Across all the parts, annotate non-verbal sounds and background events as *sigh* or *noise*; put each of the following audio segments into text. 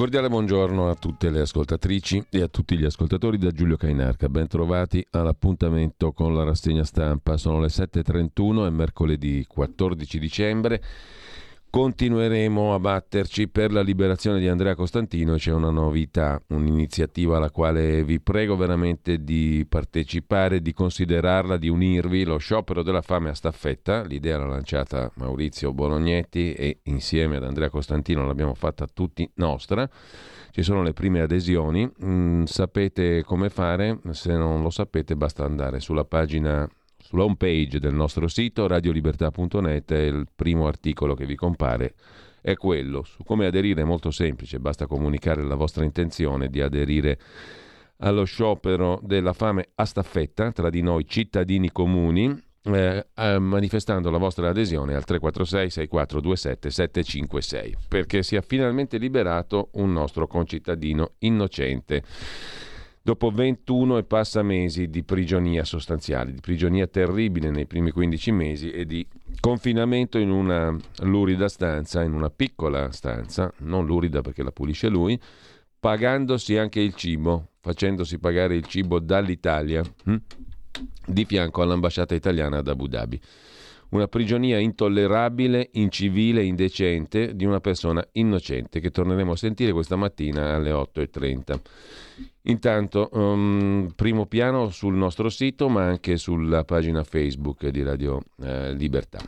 Cordiale buongiorno a tutte le ascoltatrici e a tutti gli ascoltatori da Giulio Cainarca. Ben trovati all'appuntamento con la rassegna stampa. Sono le 7.31, è mercoledì 14 dicembre. Continueremo a batterci per la liberazione di Andrea Costantino c'è una novità, un'iniziativa alla quale vi prego veramente di partecipare, di considerarla, di unirvi. Lo sciopero della fame a staffetta, l'idea l'ha lanciata Maurizio Bolognetti e insieme ad Andrea Costantino l'abbiamo fatta tutti nostra. Ci sono le prime adesioni, mm, sapete come fare, se non lo sapete basta andare sulla pagina sulla home page del nostro sito radiolibertà.net il primo articolo che vi compare è quello. Su come aderire è molto semplice, basta comunicare la vostra intenzione di aderire allo sciopero della fame a staffetta tra di noi cittadini comuni, eh, eh, manifestando la vostra adesione al 346 6427 756 perché sia finalmente liberato un nostro concittadino innocente dopo 21 e passa mesi di prigionia sostanziale, di prigionia terribile nei primi 15 mesi e di confinamento in una lurida stanza, in una piccola stanza, non lurida perché la pulisce lui, pagandosi anche il cibo, facendosi pagare il cibo dall'Italia, hm? di fianco all'ambasciata italiana ad Abu Dhabi una prigionia intollerabile, incivile, indecente di una persona innocente che torneremo a sentire questa mattina alle 8.30. Intanto, um, primo piano sul nostro sito ma anche sulla pagina Facebook di Radio eh, Libertà.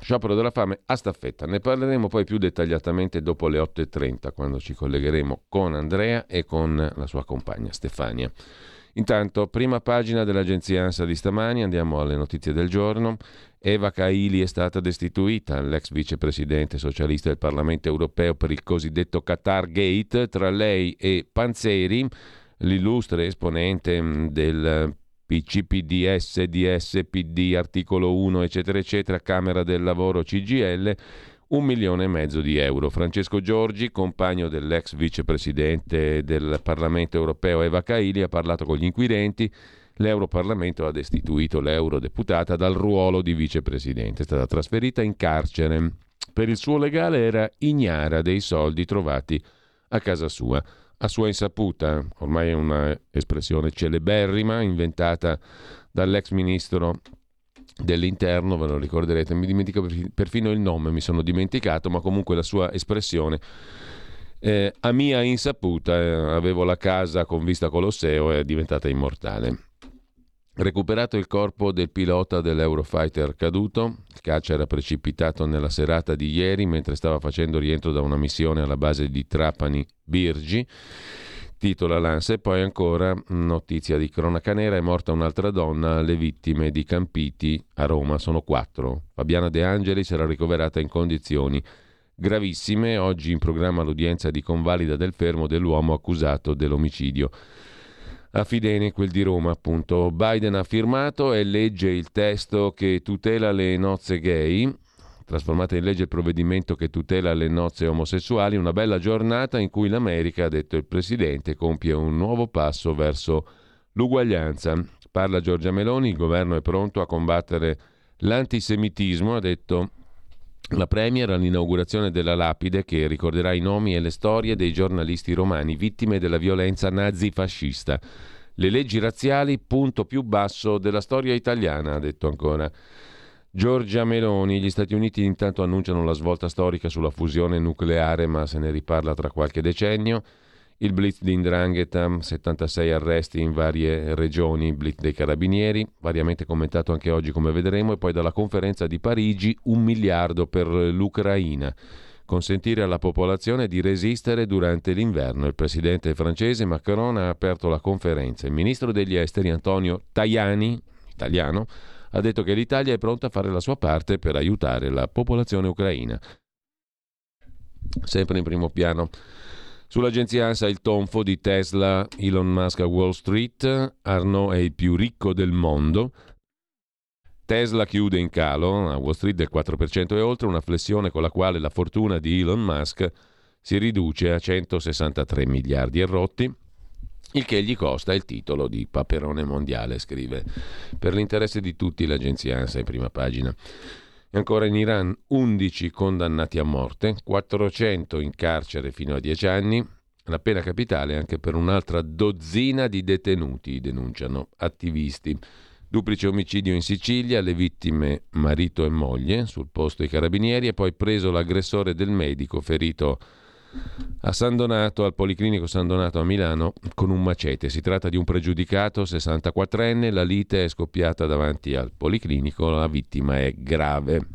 Sciopero della fame a staffetta. Ne parleremo poi più dettagliatamente dopo le 8.30 quando ci collegheremo con Andrea e con la sua compagna Stefania. Intanto, prima pagina dell'agenzia ANSA di stamani, andiamo alle notizie del giorno. Eva Kaili è stata destituita, l'ex vicepresidente socialista del Parlamento europeo per il cosiddetto Qatar Gate, tra lei e Panzeri, l'illustre esponente mm, del PC, SDS, PD, articolo 1, eccetera, eccetera, Camera del Lavoro, CGL, un milione e mezzo di euro. Francesco Giorgi, compagno dell'ex vicepresidente del Parlamento europeo Eva Kaili, ha parlato con gli inquirenti. L'Europarlamento ha destituito l'eurodeputata dal ruolo di vicepresidente. È stata trasferita in carcere. Per il suo legale era ignara dei soldi trovati a casa sua. A sua insaputa, ormai è un'espressione celeberrima inventata dall'ex ministro dell'interno, ve lo ricorderete, mi dimentico perfino il nome, mi sono dimenticato, ma comunque la sua espressione. Eh, a mia insaputa eh, avevo la casa con vista Colosseo e è diventata immortale. Recuperato il corpo del pilota dell'Eurofighter caduto, il caccia era precipitato nella serata di ieri mentre stava facendo rientro da una missione alla base di Trapani Birgi titola l'ANSA e poi ancora notizia di cronaca nera, è morta un'altra donna, le vittime di Campiti a Roma sono quattro. Fabiana De Angelis era ricoverata in condizioni gravissime, oggi in programma l'udienza di convalida del fermo dell'uomo accusato dell'omicidio. A Fidene, quel di Roma, appunto. Biden ha firmato e legge il testo che tutela le nozze gay, trasformata in legge il provvedimento che tutela le nozze omosessuali, una bella giornata in cui l'America, ha detto il Presidente, compie un nuovo passo verso l'uguaglianza. Parla Giorgia Meloni, il governo è pronto a combattere l'antisemitismo, ha detto la Premier all'inaugurazione della lapide che ricorderà i nomi e le storie dei giornalisti romani vittime della violenza nazifascista. Le leggi razziali, punto più basso della storia italiana, ha detto ancora. Giorgia Meloni, gli Stati Uniti intanto annunciano la svolta storica sulla fusione nucleare, ma se ne riparla tra qualche decennio. Il blitz di Indrangheta, 76 arresti in varie regioni, blitz dei carabinieri, variamente commentato anche oggi come vedremo, e poi dalla conferenza di Parigi un miliardo per l'Ucraina. Consentire alla popolazione di resistere durante l'inverno. Il presidente francese Macron ha aperto la conferenza. Il ministro degli esteri Antonio Tajani, italiano, ha detto che l'Italia è pronta a fare la sua parte per aiutare la popolazione ucraina. Sempre in primo piano Sull'agenzia ANSA il tonfo di Tesla, Elon Musk a Wall Street, Arnaud è il più ricco del mondo. Tesla chiude in calo, a Wall Street del 4% e oltre, una flessione con la quale la fortuna di Elon Musk si riduce a 163 miliardi e rotti, il che gli costa il titolo di Paperone mondiale, scrive per l'interesse di tutti l'agenzia ANSA in prima pagina. E ancora in Iran 11 condannati a morte, 400 in carcere fino a 10 anni, la pena capitale anche per un'altra dozzina di detenuti, denunciano attivisti. Duplice omicidio in Sicilia, le vittime marito e moglie, sul posto i carabinieri e poi preso l'aggressore del medico ferito a San Donato, al Policlinico San Donato a Milano, con un macete. Si tratta di un pregiudicato 64enne, la lite è scoppiata davanti al Policlinico, la vittima è grave.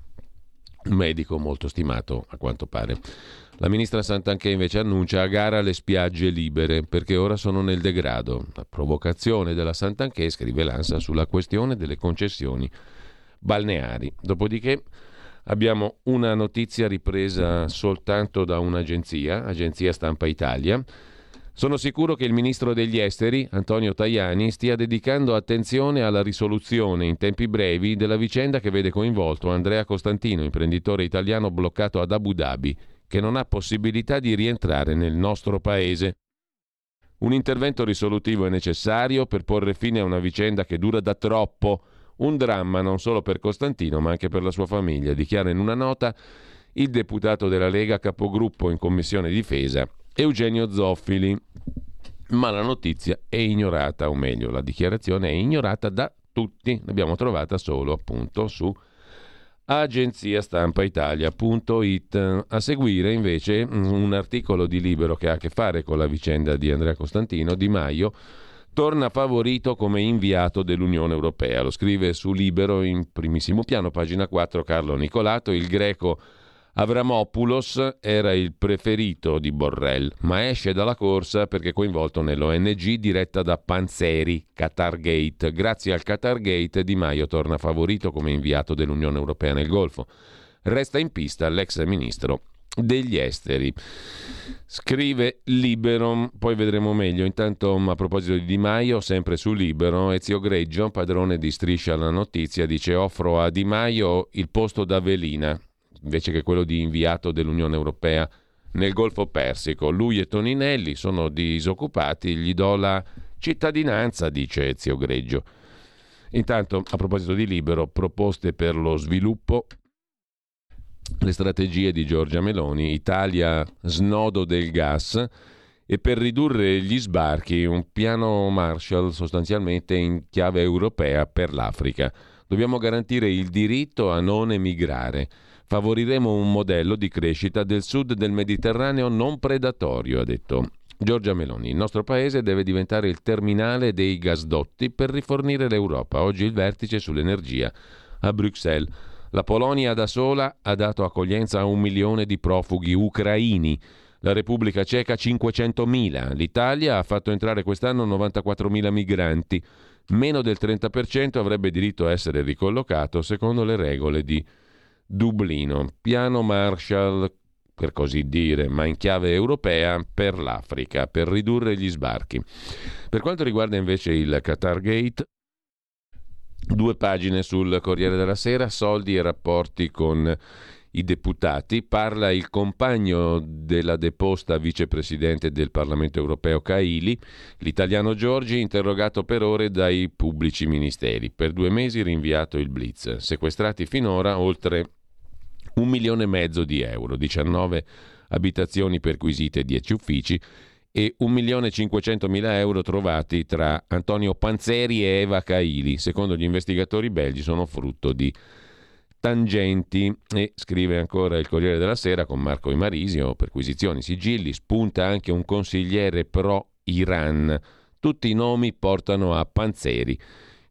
Un medico molto stimato, a quanto pare. La ministra Santanché invece annuncia a gara le spiagge libere perché ora sono nel degrado. La provocazione della Santanché, scrive l'ANSA, sulla questione delle concessioni balneari. Dopodiché Abbiamo una notizia ripresa soltanto da un'agenzia, Agenzia Stampa Italia. Sono sicuro che il ministro degli esteri, Antonio Tajani, stia dedicando attenzione alla risoluzione in tempi brevi della vicenda che vede coinvolto Andrea Costantino, imprenditore italiano bloccato ad Abu Dhabi, che non ha possibilità di rientrare nel nostro paese. Un intervento risolutivo è necessario per porre fine a una vicenda che dura da troppo un dramma non solo per Costantino ma anche per la sua famiglia, dichiara in una nota il deputato della Lega capogruppo in Commissione Difesa Eugenio Zoffili. Ma la notizia è ignorata, o meglio, la dichiarazione è ignorata da tutti. L'abbiamo trovata solo appunto su agenziastampaitalia.it. A seguire invece un articolo di Libero che ha a che fare con la vicenda di Andrea Costantino, Di Maio, torna favorito come inviato dell'Unione Europea. Lo scrive su Libero in primissimo piano, pagina 4, Carlo Nicolato. Il greco Avramopoulos era il preferito di Borrell, ma esce dalla corsa perché coinvolto nell'ONG diretta da Panzeri, Qatargate. Grazie al Qatargate Di Maio torna favorito come inviato dell'Unione Europea nel Golfo. Resta in pista l'ex ministro degli esteri. Scrive Libero, poi vedremo meglio. Intanto, a proposito di Di Maio, sempre su Libero, Ezio Greggio, padrone di Striscia la Notizia, dice: Offro a Di Maio il posto da velina invece che quello di inviato dell'Unione Europea nel Golfo Persico. Lui e Toninelli sono disoccupati, gli do la cittadinanza, dice Ezio Greggio. Intanto, a proposito di Libero, proposte per lo sviluppo le strategie di Giorgia Meloni, Italia snodo del gas e per ridurre gli sbarchi un piano Marshall sostanzialmente in chiave europea per l'Africa. Dobbiamo garantire il diritto a non emigrare. Favoriremo un modello di crescita del sud del Mediterraneo non predatorio, ha detto Giorgia Meloni. Il nostro paese deve diventare il terminale dei gasdotti per rifornire l'Europa. Oggi il vertice sull'energia a Bruxelles. La Polonia da sola ha dato accoglienza a un milione di profughi ucraini, la Repubblica Ceca 500.000, l'Italia ha fatto entrare quest'anno 94.000 migranti, meno del 30% avrebbe diritto a essere ricollocato secondo le regole di Dublino. Piano Marshall, per così dire, ma in chiave europea per l'Africa, per ridurre gli sbarchi. Per quanto riguarda invece il Qatar Gate, Due pagine sul Corriere della Sera, soldi e rapporti con i deputati, parla il compagno della deposta vicepresidente del Parlamento europeo Caili, l'italiano Giorgi, interrogato per ore dai pubblici ministeri. Per due mesi rinviato il blitz. Sequestrati finora oltre un milione e mezzo di euro, 19 abitazioni perquisite, 10 uffici e 1.500.000 euro trovati tra Antonio Panzeri e Eva Caili. Secondo gli investigatori belgi sono frutto di tangenti e scrive ancora il Corriere della Sera con Marco Imarisio, perquisizioni, sigilli, spunta anche un consigliere pro Iran. Tutti i nomi portano a Panzeri.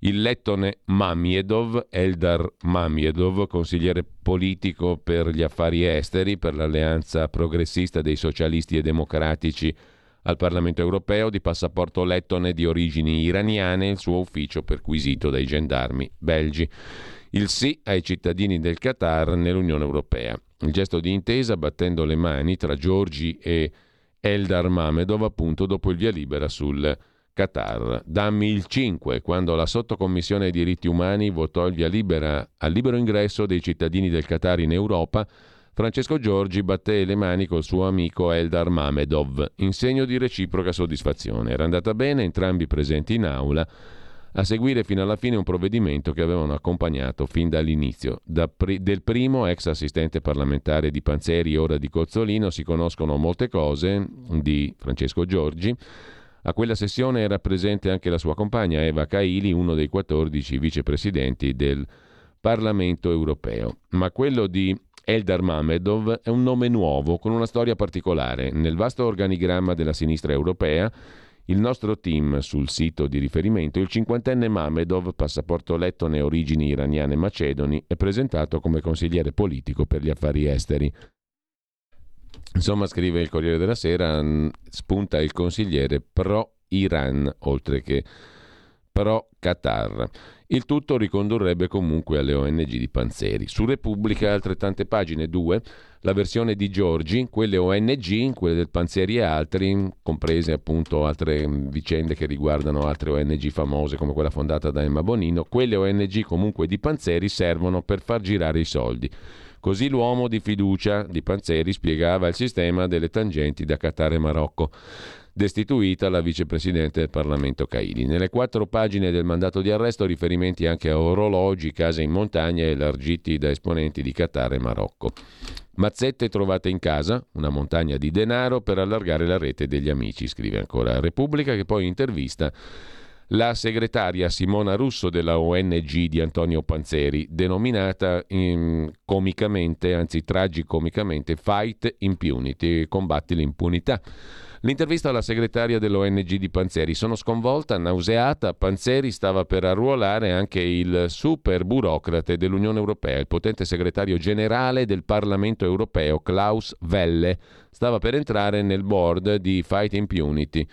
Il lettone Mamiedov, Eldar Mamiedov, consigliere politico per gli affari esteri per l'alleanza progressista dei socialisti e democratici al Parlamento europeo, di passaporto lettone di origini iraniane, il suo ufficio perquisito dai gendarmi belgi il sì ai cittadini del Qatar nell'Unione Europea. Il gesto di intesa battendo le mani tra Giorgi e Eldar Mamedov appunto dopo il via libera sul Qatar. Dammi il 5, quando la sottocommissione ai diritti umani votò il via libera al libero ingresso dei cittadini del Qatar in Europa, Francesco Giorgi batté le mani col suo amico Eldar Mamedov in segno di reciproca soddisfazione. Era andata bene, entrambi presenti in aula a seguire fino alla fine un provvedimento che avevano accompagnato fin dall'inizio. Da pri- del primo, ex assistente parlamentare di Panzeri, ora di Cozzolino, si conoscono molte cose di Francesco Giorgi. A quella sessione era presente anche la sua compagna Eva Caili, uno dei 14 vicepresidenti del Parlamento europeo. Ma quello di Eldar Mamedov è un nome nuovo, con una storia particolare. Nel vasto organigramma della sinistra europea il nostro team sul sito di riferimento, il cinquantenne Mamedov, passaporto lettone origini iraniane macedoni, è presentato come consigliere politico per gli affari esteri. Insomma, scrive il Corriere della Sera, spunta il consigliere pro Iran, oltre che pro Qatar. Il tutto ricondurrebbe comunque alle ONG di Panzeri. Su Repubblica altrettante pagine, due, la versione di Giorgi, quelle ONG, quelle del Panzeri e altri, comprese appunto altre vicende che riguardano altre ONG famose come quella fondata da Emma Bonino, quelle ONG comunque di Panzeri servono per far girare i soldi. Così l'uomo di fiducia di Panzeri spiegava il sistema delle tangenti da Qatar e Marocco destituita la vicepresidente del Parlamento Caini. Nelle quattro pagine del mandato di arresto riferimenti anche a orologi, case in montagna elargiti da esponenti di Qatar e Marocco. Mazzette trovate in casa, una montagna di denaro per allargare la rete degli amici, scrive ancora Repubblica che poi intervista la segretaria Simona Russo della ONG di Antonio Panzeri, denominata in, comicamente, anzi tragicomicamente, Fight Impunity, combatti l'impunità. L'intervista alla segretaria dell'ONG di Panzeri. Sono sconvolta, nauseata. Panzeri stava per arruolare anche il super burocrate dell'Unione Europea, il potente segretario generale del Parlamento Europeo, Klaus Welle. Stava per entrare nel board di Fight Impunity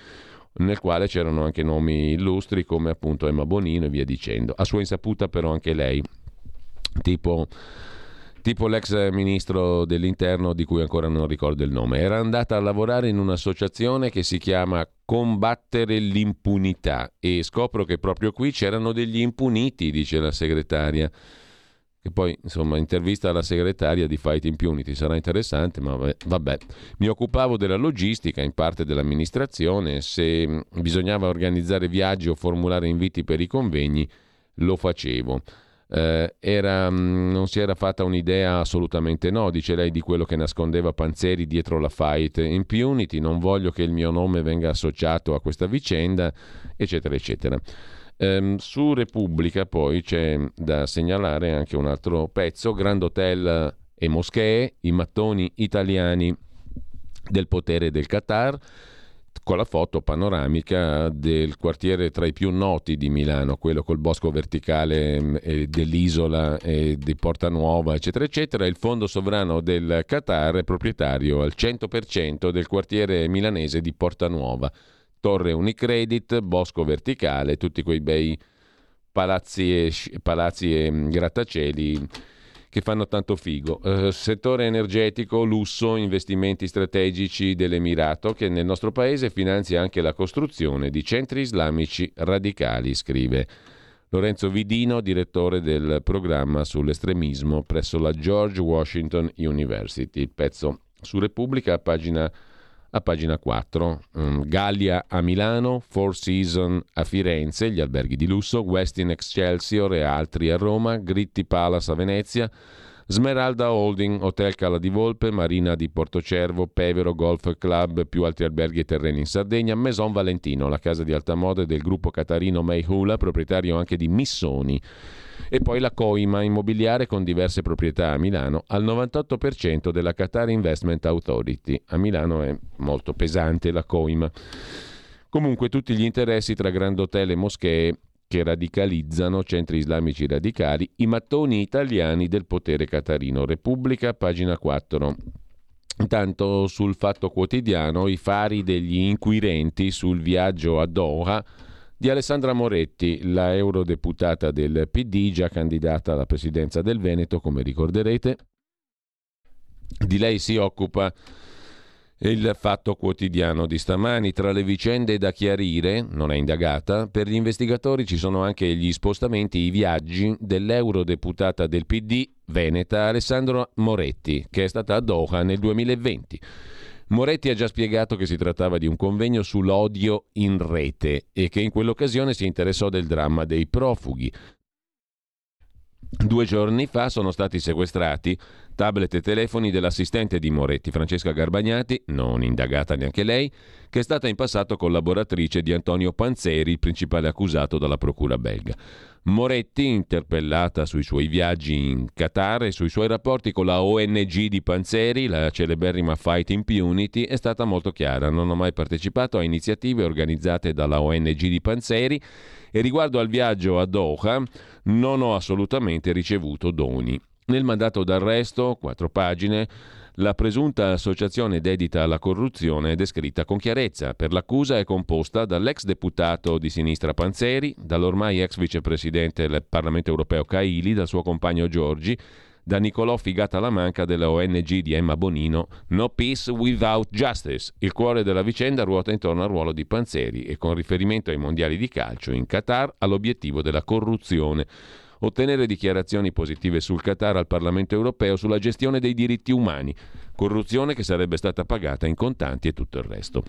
nel quale c'erano anche nomi illustri come appunto Emma Bonino e via dicendo. A sua insaputa però anche lei, tipo tipo l'ex ministro dell'interno di cui ancora non ricordo il nome, era andata a lavorare in un'associazione che si chiama Combattere l'impunità e scopro che proprio qui c'erano degli impuniti, dice la segretaria. Che poi, insomma, intervista alla segretaria di Fight Impunity sarà interessante, ma vabbè. Mi occupavo della logistica, in parte dell'amministrazione, se bisognava organizzare viaggi o formulare inviti per i convegni, lo facevo. Eh, era, mm, non si era fatta un'idea assolutamente no, dice lei, di quello che nascondeva Panzeri dietro la fight impunity, non voglio che il mio nome venga associato a questa vicenda, eccetera, eccetera. Eh, su Repubblica poi c'è da segnalare anche un altro pezzo, Grand Hotel e moschee, i mattoni italiani del potere del Qatar con la foto panoramica del quartiere tra i più noti di Milano, quello col bosco verticale mm, dell'isola e di Porta Nuova, eccetera, eccetera. Il fondo sovrano del Qatar è proprietario al 100% del quartiere milanese di Porta Nuova. Torre Unicredit, bosco verticale, tutti quei bei palazzi e, palazzi e mm, grattacieli che fanno tanto figo. Eh, settore energetico, lusso, investimenti strategici dell'Emirato che nel nostro paese finanzia anche la costruzione di centri islamici radicali, scrive Lorenzo Vidino, direttore del programma sull'estremismo presso la George Washington University. Il pezzo su Repubblica pagina, a pagina 4. Um, Gallia a Milano, Four Seasons a Firenze, gli alberghi di lusso, Westin Excelsior e altri a Roma, Gritti Palace a Venezia. Smeralda Holding, Hotel Cala di Volpe, Marina di Portocervo, Pevero Golf Club, più altri alberghi e terreni in Sardegna, Maison Valentino, la casa di alta moda del gruppo catarino Mayhula, proprietario anche di Missoni. E poi la Coima immobiliare con diverse proprietà a Milano, al 98% della Qatar Investment Authority. A Milano è molto pesante la Coima. Comunque tutti gli interessi tra Grand Hotel e moschee che radicalizzano centri islamici radicali, i mattoni italiani del potere catarino. Repubblica, pagina 4. Intanto sul Fatto Quotidiano i fari degli inquirenti sul viaggio a Doha di Alessandra Moretti, la eurodeputata del PD, già candidata alla presidenza del Veneto, come ricorderete. Di lei si occupa il fatto quotidiano di stamani, tra le vicende da chiarire, non è indagata, per gli investigatori ci sono anche gli spostamenti, i viaggi dell'eurodeputata del PD veneta Alessandro Moretti, che è stata a Doha nel 2020. Moretti ha già spiegato che si trattava di un convegno sull'odio in rete e che in quell'occasione si interessò del dramma dei profughi. Due giorni fa sono stati sequestrati tablet e telefoni dell'assistente di Moretti, Francesca Garbagnati, non indagata neanche lei, che è stata in passato collaboratrice di Antonio Panzeri, il principale accusato dalla procura belga. Moretti, interpellata sui suoi viaggi in Qatar e sui suoi rapporti con la ONG di Panzeri, la celeberrima Fight Impunity, è stata molto chiara. Non ho mai partecipato a iniziative organizzate dalla ONG di Panzeri e riguardo al viaggio a Doha non ho assolutamente ricevuto doni. Nel mandato d'arresto, quattro pagine, la presunta associazione dedita alla corruzione è descritta con chiarezza. Per l'accusa è composta dall'ex deputato di sinistra Panzeri, dall'ormai ex vicepresidente del Parlamento europeo Caili, dal suo compagno Giorgi, da Nicolò Figata la Manca della ONG di Emma Bonino, No Peace Without Justice. Il cuore della vicenda ruota intorno al ruolo di Panzeri e con riferimento ai mondiali di calcio in Qatar all'obiettivo della corruzione ottenere dichiarazioni positive sul Qatar al Parlamento europeo sulla gestione dei diritti umani, corruzione che sarebbe stata pagata in contanti e tutto il resto.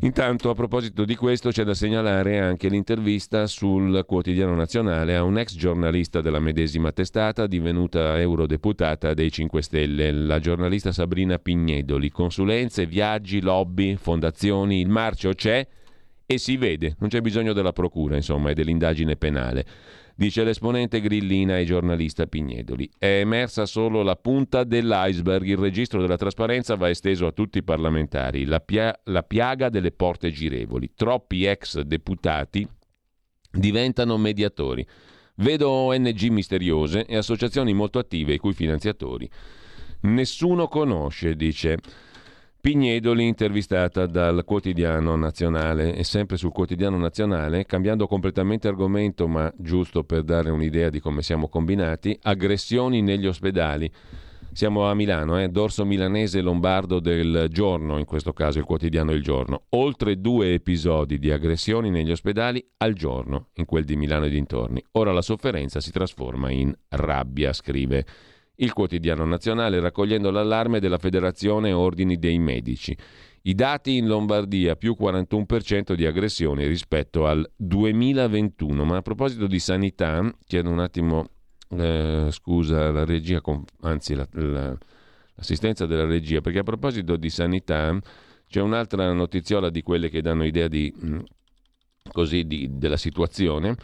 Intanto, a proposito di questo, c'è da segnalare anche l'intervista sul quotidiano nazionale a un ex giornalista della medesima testata, divenuta eurodeputata dei 5 Stelle, la giornalista Sabrina Pignedoli. Consulenze, viaggi, lobby, fondazioni, il marcio c'è e si vede, non c'è bisogno della procura, insomma, e dell'indagine penale dice l'esponente grillina e giornalista Pignedoli. È emersa solo la punta dell'iceberg, il registro della trasparenza va esteso a tutti i parlamentari, la, pia- la piaga delle porte girevoli. Troppi ex deputati diventano mediatori. Vedo ONG misteriose e associazioni molto attive i cui finanziatori nessuno conosce, dice. Pignedoli, intervistata dal quotidiano nazionale e sempre sul quotidiano nazionale, cambiando completamente argomento, ma giusto per dare un'idea di come siamo combinati, aggressioni negli ospedali. Siamo a Milano, eh? dorso milanese lombardo del giorno, in questo caso il quotidiano Il Giorno. Oltre due episodi di aggressioni negli ospedali al giorno, in quel di Milano e dintorni. Ora la sofferenza si trasforma in rabbia, scrive il quotidiano nazionale raccogliendo l'allarme della Federazione Ordini dei Medici. I dati in Lombardia più 41% di aggressioni rispetto al 2021. Ma a proposito di sanità, chiedo un attimo eh, scusa la regia, anzi la, la, l'assistenza della regia, perché a proposito di sanità c'è un'altra notiziola di quelle che danno idea di, mm, così, di, della situazione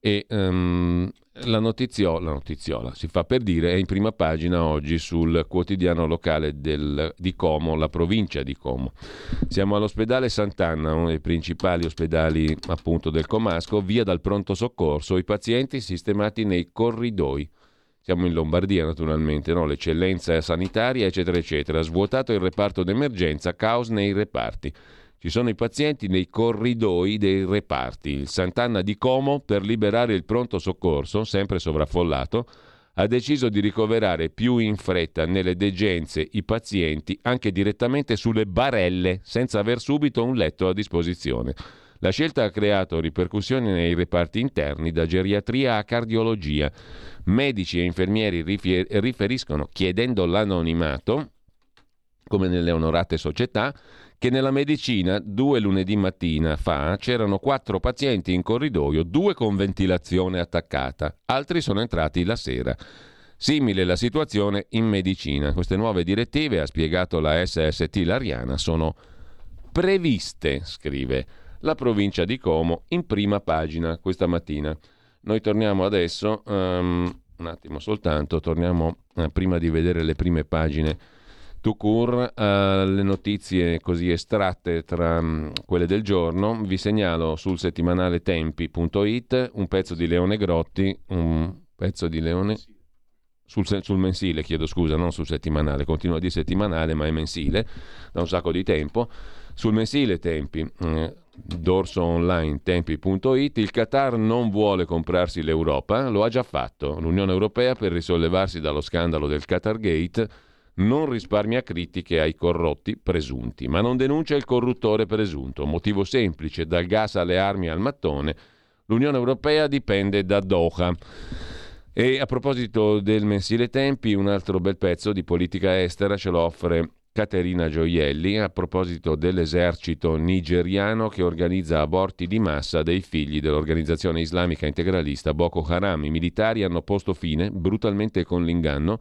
e um, la, notiziola, la notiziola, si fa per dire, è in prima pagina oggi sul quotidiano locale del, di Como, la provincia di Como. Siamo all'ospedale Sant'Anna, uno dei principali ospedali appunto del Comasco, via dal pronto soccorso, i pazienti sistemati nei corridoi. Siamo in Lombardia naturalmente, no? l'eccellenza sanitaria eccetera eccetera. Svuotato il reparto d'emergenza, caos nei reparti. Ci sono i pazienti nei corridoi dei reparti. Il Sant'Anna di Como, per liberare il pronto soccorso, sempre sovraffollato, ha deciso di ricoverare più in fretta nelle degenze i pazienti anche direttamente sulle barelle, senza aver subito un letto a disposizione. La scelta ha creato ripercussioni nei reparti interni, da geriatria a cardiologia. Medici e infermieri riferiscono, chiedendo l'anonimato, come nelle onorate società, che nella medicina due lunedì mattina fa c'erano quattro pazienti in corridoio, due con ventilazione attaccata, altri sono entrati la sera. Simile la situazione in medicina. Queste nuove direttive, ha spiegato la SST Lariana, sono previste, scrive la provincia di Como in prima pagina questa mattina. Noi torniamo adesso, um, un attimo soltanto, torniamo uh, prima di vedere le prime pagine Tucur, alle notizie così estratte tra um, quelle del giorno, vi segnalo sul settimanale tempi.it un pezzo di Leone Grotti, un pezzo di Leone sul, sul, mensile, chiedo scusa, non sul settimanale, continua di settimanale ma è mensile da un sacco di tempo, sul mensile Tempi. Eh, dorso online tempi.it, il Qatar non vuole comprarsi l'Europa, lo ha già fatto. L'Unione Europea, per risollevarsi dallo scandalo del Qatar Gate, non risparmia critiche ai corrotti presunti, ma non denuncia il corruttore presunto. Motivo semplice, dal gas alle armi al mattone, l'Unione Europea dipende da Doha. E a proposito del mensile Tempi, un altro bel pezzo di politica estera ce lo offre Caterina Gioielli a proposito dell'esercito nigeriano che organizza aborti di massa dei figli dell'organizzazione islamica integralista Boko Haram. I militari hanno posto fine, brutalmente con l'inganno,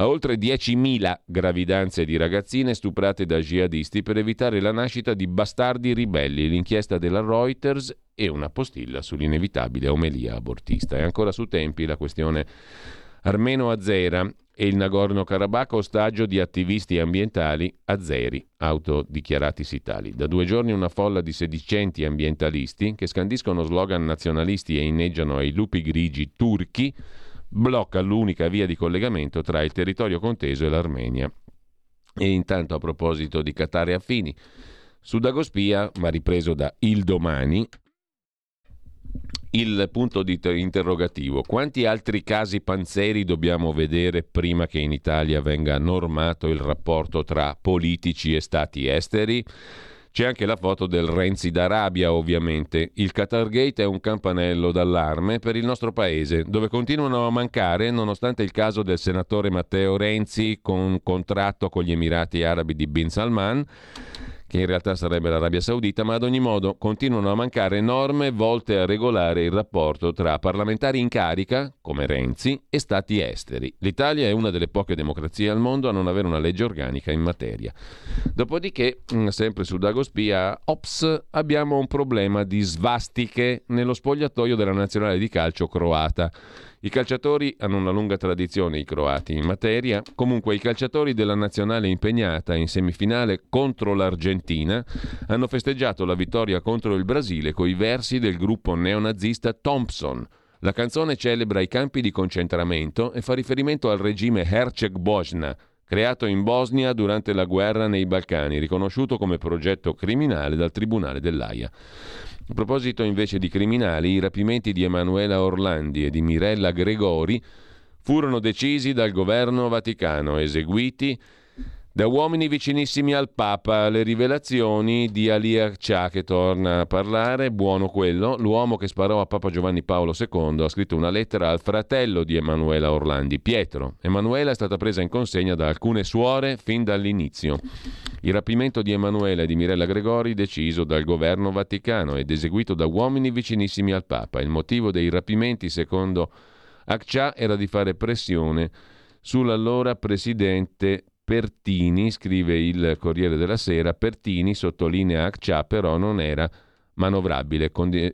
a oltre 10.000 gravidanze di ragazzine stuprate da jihadisti per evitare la nascita di bastardi ribelli, l'inchiesta della Reuters e una postilla sull'inevitabile omelia abortista. E ancora su tempi la questione armeno-azera e il Nagorno-Karabakh ostaggio di attivisti ambientali azeri, autodichiaratisi tali. Da due giorni una folla di sedicenti ambientalisti che scandiscono slogan nazionalisti e inneggiano ai lupi grigi turchi blocca l'unica via di collegamento tra il territorio conteso e l'Armenia. E intanto a proposito di Qatar e affini, su Dagospia, ma ripreso da Il Domani, il punto di interrogativo. Quanti altri casi panzeri dobbiamo vedere prima che in Italia venga normato il rapporto tra politici e stati esteri? C'è anche la foto del Renzi d'Arabia, ovviamente. Il Qatargate è un campanello d'allarme per il nostro paese, dove continuano a mancare, nonostante il caso del senatore Matteo Renzi con un contratto con gli Emirati Arabi di Bin Salman che in realtà sarebbe l'Arabia Saudita, ma ad ogni modo continuano a mancare norme volte a regolare il rapporto tra parlamentari in carica, come Renzi, e stati esteri. L'Italia è una delle poche democrazie al mondo a non avere una legge organica in materia. Dopodiché, mm, sempre su Dagospia, ops, abbiamo un problema di svastiche nello spogliatoio della nazionale di calcio croata. I calciatori hanno una lunga tradizione, i croati, in materia. Comunque i calciatori della nazionale impegnata in semifinale contro l'Argentina hanno festeggiato la vittoria contro il Brasile coi versi del gruppo neonazista Thompson. La canzone celebra i campi di concentramento e fa riferimento al regime Herceg-Bosna, creato in Bosnia durante la guerra nei Balcani, riconosciuto come progetto criminale dal Tribunale dell'AIA. A proposito invece di criminali, i rapimenti di Emanuela Orlandi e di Mirella Gregori furono decisi dal governo vaticano, eseguiti da uomini vicinissimi al Papa, le rivelazioni di Ali Arcia che torna a parlare, buono quello, l'uomo che sparò a Papa Giovanni Paolo II ha scritto una lettera al fratello di Emanuela Orlandi, Pietro. Emanuela è stata presa in consegna da alcune suore fin dall'inizio. Il rapimento di Emanuela e di Mirella Gregori deciso dal governo vaticano ed eseguito da uomini vicinissimi al Papa. Il motivo dei rapimenti, secondo Accia, era di fare pressione sull'allora presidente Pertini, scrive il Corriere della Sera, Pertini sottolinea Accia però non era manovrabile.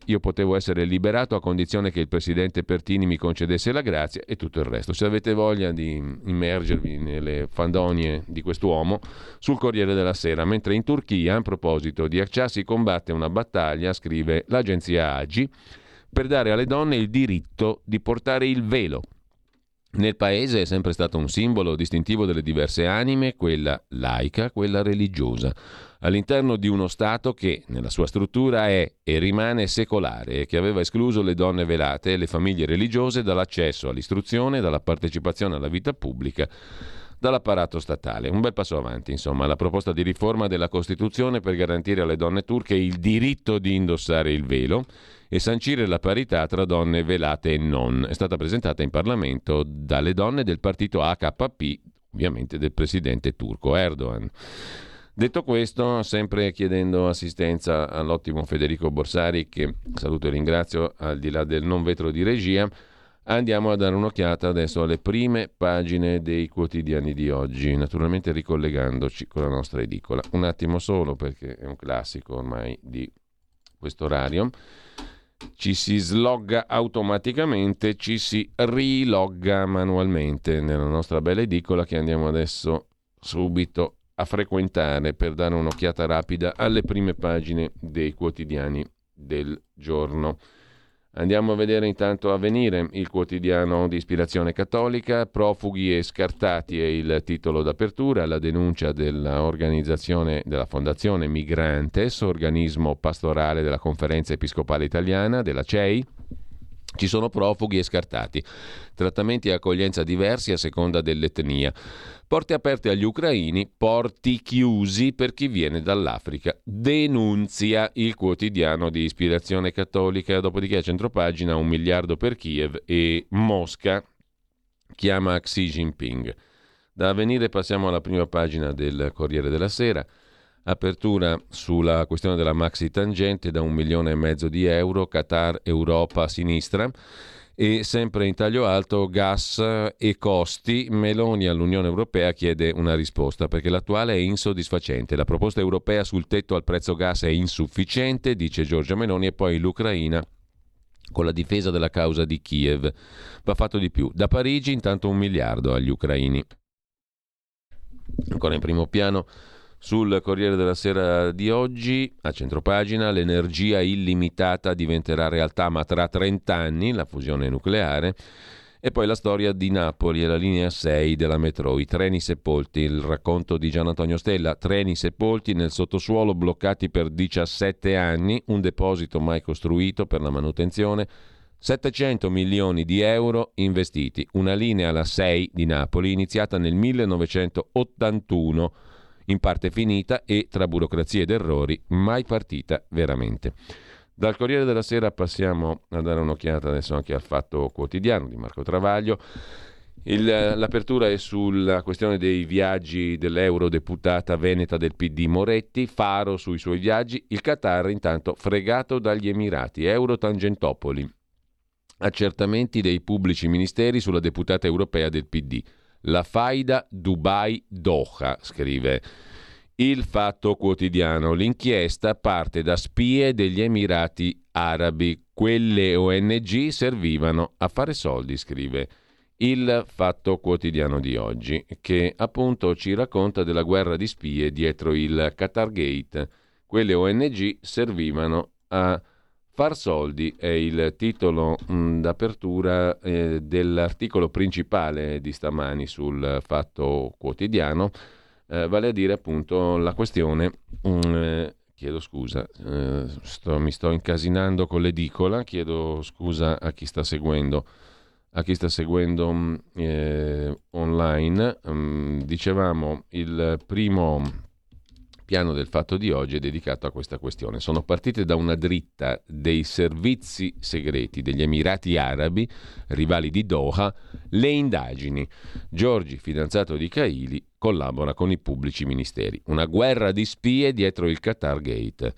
Io potevo essere liberato a condizione che il presidente Pertini mi concedesse la grazia e tutto il resto. Se avete voglia di immergervi nelle fandonie di quest'uomo, sul Corriere della Sera. Mentre in Turchia, a proposito di Accia, si combatte una battaglia, scrive l'agenzia Agi, per dare alle donne il diritto di portare il velo. Nel paese è sempre stato un simbolo distintivo delle diverse anime, quella laica, quella religiosa, all'interno di uno Stato che, nella sua struttura, è e rimane secolare e che aveva escluso le donne velate e le famiglie religiose dall'accesso all'istruzione dalla partecipazione alla vita pubblica dall'apparato statale. Un bel passo avanti, insomma, la proposta di riforma della Costituzione per garantire alle donne turche il diritto di indossare il velo e sancire la parità tra donne velate e non. È stata presentata in Parlamento dalle donne del partito AKP, ovviamente del presidente turco Erdogan. Detto questo, sempre chiedendo assistenza all'ottimo Federico Borsari, che saluto e ringrazio al di là del non vetro di regia, Andiamo a dare un'occhiata adesso alle prime pagine dei quotidiani di oggi, naturalmente ricollegandoci con la nostra edicola. Un attimo solo perché è un classico ormai di questo orario. Ci si slogga automaticamente, ci si rilogga manualmente nella nostra bella edicola che andiamo adesso subito a frequentare per dare un'occhiata rapida alle prime pagine dei quotidiani del giorno. Andiamo a vedere intanto Avvenire, il quotidiano di ispirazione cattolica, profughi e scartati è il titolo d'apertura, la denuncia dell'organizzazione della Fondazione Migrantes, organismo pastorale della Conferenza Episcopale Italiana, della CEI, ci sono profughi e scartati, trattamenti e accoglienza diversi a seconda dell'etnia. Porte aperte agli ucraini, porti chiusi per chi viene dall'Africa. Denunzia il quotidiano di ispirazione cattolica, dopodiché a centropagina un miliardo per Kiev e Mosca chiama Xi Jinping. Da avvenire passiamo alla prima pagina del Corriere della Sera. Apertura sulla questione della maxi tangente da un milione e mezzo di euro, Qatar, Europa, sinistra. E sempre in taglio alto, gas e costi. Meloni all'Unione Europea chiede una risposta perché l'attuale è insoddisfacente. La proposta europea sul tetto al prezzo gas è insufficiente, dice Giorgia Meloni, e poi l'Ucraina con la difesa della causa di Kiev. Va fatto di più. Da Parigi intanto un miliardo agli ucraini. Ancora in primo piano sul Corriere della Sera di oggi, a centropagina, l'energia illimitata diventerà realtà ma tra 30 anni, la fusione nucleare. E poi la storia di Napoli e la linea 6 della metro, i treni sepolti, il racconto di Gian Antonio Stella, treni sepolti nel sottosuolo bloccati per 17 anni, un deposito mai costruito per la manutenzione, 700 milioni di euro investiti, una linea la 6 di Napoli iniziata nel 1981 in parte finita e, tra burocrazie ed errori, mai partita veramente. Dal Corriere della Sera passiamo a dare un'occhiata adesso anche al Fatto Quotidiano di Marco Travaglio. Il, l'apertura è sulla questione dei viaggi dell'eurodeputata veneta del PD Moretti, faro sui suoi viaggi, il Qatar intanto fregato dagli Emirati, Eurotangentopoli, accertamenti dei pubblici ministeri sulla deputata europea del PD. La faida Dubai-Doha, scrive il Fatto Quotidiano. L'inchiesta parte da spie degli Emirati Arabi. Quelle ONG servivano a fare soldi, scrive il Fatto Quotidiano di oggi, che appunto ci racconta della guerra di spie dietro il Qatar Gate. Quelle ONG servivano a Far soldi è il titolo mm, d'apertura eh, dell'articolo principale di stamani sul Fatto Quotidiano, eh, vale a dire appunto la questione, mm, eh, chiedo scusa, sto, mi sto incasinando con l'edicola, chiedo scusa a chi sta seguendo, a chi sta seguendo mm, online. dicevamo il primo piano del fatto di oggi è dedicato a questa questione. Sono partite da una dritta dei servizi segreti degli Emirati Arabi, rivali di Doha, le indagini. Giorgi, fidanzato di Kaili, collabora con i pubblici ministeri. Una guerra di spie dietro il Qatar Gate.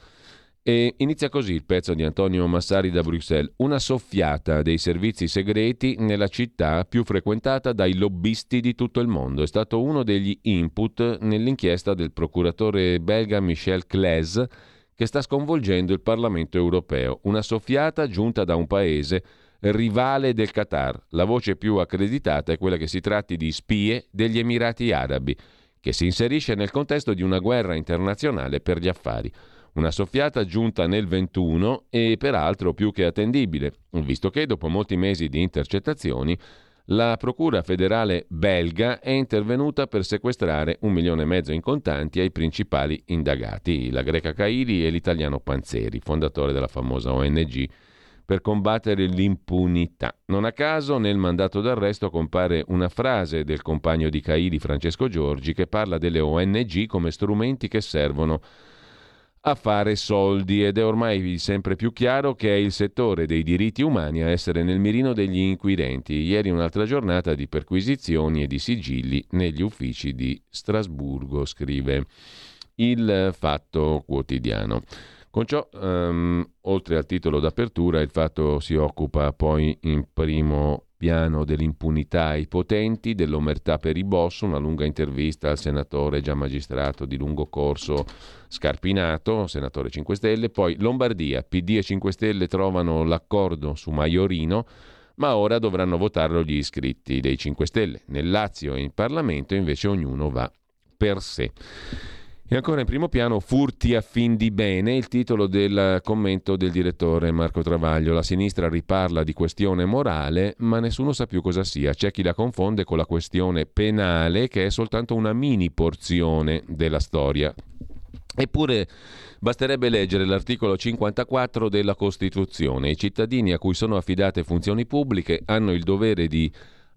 E inizia così il pezzo di Antonio Massari da Bruxelles, una soffiata dei servizi segreti nella città più frequentata dai lobbisti di tutto il mondo. È stato uno degli input nell'inchiesta del procuratore belga Michel Claes che sta sconvolgendo il Parlamento europeo. Una soffiata giunta da un paese rivale del Qatar. La voce più accreditata è quella che si tratti di spie degli Emirati Arabi, che si inserisce nel contesto di una guerra internazionale per gli affari. Una soffiata giunta nel 21 e peraltro più che attendibile, visto che dopo molti mesi di intercettazioni la Procura federale belga è intervenuta per sequestrare un milione e mezzo in contanti ai principali indagati, la greca Cairi e l'italiano Panzeri, fondatore della famosa ONG per combattere l'impunità. Non a caso nel mandato d'arresto compare una frase del compagno di Caili Francesco Giorgi che parla delle ONG come strumenti che servono a fare soldi ed è ormai sempre più chiaro che è il settore dei diritti umani a essere nel mirino degli inquirenti. Ieri un'altra giornata di perquisizioni e di sigilli negli uffici di Strasburgo, scrive il Fatto Quotidiano. Con ciò, um, oltre al titolo d'apertura, il Fatto si occupa poi in primo piano dell'impunità ai potenti, dell'omertà per i boss, una lunga intervista al senatore già magistrato di lungo corso Scarpinato, senatore 5 Stelle, poi Lombardia, PD e 5 Stelle trovano l'accordo su Maiorino, ma ora dovranno votarlo gli iscritti dei 5 Stelle. Nel Lazio e in Parlamento invece ognuno va per sé. E ancora in primo piano, furti a fin di bene, il titolo del commento del direttore Marco Travaglio. La sinistra riparla di questione morale, ma nessuno sa più cosa sia. C'è chi la confonde con la questione penale, che è soltanto una mini porzione della storia. Eppure basterebbe leggere l'articolo 54 della Costituzione. I cittadini a cui sono affidate funzioni pubbliche hanno il dovere di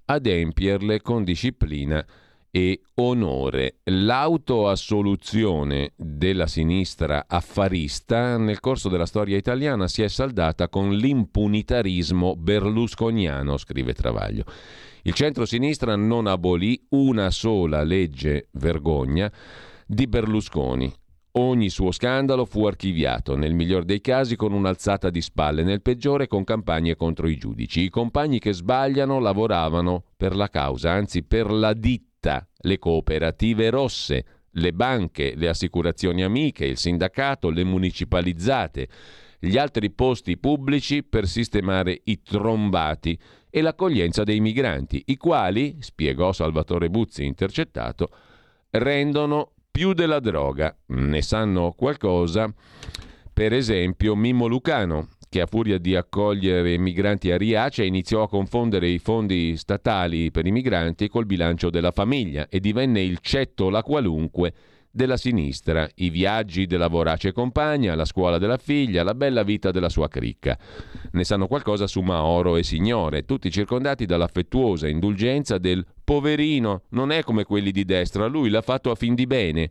adempierle con disciplina e onore. L'autoassoluzione della sinistra affarista nel corso della storia italiana si è saldata con l'impunitarismo berlusconiano, scrive Travaglio. Il centro-sinistra non abolì una sola legge vergogna di Berlusconi. Ogni suo scandalo fu archiviato, nel miglior dei casi con un'alzata di spalle, nel peggiore con campagne contro i giudici. I compagni che sbagliano lavoravano per la causa, anzi per la ditta città, le cooperative rosse, le banche, le assicurazioni amiche, il sindacato, le municipalizzate, gli altri posti pubblici per sistemare i trombati e l'accoglienza dei migranti, i quali, spiegò Salvatore Buzzi intercettato, rendono più della droga. Ne sanno qualcosa, per esempio, Mimmo Lucano, che a furia di accogliere migranti a Riace iniziò a confondere i fondi statali per i migranti col bilancio della famiglia e divenne il cetto la qualunque della sinistra, i viaggi della vorace compagna, la scuola della figlia, la bella vita della sua cricca. Ne sanno qualcosa su Maoro e Signore, tutti circondati dall'affettuosa indulgenza del poverino, non è come quelli di destra, lui l'ha fatto a fin di bene.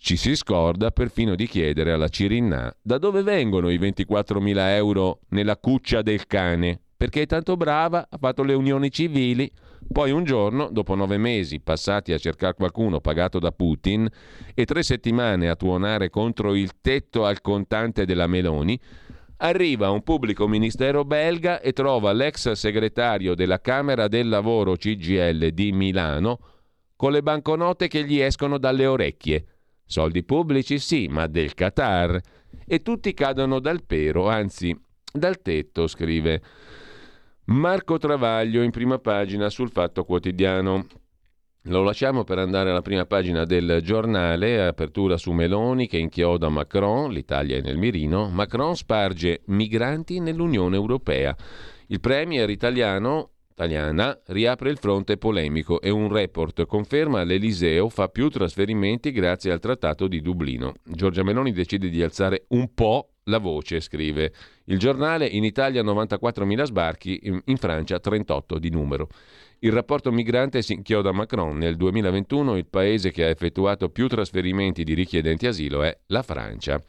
Ci si scorda perfino di chiedere alla Cirinna da dove vengono i 24.000 euro nella cuccia del cane, perché è tanto brava, ha fatto le unioni civili. Poi un giorno, dopo nove mesi passati a cercare qualcuno pagato da Putin e tre settimane a tuonare contro il tetto al contante della Meloni, arriva un pubblico ministero belga e trova l'ex segretario della Camera del Lavoro CGL di Milano con le banconote che gli escono dalle orecchie. Soldi pubblici sì, ma del Qatar. E tutti cadono dal pero, anzi dal tetto, scrive Marco Travaglio in prima pagina sul Fatto Quotidiano. Lo lasciamo per andare alla prima pagina del giornale, apertura su Meloni che inchioda Macron, l'Italia è nel mirino, Macron sparge migranti nell'Unione Europea. Il premier italiano italiana riapre il fronte polemico e un report conferma l'Eliseo fa più trasferimenti grazie al Trattato di Dublino. Giorgia Meloni decide di alzare un po' la voce, scrive il giornale, in Italia 94.000 sbarchi, in Francia 38 di numero. Il rapporto migrante si inchioda a Macron. Nel 2021 il paese che ha effettuato più trasferimenti di richiedenti asilo è la Francia.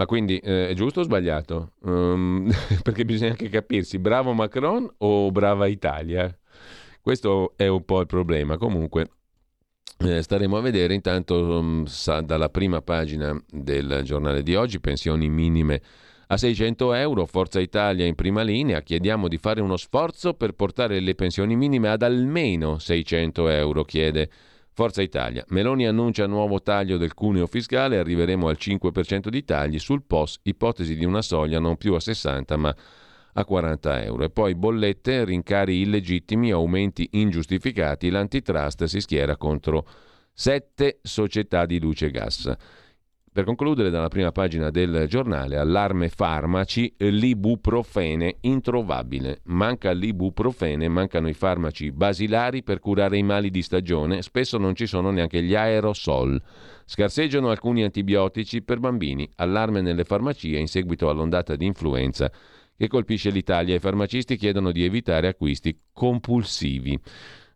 Ma quindi eh, è giusto o sbagliato? Um, *laughs* perché bisogna anche capirsi, bravo Macron o brava Italia? Questo è un po' il problema. Comunque eh, staremo a vedere. Intanto um, sa, dalla prima pagina del giornale di oggi, pensioni minime a 600 euro, Forza Italia in prima linea, chiediamo di fare uno sforzo per portare le pensioni minime ad almeno 600 euro, chiede Forza Italia. Meloni annuncia nuovo taglio del cuneo fiscale, arriveremo al 5% di tagli sul POS, ipotesi di una soglia non più a 60 ma a 40 euro. E poi bollette, rincari illegittimi, aumenti ingiustificati, l'antitrust si schiera contro sette società di luce e gas. Per concludere, dalla prima pagina del giornale, allarme farmaci, l'ibuprofene introvabile. Manca l'ibuprofene, mancano i farmaci basilari per curare i mali di stagione, spesso non ci sono neanche gli aerosol. Scarseggiano alcuni antibiotici per bambini, allarme nelle farmacie in seguito all'ondata di influenza che colpisce l'Italia. I farmacisti chiedono di evitare acquisti compulsivi.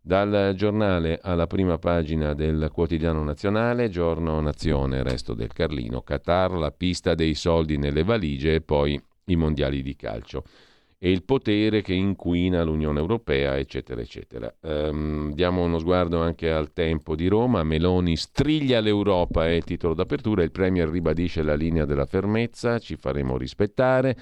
Dal giornale alla prima pagina del quotidiano nazionale, giorno nazione, resto del Carlino, Qatar, la pista dei soldi nelle valigie e poi i mondiali di calcio e il potere che inquina l'Unione Europea, eccetera, eccetera. Um, diamo uno sguardo anche al tempo di Roma. Meloni striglia l'Europa, è titolo d'apertura. Il Premier ribadisce la linea della fermezza, ci faremo rispettare.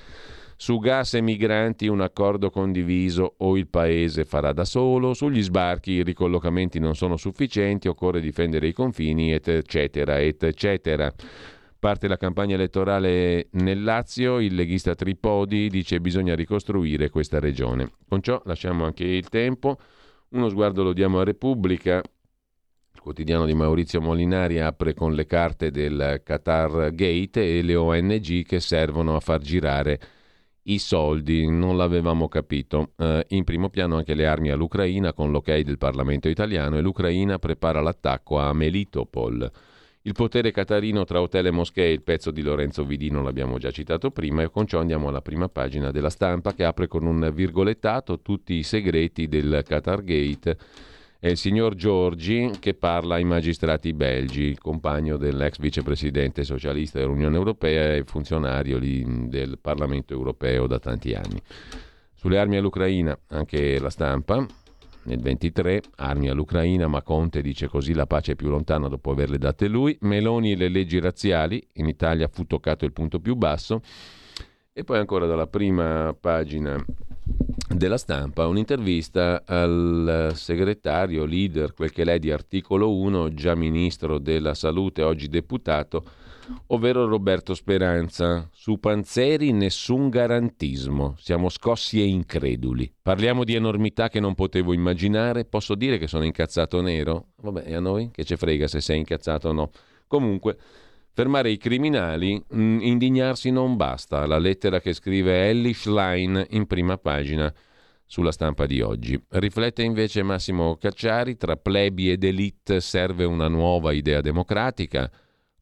Su gas e migranti un accordo condiviso o il paese farà da solo, sugli sbarchi i ricollocamenti non sono sufficienti, occorre difendere i confini, eccetera, eccetera. Parte la campagna elettorale nel Lazio, il leghista Tripodi dice che bisogna ricostruire questa regione. Con ciò lasciamo anche il tempo, uno sguardo lo diamo a Repubblica, il quotidiano di Maurizio Molinari apre con le carte del Qatar Gate e le ONG che servono a far girare i soldi, non l'avevamo capito. Eh, in primo piano anche le armi all'Ucraina con l'ok del Parlamento italiano e l'Ucraina prepara l'attacco a Melitopol. Il potere catarino tra hotel e moschee, il pezzo di Lorenzo Vidino l'abbiamo già citato prima e con ciò andiamo alla prima pagina della stampa che apre con un virgolettato tutti i segreti del Qatar Gate è il signor Giorgi che parla ai magistrati belgi, compagno dell'ex vicepresidente socialista dell'Unione Europea e funzionario del Parlamento Europeo da tanti anni. Sulle armi all'Ucraina, anche la stampa, nel 23, armi all'Ucraina, ma Conte dice così la pace è più lontana dopo averle date lui. Meloni e le leggi razziali, in Italia fu toccato il punto più basso. E poi ancora dalla prima pagina della stampa un'intervista al segretario leader, quel che lei di articolo 1, già ministro della salute, oggi deputato, ovvero Roberto Speranza. Su Panzeri nessun garantismo, siamo scossi e increduli. Parliamo di enormità che non potevo immaginare, posso dire che sono incazzato nero? Vabbè, e a noi che ci frega se sei incazzato o no. Comunque, Fermare i criminali, mm, indignarsi non basta. La lettera che scrive Ellie Schlein in prima pagina sulla stampa di oggi. Riflette invece Massimo Cacciari, tra plebi ed elite serve una nuova idea democratica.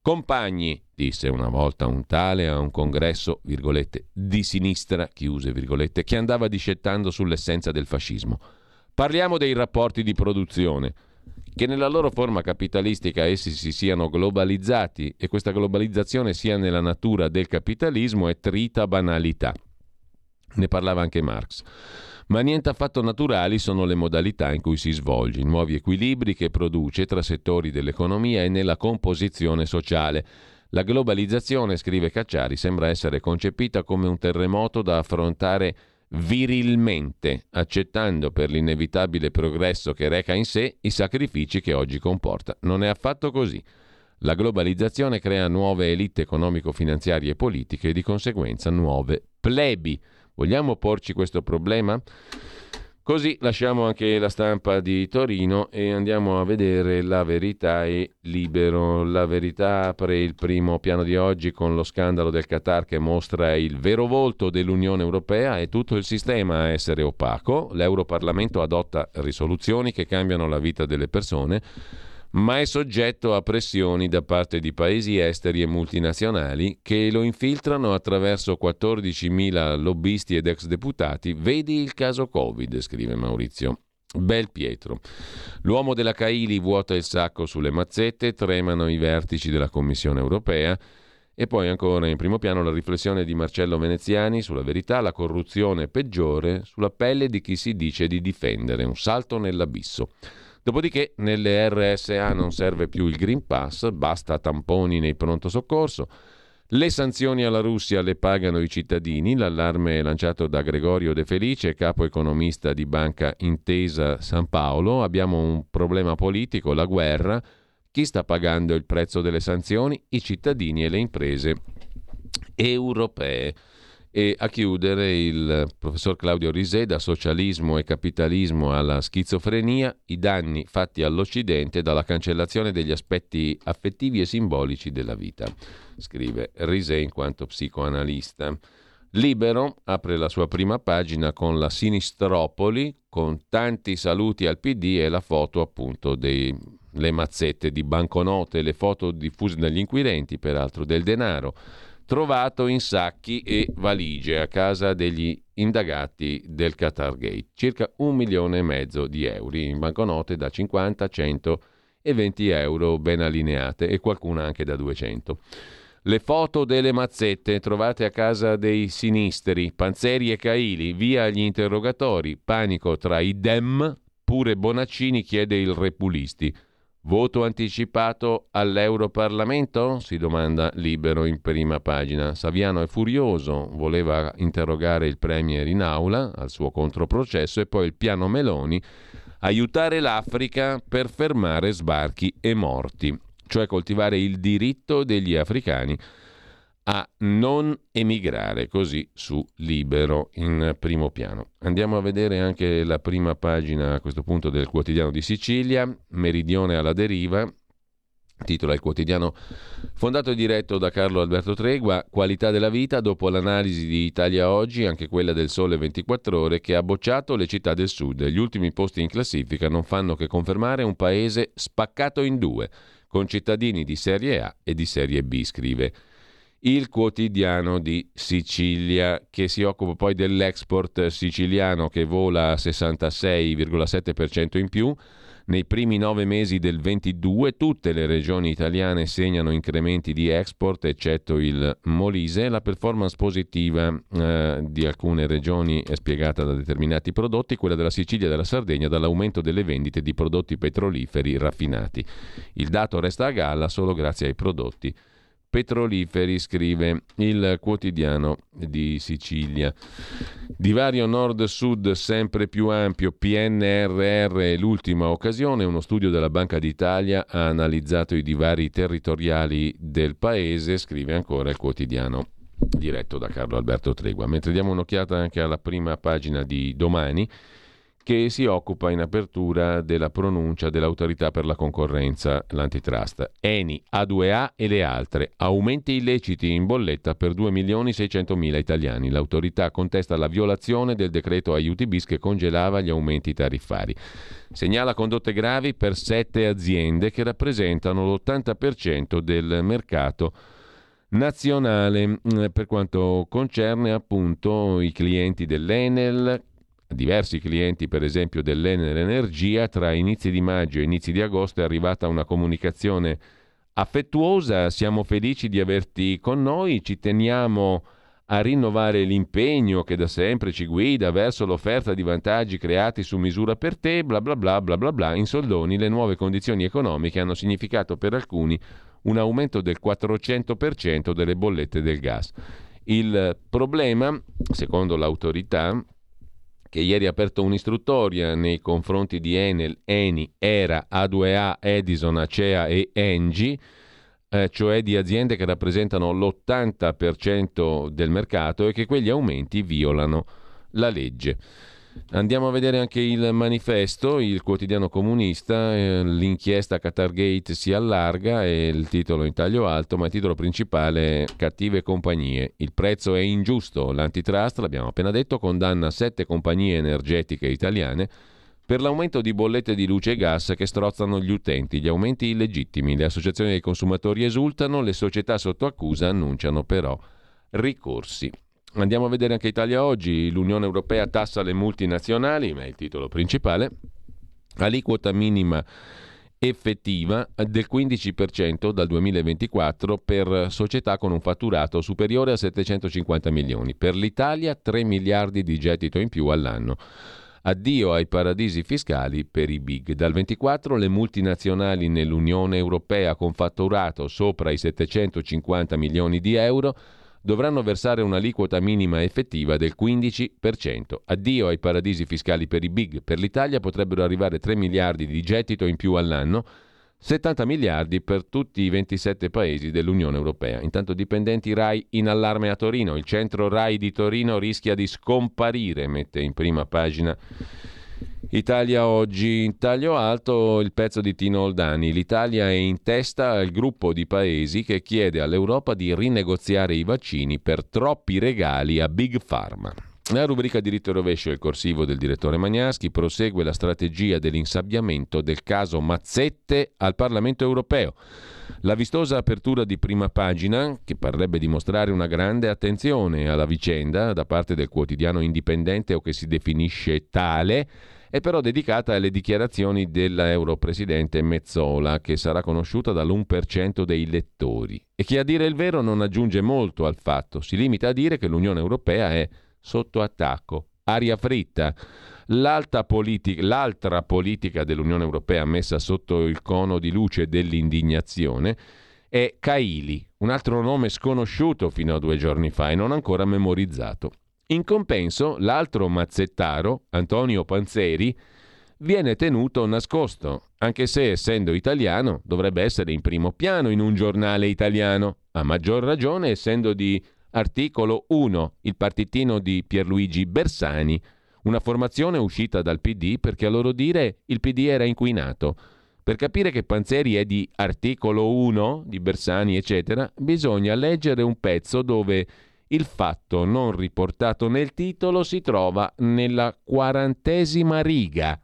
Compagni, disse una volta un tale a un congresso, virgolette, di sinistra, chiuse virgolette, che andava discettando sull'essenza del fascismo. Parliamo dei rapporti di produzione. Che nella loro forma capitalistica essi si siano globalizzati e questa globalizzazione sia nella natura del capitalismo è trita banalità. Ne parlava anche Marx. Ma niente affatto naturali sono le modalità in cui si svolge, i nuovi equilibri che produce tra settori dell'economia e nella composizione sociale. La globalizzazione, scrive Cacciari, sembra essere concepita come un terremoto da affrontare virilmente, accettando per l'inevitabile progresso che reca in sé i sacrifici che oggi comporta. Non è affatto così. La globalizzazione crea nuove elite economico-finanziarie e politiche e di conseguenza nuove plebi. Vogliamo porci questo problema? Così lasciamo anche la stampa di Torino e andiamo a vedere La Verità e Libero. La Verità apre il primo piano di oggi con lo scandalo del Qatar che mostra il vero volto dell'Unione Europea e tutto il sistema a essere opaco. L'Europarlamento adotta risoluzioni che cambiano la vita delle persone ma è soggetto a pressioni da parte di paesi esteri e multinazionali che lo infiltrano attraverso 14.000 lobbisti ed ex deputati. Vedi il caso Covid, scrive Maurizio. Bel Pietro. L'uomo della Caili vuota il sacco sulle mazzette, tremano i vertici della Commissione europea. E poi ancora in primo piano la riflessione di Marcello Veneziani sulla verità, la corruzione peggiore sulla pelle di chi si dice di difendere, un salto nell'abisso. Dopodiché nelle RSA non serve più il Green Pass, basta tamponi nei pronto soccorso. Le sanzioni alla Russia le pagano i cittadini, l'allarme lanciato da Gregorio De Felice, capo economista di Banca Intesa San Paolo. Abbiamo un problema politico, la guerra. Chi sta pagando il prezzo delle sanzioni? I cittadini e le imprese europee. E a chiudere il professor Claudio Risè, da socialismo e capitalismo alla schizofrenia, i danni fatti all'Occidente dalla cancellazione degli aspetti affettivi e simbolici della vita, scrive Risè in quanto psicoanalista. Libero apre la sua prima pagina con la Sinistropoli, con tanti saluti al PD e la foto appunto delle mazzette di banconote, le foto diffuse dagli inquirenti, peraltro del denaro trovato in sacchi e valigie a casa degli indagati del Qatar Gate, circa un milione e mezzo di euro in banconote da 50, 100 e 20 euro ben allineate e qualcuna anche da 200. Le foto delle mazzette trovate a casa dei sinisteri, Panzeri e Caili, via gli interrogatori, panico tra i Dem, pure Bonaccini chiede il Repulisti. Voto anticipato all'Europarlamento? si domanda Libero in prima pagina. Saviano è furioso, voleva interrogare il Premier in aula al suo controprocesso e poi il piano Meloni, aiutare l'Africa per fermare sbarchi e morti, cioè coltivare il diritto degli africani a non emigrare, così su Libero in primo piano. Andiamo a vedere anche la prima pagina a questo punto del quotidiano di Sicilia, Meridione alla deriva, titola il quotidiano fondato e diretto da Carlo Alberto Tregua, qualità della vita dopo l'analisi di Italia Oggi, anche quella del Sole 24 ore, che ha bocciato le città del sud. Gli ultimi posti in classifica non fanno che confermare un paese spaccato in due, con cittadini di serie A e di serie B, scrive il quotidiano di Sicilia, che si occupa poi dell'export siciliano che vola a 66,7% in più. Nei primi nove mesi del 22 tutte le regioni italiane segnano incrementi di export, eccetto il Molise. La performance positiva eh, di alcune regioni è spiegata da determinati prodotti, quella della Sicilia e della Sardegna dall'aumento delle vendite di prodotti petroliferi raffinati. Il dato resta a galla solo grazie ai prodotti petroliferi, scrive il quotidiano di Sicilia. Divario nord-sud sempre più ampio, PNRR è l'ultima occasione. Uno studio della Banca d'Italia ha analizzato i divari territoriali del paese, scrive ancora il quotidiano diretto da Carlo Alberto Tregua. Mentre diamo un'occhiata anche alla prima pagina di domani, che si occupa in apertura della pronuncia dell'autorità per la concorrenza, l'antitrust. Eni, A2A e le altre. Aumenti illeciti in bolletta per 2.600.000 italiani. L'autorità contesta la violazione del decreto aiuti bis che congelava gli aumenti tariffari. Segnala condotte gravi per sette aziende che rappresentano l'80% del mercato nazionale mm, per quanto concerne appunto i clienti dell'Enel diversi clienti, per esempio dell'Enel Energia, tra inizi di maggio e inizi di agosto è arrivata una comunicazione affettuosa, siamo felici di averti con noi, ci teniamo a rinnovare l'impegno che da sempre ci guida verso l'offerta di vantaggi creati su misura per te, bla bla bla bla bla bla. In soldoni le nuove condizioni economiche hanno significato per alcuni un aumento del 400% delle bollette del gas. Il problema, secondo l'autorità, che ieri ha aperto un'istruttoria nei confronti di Enel, Eni, Era, A2A, Edison, Acea e Engie, eh, cioè di aziende che rappresentano l'80% del mercato e che quegli aumenti violano la legge. Andiamo a vedere anche il manifesto, il quotidiano comunista, eh, l'inchiesta Qatar Gate si allarga e il titolo in taglio alto, ma il titolo principale cattive compagnie. Il prezzo è ingiusto, l'antitrust, l'abbiamo appena detto, condanna sette compagnie energetiche italiane per l'aumento di bollette di luce e gas che strozzano gli utenti, gli aumenti illegittimi. Le associazioni dei consumatori esultano, le società sotto accusa annunciano però ricorsi. Andiamo a vedere anche Italia oggi. L'Unione Europea tassa le multinazionali, ma è il titolo principale. Aliquota minima effettiva del 15% dal 2024 per società con un fatturato superiore a 750 milioni. Per l'Italia 3 miliardi di gettito in più all'anno. Addio ai paradisi fiscali per i big. Dal 24 le multinazionali nell'Unione Europea con fatturato sopra i 750 milioni di euro dovranno versare un'aliquota minima effettiva del 15%. Addio ai paradisi fiscali per i big. Per l'Italia potrebbero arrivare 3 miliardi di gettito in più all'anno, 70 miliardi per tutti i 27 paesi dell'Unione Europea. Intanto dipendenti RAI in allarme a Torino. Il centro RAI di Torino rischia di scomparire, mette in prima pagina Italia oggi in taglio alto il pezzo di Tino Oldani. L'Italia è in testa al gruppo di paesi che chiede all'Europa di rinegoziare i vaccini per troppi regali a Big Pharma. La rubrica diritto e rovescio, il corsivo del direttore Magnaschi, prosegue la strategia dell'insabbiamento del caso Mazzette al Parlamento europeo. La vistosa apertura di prima pagina, che parrebbe dimostrare una grande attenzione alla vicenda da parte del quotidiano indipendente o che si definisce tale, è però dedicata alle dichiarazioni dell'europresidente Mezzola, che sarà conosciuta dall'1% dei lettori, e che a dire il vero non aggiunge molto al fatto, si limita a dire che l'Unione Europea è sotto attacco. Aria fritta. Politica, l'altra politica dell'Unione Europea messa sotto il cono di luce dell'indignazione è Kaili, un altro nome sconosciuto fino a due giorni fa e non ancora memorizzato. In compenso, l'altro mazzettaro, Antonio Panzeri, viene tenuto nascosto, anche se essendo italiano dovrebbe essere in primo piano in un giornale italiano, a maggior ragione essendo di Articolo 1. Il partitino di Pierluigi Bersani, una formazione uscita dal PD perché a loro dire il PD era inquinato. Per capire che Panzeri è di articolo 1 di Bersani, eccetera, bisogna leggere un pezzo dove il fatto non riportato nel titolo si trova nella quarantesima riga.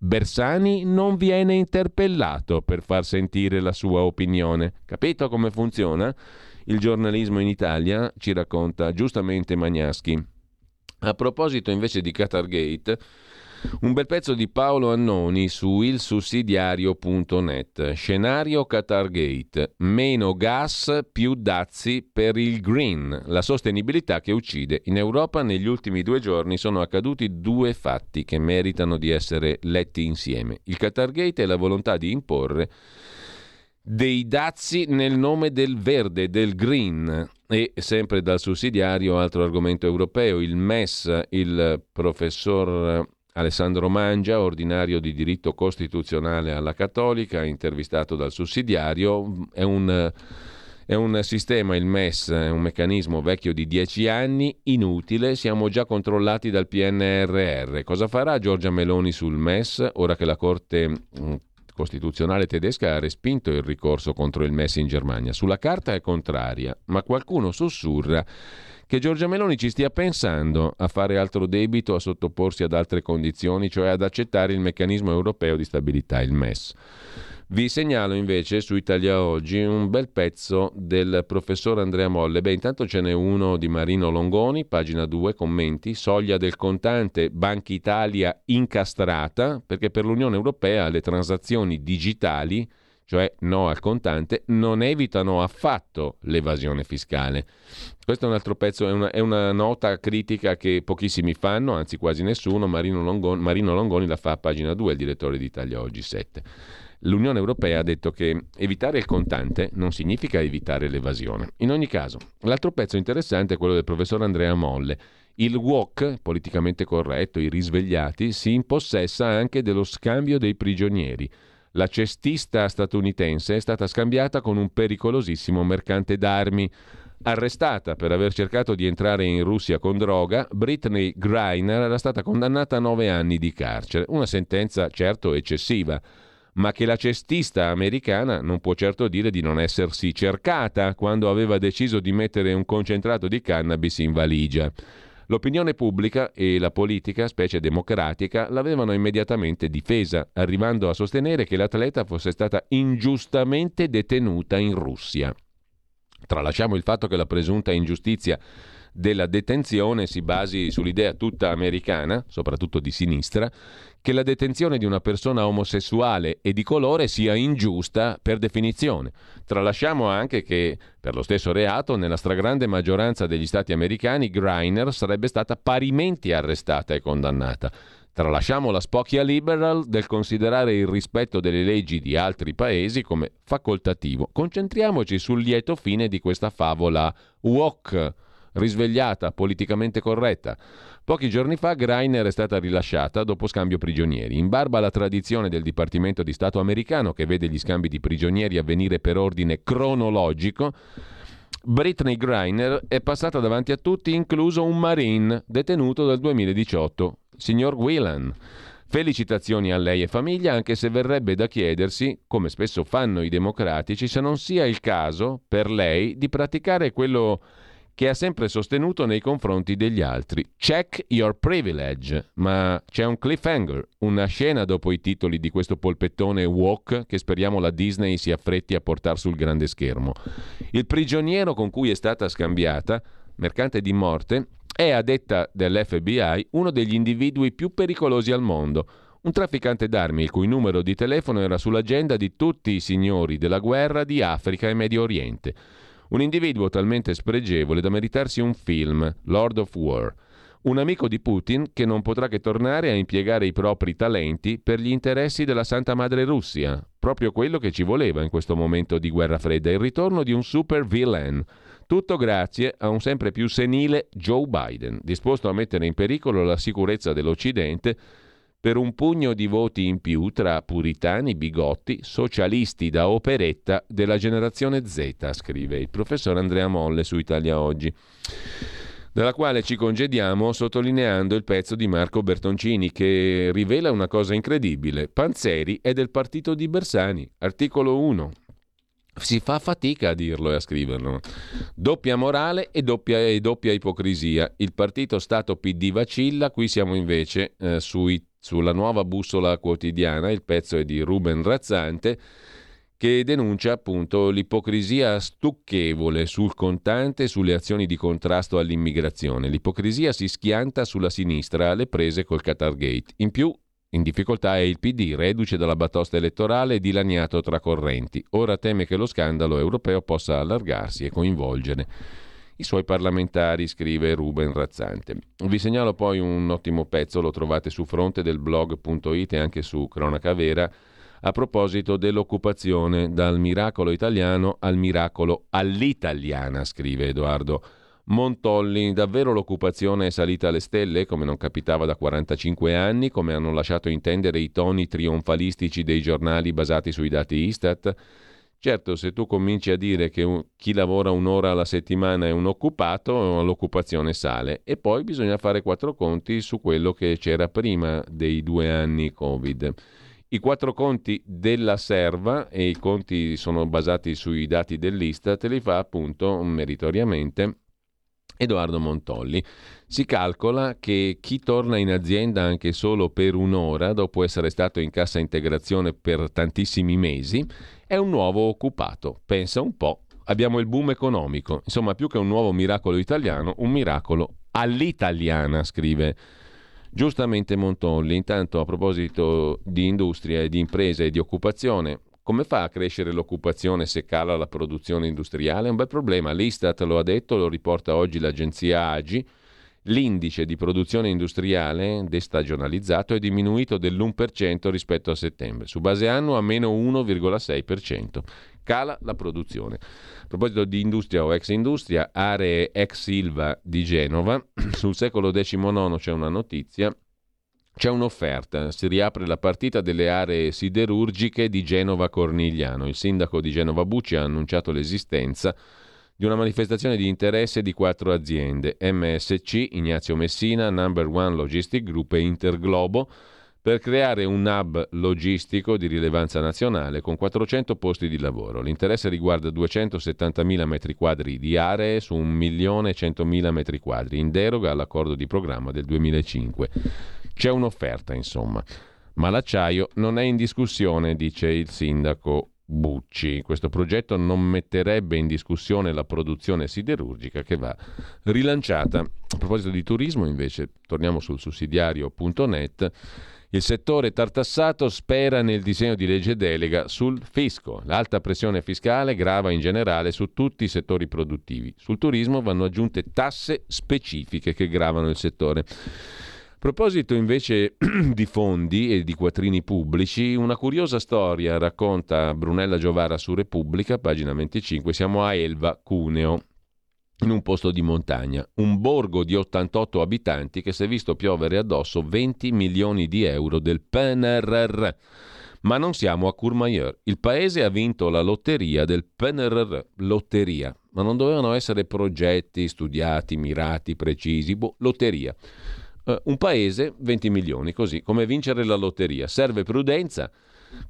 Bersani non viene interpellato per far sentire la sua opinione. Capito come funziona? Il giornalismo in Italia, ci racconta giustamente Magnaschi. A proposito invece di Qatargate, un bel pezzo di Paolo Annoni su ilsussidiario.net. Scenario Qatargate. Meno gas, più dazi per il green, la sostenibilità che uccide. In Europa negli ultimi due giorni sono accaduti due fatti che meritano di essere letti insieme. Il Qatargate è la volontà di imporre dei dazi nel nome del verde, del green. E sempre dal sussidiario, altro argomento europeo, il MES, il professor Alessandro Mangia, ordinario di diritto costituzionale alla Cattolica, intervistato dal sussidiario, è un, è un sistema, il MES, è un meccanismo vecchio di dieci anni, inutile, siamo già controllati dal PNRR. Cosa farà Giorgia Meloni sul MES ora che la Corte mm, costituzionale tedesca ha respinto il ricorso contro il MES in Germania. Sulla carta è contraria, ma qualcuno sussurra che Giorgia Meloni ci stia pensando a fare altro debito, a sottoporsi ad altre condizioni, cioè ad accettare il meccanismo europeo di stabilità, il MES. Vi segnalo invece su Italia Oggi un bel pezzo del professor Andrea Molle. Beh, intanto ce n'è uno di Marino Longoni, pagina 2, commenti, soglia del contante, Banca Italia incastrata, perché per l'Unione Europea le transazioni digitali, cioè no al contante, non evitano affatto l'evasione fiscale. Questo è un altro pezzo, è una, è una nota critica che pochissimi fanno, anzi quasi nessuno, Marino Longoni, Marino Longoni la fa a pagina 2, il direttore di Italia Oggi 7 l'Unione Europea ha detto che evitare il contante non significa evitare l'evasione. In ogni caso, l'altro pezzo interessante è quello del professor Andrea Molle. Il WOC, politicamente corretto, i risvegliati, si impossessa anche dello scambio dei prigionieri. La cestista statunitense è stata scambiata con un pericolosissimo mercante d'armi. Arrestata per aver cercato di entrare in Russia con droga, Britney Greiner era stata condannata a nove anni di carcere, una sentenza certo eccessiva ma che la cestista americana non può certo dire di non essersi cercata quando aveva deciso di mettere un concentrato di cannabis in valigia. L'opinione pubblica e la politica, specie democratica, l'avevano immediatamente difesa, arrivando a sostenere che l'atleta fosse stata ingiustamente detenuta in Russia. Tralasciamo il fatto che la presunta ingiustizia della detenzione si basi sull'idea tutta americana, soprattutto di sinistra, che la detenzione di una persona omosessuale e di colore sia ingiusta per definizione. Tralasciamo anche che per lo stesso reato, nella stragrande maggioranza degli stati americani, Greiner sarebbe stata parimenti arrestata e condannata. Tralasciamo la spocchia liberal del considerare il rispetto delle leggi di altri paesi come facoltativo. Concentriamoci sul lieto fine di questa favola woke risvegliata, politicamente corretta. Pochi giorni fa Greiner è stata rilasciata dopo scambio prigionieri, in barba alla tradizione del Dipartimento di Stato americano che vede gli scambi di prigionieri avvenire per ordine cronologico. Britney Greiner è passata davanti a tutti, incluso un Marine detenuto dal 2018, signor Whelan. Felicitazioni a lei e famiglia, anche se verrebbe da chiedersi, come spesso fanno i democratici, se non sia il caso per lei di praticare quello che ha sempre sostenuto nei confronti degli altri. Check your privilege. Ma c'è un cliffhanger, una scena dopo i titoli di questo polpettone walk che speriamo la Disney si affretti a portare sul grande schermo. Il prigioniero con cui è stata scambiata, mercante di morte, è a detta dell'FBI uno degli individui più pericolosi al mondo. Un trafficante d'armi il cui numero di telefono era sull'agenda di tutti i signori della guerra di Africa e Medio Oriente. Un individuo talmente spregevole da meritarsi un film, Lord of War. Un amico di Putin che non potrà che tornare a impiegare i propri talenti per gli interessi della Santa Madre Russia. Proprio quello che ci voleva in questo momento di guerra fredda, il ritorno di un super villain. Tutto grazie a un sempre più senile Joe Biden, disposto a mettere in pericolo la sicurezza dell'Occidente per un pugno di voti in più tra puritani, bigotti, socialisti da operetta della generazione Z, scrive il professor Andrea Molle su Italia Oggi dalla quale ci congediamo sottolineando il pezzo di Marco Bertoncini che rivela una cosa incredibile. Panzeri è del partito di Bersani, articolo 1. Si fa fatica a dirlo e a scriverlo. Doppia morale e doppia, e doppia ipocrisia. Il partito Stato PD vacilla, qui siamo invece eh, sui sulla nuova bussola quotidiana, il pezzo è di Ruben Razzante, che denuncia appunto l'ipocrisia stucchevole sul contante e sulle azioni di contrasto all'immigrazione. L'ipocrisia si schianta sulla sinistra alle prese col Qatargate. In più, in difficoltà è il PD, reduce dalla batosta elettorale e dilaniato tra correnti. Ora teme che lo scandalo europeo possa allargarsi e coinvolgere i suoi parlamentari, scrive Ruben Razzante. Vi segnalo poi un ottimo pezzo, lo trovate su fronte del blog.it e anche su Cronaca Vera, a proposito dell'occupazione dal miracolo italiano al miracolo all'italiana, scrive Edoardo Montolli. Davvero l'occupazione è salita alle stelle, come non capitava da 45 anni, come hanno lasciato intendere i toni trionfalistici dei giornali basati sui dati Istat? Certo, se tu cominci a dire che chi lavora un'ora alla settimana è un occupato, l'occupazione sale e poi bisogna fare quattro conti su quello che c'era prima dei due anni Covid. I quattro conti della serva, e i conti sono basati sui dati dell'Istat, li fa appunto meritoriamente Edoardo Montolli. Si calcola che chi torna in azienda anche solo per un'ora, dopo essere stato in cassa integrazione per tantissimi mesi, è un nuovo occupato. Pensa un po', abbiamo il boom economico. Insomma, più che un nuovo miracolo italiano, un miracolo all'italiana, scrive giustamente Montolli. Intanto, a proposito di industria e di impresa e di occupazione, come fa a crescere l'occupazione se cala la produzione industriale? È un bel problema. L'Istat lo ha detto, lo riporta oggi l'agenzia AGI. L'indice di produzione industriale destagionalizzato è diminuito dell'1% rispetto a settembre, su base annua meno 1,6%. Cala la produzione. A proposito di industria o ex industria, aree ex Silva di Genova, *clears throat* sul secolo XIX c'è una notizia c'è un'offerta, si riapre la partita delle aree siderurgiche di Genova Cornigliano. Il sindaco di Genova Bucci ha annunciato l'esistenza di una manifestazione di interesse di quattro aziende, MSC, Ignazio Messina, Number One Logistic Group e Interglobo, per creare un hub logistico di rilevanza nazionale con 400 posti di lavoro. L'interesse riguarda 270.000 m2 di aree su 1.100.000 m2, in deroga all'accordo di programma del 2005. C'è un'offerta, insomma. Ma l'acciaio non è in discussione, dice il sindaco Bucci. Questo progetto non metterebbe in discussione la produzione siderurgica che va rilanciata. A proposito di turismo, invece, torniamo sul sussidiario.net. Il settore tartassato spera nel disegno di legge delega sul fisco. L'alta pressione fiscale grava in generale su tutti i settori produttivi. Sul turismo vanno aggiunte tasse specifiche che gravano il settore. A proposito invece *clears throat* di fondi e di quattrini pubblici, una curiosa storia racconta Brunella Giovara su Repubblica, pagina 25. Siamo a Elva, Cuneo, in un posto di montagna, un borgo di 88 abitanti che si è visto piovere addosso 20 milioni di euro del PNRR. Ma non siamo a Courmayeur. Il paese ha vinto la lotteria del PNRR. Lotteria. Ma non dovevano essere progetti studiati, mirati, precisi. Boh, lotteria. Uh, un paese, 20 milioni, così come vincere la lotteria. Serve prudenza,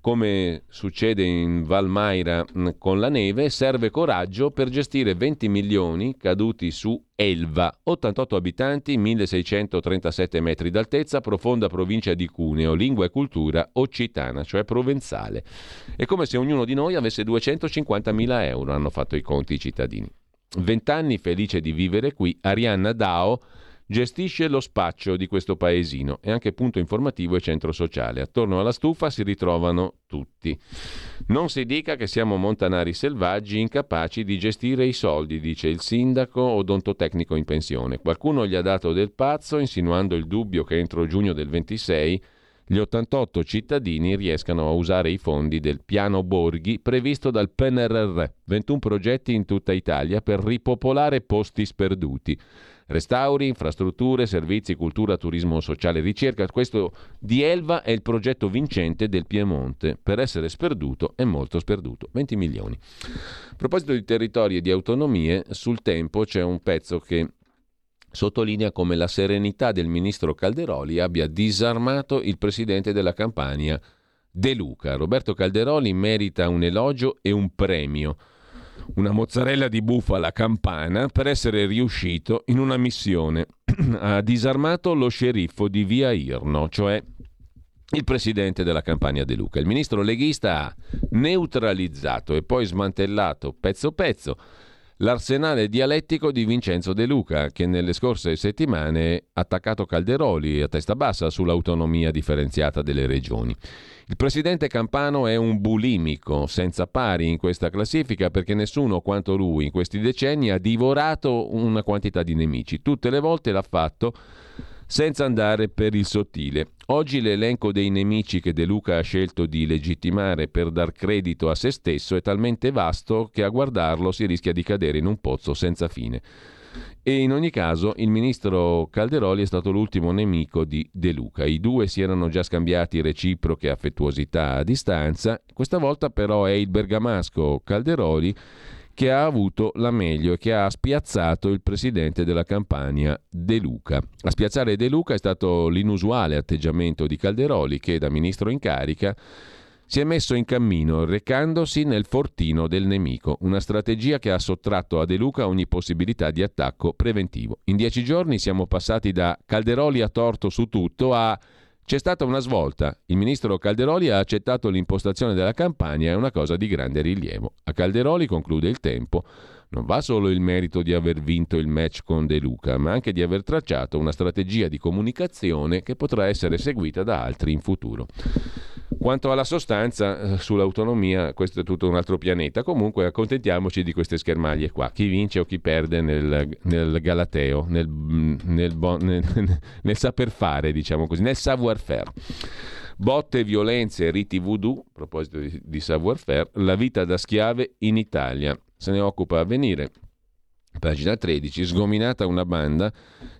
come succede in Valmaira mm, con la neve, serve coraggio per gestire 20 milioni caduti su Elva, 88 abitanti, 1637 metri d'altezza, profonda provincia di Cuneo, lingua e cultura occitana, cioè provenzale. È come se ognuno di noi avesse 250.000 euro, hanno fatto i conti i cittadini. Vent'anni felice di vivere qui, Arianna Dao gestisce lo spaccio di questo paesino e anche punto informativo e centro sociale. Attorno alla stufa si ritrovano tutti. Non si dica che siamo montanari selvaggi incapaci di gestire i soldi, dice il sindaco odontotecnico in pensione. Qualcuno gli ha dato del pazzo insinuando il dubbio che entro giugno del 26 gli 88 cittadini riescano a usare i fondi del piano Borghi previsto dal PNRR, 21 progetti in tutta Italia per ripopolare posti sperduti. Restauri, infrastrutture, servizi, cultura, turismo sociale ricerca. Questo di Elva è il progetto vincente del Piemonte. Per essere sperduto è molto sperduto. 20 milioni. A proposito di territori e di autonomie, sul tempo c'è un pezzo che sottolinea come la serenità del ministro Calderoli abbia disarmato il presidente della Campania, De Luca. Roberto Calderoli merita un elogio e un premio una mozzarella di bufala campana per essere riuscito in una missione. *clears throat* ha disarmato lo sceriffo di Via Irno, cioè il presidente della campagna De Luca. Il ministro leghista ha neutralizzato e poi smantellato pezzo pezzo l'arsenale dialettico di Vincenzo De Luca, che nelle scorse settimane ha attaccato Calderoli a testa bassa sull'autonomia differenziata delle regioni. Il presidente Campano è un bulimico senza pari in questa classifica perché nessuno quanto lui in questi decenni ha divorato una quantità di nemici. Tutte le volte l'ha fatto senza andare per il sottile. Oggi l'elenco dei nemici che De Luca ha scelto di legittimare per dar credito a se stesso è talmente vasto che a guardarlo si rischia di cadere in un pozzo senza fine. E in ogni caso il ministro Calderoli è stato l'ultimo nemico di De Luca. I due si erano già scambiati reciproche affettuosità a distanza, questa volta però è il bergamasco Calderoli che ha avuto la meglio e che ha spiazzato il presidente della campagna De Luca. A spiazzare De Luca è stato l'inusuale atteggiamento di Calderoli che da ministro in carica si è messo in cammino recandosi nel fortino del nemico, una strategia che ha sottratto a De Luca ogni possibilità di attacco preventivo. In dieci giorni siamo passati da Calderoli a torto su tutto a c'è stata una svolta. Il ministro Calderoli ha accettato l'impostazione della campagna, è una cosa di grande rilievo. A Calderoli, conclude il tempo, non va solo il merito di aver vinto il match con De Luca, ma anche di aver tracciato una strategia di comunicazione che potrà essere seguita da altri in futuro. Quanto alla sostanza, eh, sull'autonomia, questo è tutto un altro pianeta. Comunque accontentiamoci di queste schermaglie qua. Chi vince o chi perde nel, nel galateo, nel, nel, *laughs* nel, nel saper fare, diciamo così, nel savoir-faire. Botte, violenze, riti voodoo, a proposito di, di savoir-faire, la vita da schiave in Italia. Se ne occupa a venire Pagina 13, sgominata una banda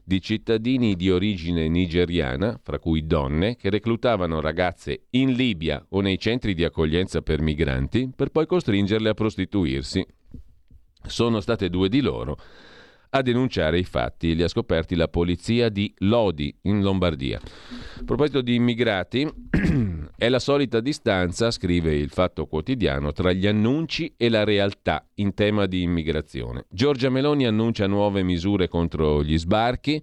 di cittadini di origine nigeriana, fra cui donne, che reclutavano ragazze in Libia o nei centri di accoglienza per migranti per poi costringerle a prostituirsi. Sono state due di loro a denunciare i fatti. Li ha scoperti la polizia di Lodi, in Lombardia. A proposito di immigrati, *clears throat* è la solita distanza, scrive il Fatto Quotidiano, tra gli annunci e la realtà in tema di immigrazione. Giorgia Meloni annuncia nuove misure contro gli sbarchi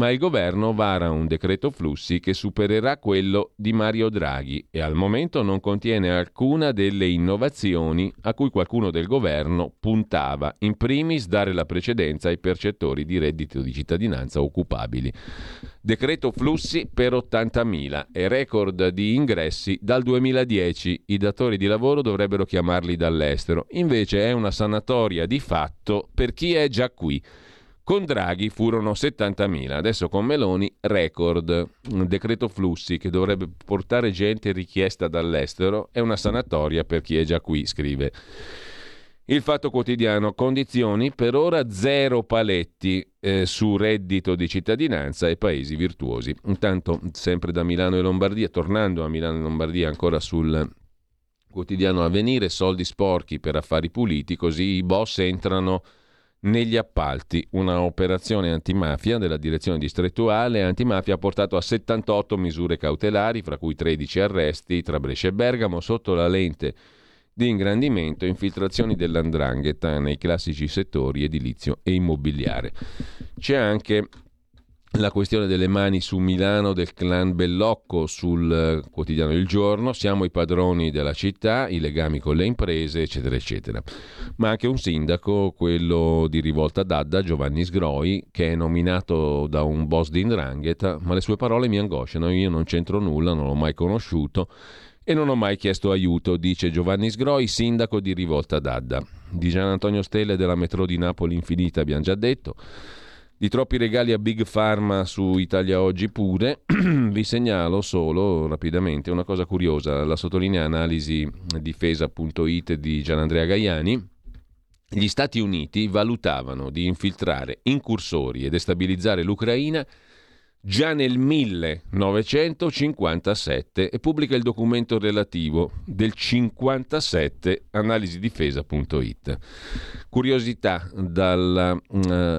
ma il governo vara un decreto flussi che supererà quello di Mario Draghi e al momento non contiene alcuna delle innovazioni a cui qualcuno del governo puntava, in primis dare la precedenza ai percettori di reddito di cittadinanza occupabili. Decreto flussi per 80.000 e record di ingressi dal 2010. I datori di lavoro dovrebbero chiamarli dall'estero, invece è una sanatoria di fatto per chi è già qui. Con Draghi furono 70.000, adesso con Meloni record. Un decreto flussi che dovrebbe portare gente richiesta dall'estero è una sanatoria per chi è già qui, scrive. Il Fatto Quotidiano, condizioni per ora zero paletti eh, su reddito di cittadinanza e paesi virtuosi. Intanto, sempre da Milano e Lombardia, tornando a Milano e Lombardia ancora sul quotidiano Avvenire, soldi sporchi per affari puliti, così i boss entrano negli appalti. Una operazione antimafia della direzione distrettuale antimafia ha portato a 78 misure cautelari, fra cui 13 arresti tra Brescia e Bergamo, sotto la lente di ingrandimento e infiltrazioni dell'andrangheta nei classici settori edilizio e immobiliare. C'è anche la questione delle mani su Milano del clan Bellocco sul eh, quotidiano Il Giorno, siamo i padroni della città, i legami con le imprese, eccetera, eccetera. Ma anche un sindaco, quello di Rivolta d'Adda, Giovanni Sgroi, che è nominato da un boss di Indrangheta, ma le sue parole mi angosciano, io non c'entro nulla, non l'ho mai conosciuto e non ho mai chiesto aiuto, dice Giovanni Sgroi, sindaco di Rivolta d'Adda. Di Gian Antonio Stelle della metro di Napoli Infinita abbiamo già detto. Di troppi regali a Big Pharma su Italia Oggi pure, *clears throat* vi segnalo solo rapidamente una cosa curiosa, la sottolinea analisi difesa.it di Gianandrea Gaiani. Gli Stati Uniti valutavano di infiltrare incursori e destabilizzare l'Ucraina già nel 1957 e pubblica il documento relativo del 57 analisidifesa.it. Curiosità dalla uh,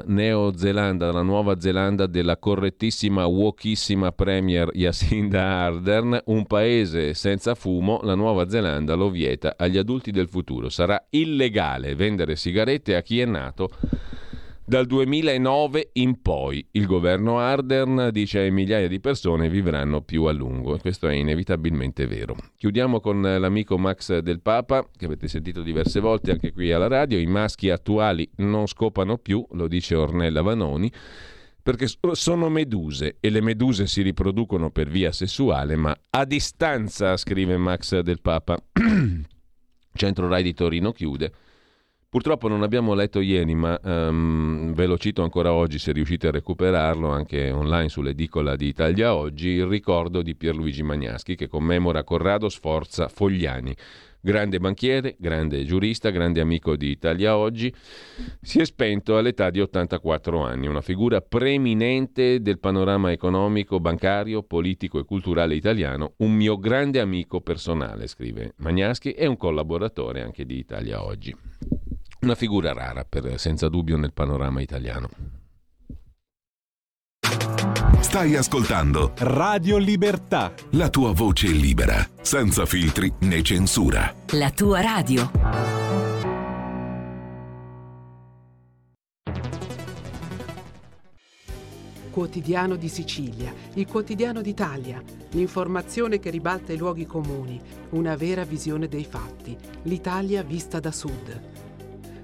Neozelanda, dalla Nuova Zelanda della correttissima wokissima premier Jacinda Ardern, un paese senza fumo, la Nuova Zelanda lo vieta agli adulti del futuro. Sarà illegale vendere sigarette a chi è nato dal 2009 in poi il governo Ardern dice che migliaia di persone vivranno più a lungo e questo è inevitabilmente vero. Chiudiamo con l'amico Max del Papa, che avete sentito diverse volte anche qui alla radio, i maschi attuali non scopano più, lo dice Ornella Vanoni, perché sono meduse e le meduse si riproducono per via sessuale, ma a distanza, scrive Max del Papa. *clears throat* Centro Rai di Torino chiude. Purtroppo non abbiamo letto ieri, ma um, ve lo cito ancora oggi se riuscite a recuperarlo anche online sull'edicola di Italia Oggi, il ricordo di Pierluigi Magnaschi che commemora Corrado Sforza Fogliani. Grande banchiere, grande giurista, grande amico di Italia Oggi, si è spento all'età di 84 anni, una figura preeminente del panorama economico, bancario, politico e culturale italiano, un mio grande amico personale, scrive Magnaschi, e un collaboratore anche di Italia Oggi. Una figura rara, per, senza dubbio, nel panorama italiano. Stai ascoltando Radio Libertà. La tua voce libera, senza filtri né censura. La tua radio. Quotidiano di Sicilia, il quotidiano d'Italia, l'informazione che ribalta i luoghi comuni, una vera visione dei fatti, l'Italia vista da sud.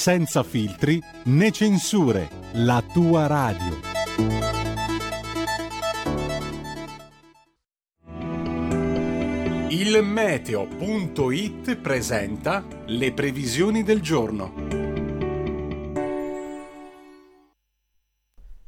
senza filtri né censure, la tua radio. Il meteo.it presenta le previsioni del giorno.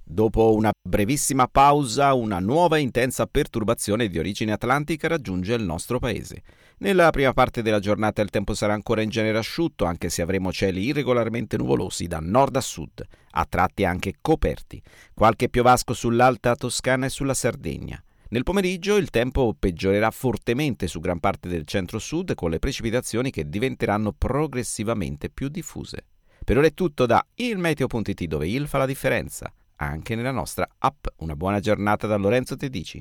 Dopo una brevissima pausa, una nuova intensa perturbazione di origine atlantica raggiunge il nostro paese. Nella prima parte della giornata il tempo sarà ancora in genere asciutto, anche se avremo cieli irregolarmente nuvolosi da nord a sud, a tratti anche coperti. Qualche piovasco sull'alta Toscana e sulla Sardegna. Nel pomeriggio il tempo peggiorerà fortemente su gran parte del centro-sud con le precipitazioni che diventeranno progressivamente più diffuse. Per ora è tutto da ilmeteo.it dove il fa la differenza, anche nella nostra app. Una buona giornata da Lorenzo Tedici.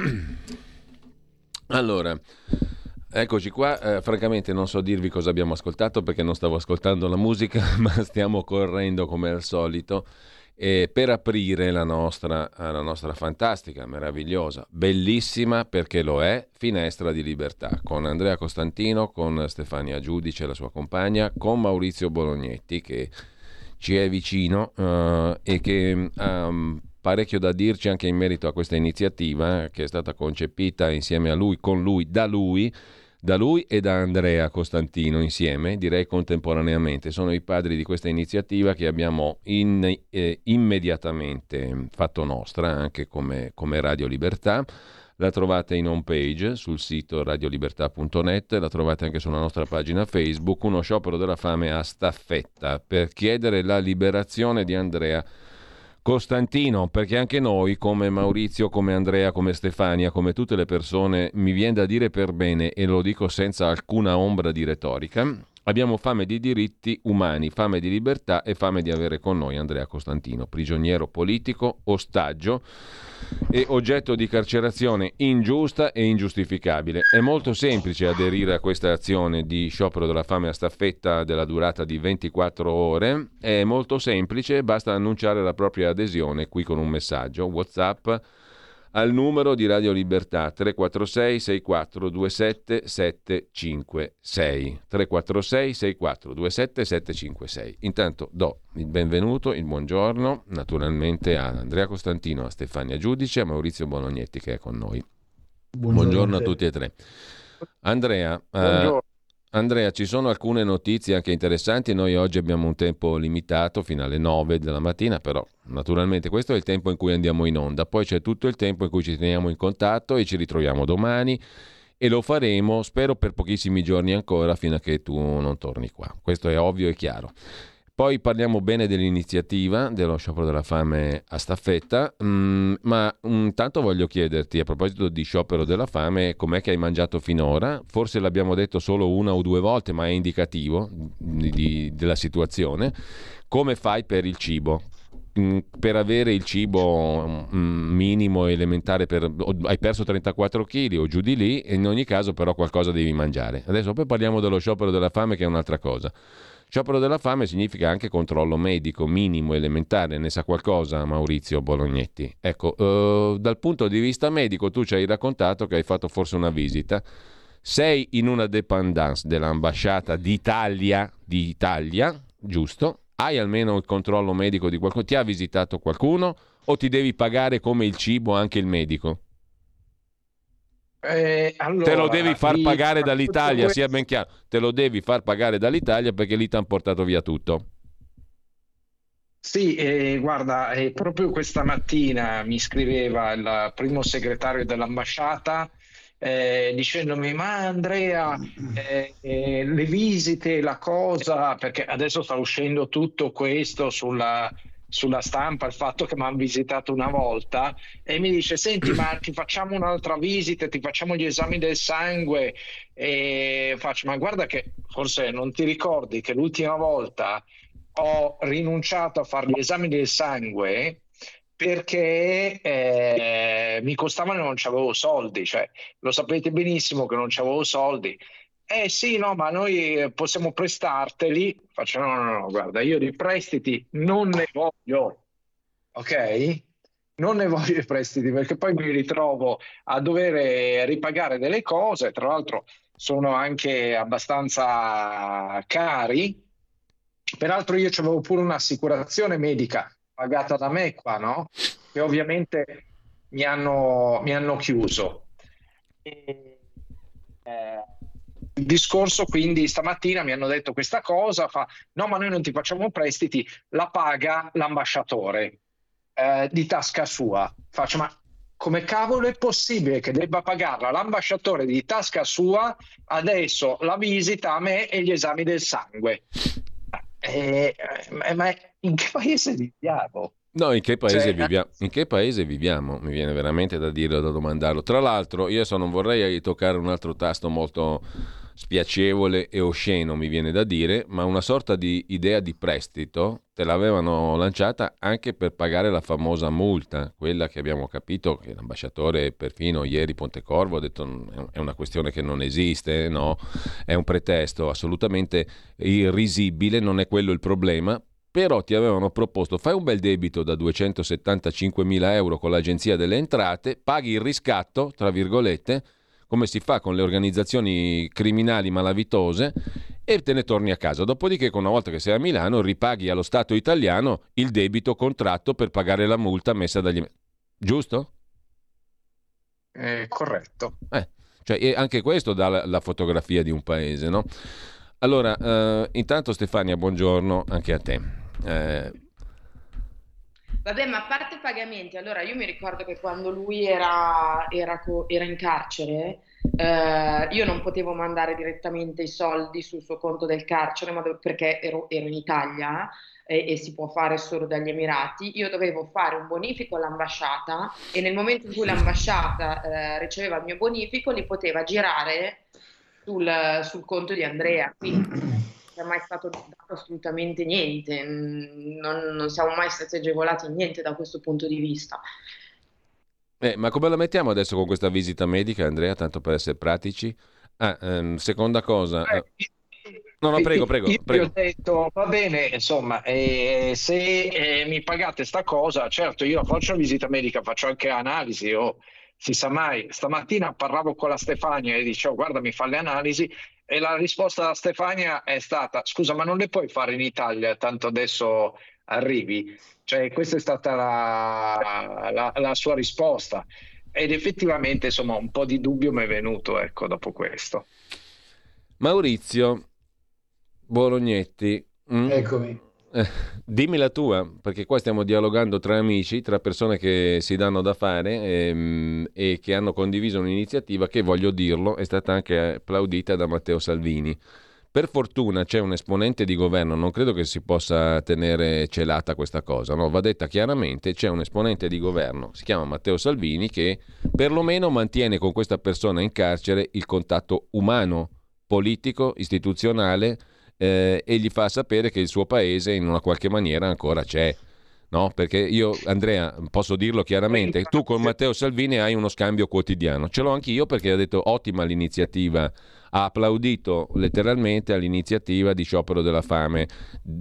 *clears throat* allora, eccoci qua. Eh, francamente non so dirvi cosa abbiamo ascoltato perché non stavo ascoltando la musica, *laughs* ma stiamo correndo come al solito. E per aprire la nostra, la nostra fantastica, meravigliosa, bellissima perché lo è, finestra di libertà con Andrea Costantino, con Stefania Giudice, la sua compagna, con Maurizio Bolognetti che ci è vicino uh, e che ha um, parecchio da dirci anche in merito a questa iniziativa che è stata concepita insieme a lui, con lui, da lui da lui e da Andrea Costantino insieme, direi contemporaneamente. Sono i padri di questa iniziativa che abbiamo in, eh, immediatamente fatto nostra anche come, come Radio Libertà. La trovate in home page sul sito radiolibertà.net, la trovate anche sulla nostra pagina Facebook, uno sciopero della fame a staffetta per chiedere la liberazione di Andrea Costantino, perché anche noi, come Maurizio, come Andrea, come Stefania, come tutte le persone, mi viene da dire per bene e lo dico senza alcuna ombra di retorica, abbiamo fame di diritti umani, fame di libertà e fame di avere con noi Andrea Costantino, prigioniero politico, ostaggio e oggetto di carcerazione ingiusta e ingiustificabile. È molto semplice aderire a questa azione di sciopero della fame a staffetta della durata di 24 ore, è molto semplice, basta annunciare la propria adesione qui con un messaggio WhatsApp al numero di Radio Libertà 346 6427 756 346 6427 756 intanto do il benvenuto, il buongiorno naturalmente a Andrea Costantino, a Stefania Giudice, a Maurizio Bolognetti che è con noi. Buongiorno, buongiorno a tutti e tre. Andrea, uh, Andrea, ci sono alcune notizie anche interessanti. Noi oggi abbiamo un tempo limitato fino alle 9 della mattina, però naturalmente questo è il tempo in cui andiamo in onda. Poi c'è tutto il tempo in cui ci teniamo in contatto e ci ritroviamo domani e lo faremo, spero, per pochissimi giorni ancora fino a che tu non torni qua. Questo è ovvio e chiaro. Poi parliamo bene dell'iniziativa dello sciopero della fame a staffetta, mm, ma intanto voglio chiederti a proposito di sciopero della fame, com'è che hai mangiato finora? Forse l'abbiamo detto solo una o due volte, ma è indicativo di, della situazione. Come fai per il cibo? Mm, per avere il cibo mm, minimo elementare per, hai perso 34 kg o giù di lì in ogni caso però qualcosa devi mangiare adesso poi parliamo dello sciopero della fame che è un'altra cosa Sciopero della fame significa anche controllo medico minimo elementare, ne sa qualcosa Maurizio Bolognetti? Ecco, eh, dal punto di vista medico tu ci hai raccontato che hai fatto forse una visita, sei in una dependance dell'ambasciata d'Italia, d'Italia, giusto? Hai almeno il controllo medico di qualcuno? Ti ha visitato qualcuno o ti devi pagare come il cibo anche il medico? Eh, allora, te lo devi far pagare dall'Italia, questo... sia ben chiaro, te lo devi far pagare dall'Italia perché lì ti hanno portato via tutto. Sì, eh, guarda, eh, proprio questa mattina mi scriveva il primo segretario dell'ambasciata eh, dicendomi ma Andrea eh, eh, le visite, la cosa, perché adesso sta uscendo tutto questo sulla sulla stampa il fatto che mi hanno visitato una volta e mi dice senti ma ti facciamo un'altra visita, ti facciamo gli esami del sangue. E faccio ma guarda che forse non ti ricordi che l'ultima volta ho rinunciato a fare gli esami del sangue perché eh, mi costavano e non avevo soldi, cioè lo sapete benissimo che non avevo soldi eh sì, no, ma noi possiamo prestarteli. Faccio no, no, no, guarda, io di prestiti non ne voglio, ok? Non ne voglio i prestiti perché poi mi ritrovo a dover ripagare delle cose, tra l'altro sono anche abbastanza cari. Peraltro io avevo pure un'assicurazione medica pagata da me qua, no? Che ovviamente mi hanno, mi hanno chiuso. E, eh, il discorso quindi stamattina mi hanno detto questa cosa, fa no ma noi non ti facciamo prestiti, la paga l'ambasciatore eh, di tasca sua. Faccio ma come cavolo è possibile che debba pagarla l'ambasciatore di tasca sua adesso la visita a me e gli esami del sangue? Eh, eh, ma in che paese viviamo? No, in che, cioè, viviamo, in che, paese viviamo? Mi viene veramente da dirlo, da domandarlo. Tra l'altro, io adesso non vorrei toccare un altro tasto molto spiacevole e osceno, mi viene da dire, ma una sorta di idea di prestito te l'avevano lanciata anche per pagare la famosa multa, quella che abbiamo capito che l'ambasciatore perfino ieri Pontecorvo ha detto è una questione che non esiste, no? È un pretesto assolutamente irrisibile, non è quello il problema, però ti avevano proposto fai un bel debito da 275 mila euro con l'agenzia delle entrate, paghi il riscatto, tra virgolette, come si fa con le organizzazioni criminali malavitose, e te ne torni a casa. Dopodiché, una volta che sei a Milano, ripaghi allo Stato italiano il debito contratto per pagare la multa messa dagli... Giusto? Eh, corretto. Eh, cioè, anche questo dà la, la, fotografia di un paese, no? Allora, eh, intanto Stefania, buongiorno anche a te. Eh, Vabbè, ma a parte i pagamenti, allora io mi ricordo che quando lui era, era, era in carcere, eh, io non potevo mandare direttamente i soldi sul suo conto del carcere, ma perché ero, ero in Italia e, e, si può fare solo dagli Emirati, io dovevo fare un bonifico all'ambasciata e nel momento in cui l'ambasciata eh, riceveva il mio bonifico li poteva girare sul, sul conto di Andrea. Quindi è mai stato dato assolutamente niente, non, non, siamo mai stati agevolati in niente da questo punto di vista. Eh, ma come la mettiamo adesso con questa visita medica, Andrea, tanto per essere pratici? Ah, ehm, seconda cosa... Eh, no, no, prego, prego. Io, prego. ho detto, va bene, insomma, eh, se eh, mi pagate sta cosa, certo, io faccio visita medica, faccio anche analisi, o si sa mai. Stamattina parlavo con la Stefania e dicevo, guarda, mi fa le analisi, e la risposta da Stefania è stata: scusa, ma non le puoi fare in Italia, tanto adesso arrivi. Cioè, questa è stata la, la, la sua risposta. Ed effettivamente, insomma, un po' di dubbio mi è venuto, ecco, dopo questo. Maurizio Bolognetti. Mm? Eccomi. Eh, dimmi la tua, perché qua stiamo dialogando tra amici, tra persone che si danno da fare ehm, e che hanno condiviso un'iniziativa che, voglio dirlo, è stata anche applaudita da Matteo Salvini. Per fortuna c'è un esponente di governo, non credo che si possa tenere celata questa cosa, no? va detta chiaramente, c'è un esponente di governo, si chiama Matteo Salvini, che perlomeno mantiene con questa persona in carcere il contatto umano, politico, istituzionale, eh, e gli fa sapere che il suo paese in una qualche maniera ancora c'è. No? Perché io, Andrea, posso dirlo chiaramente, tu con Matteo Salvini hai uno scambio quotidiano. Ce l'ho anch'io perché ha detto ottima l'iniziativa, ha applaudito letteralmente all'iniziativa di sciopero della fame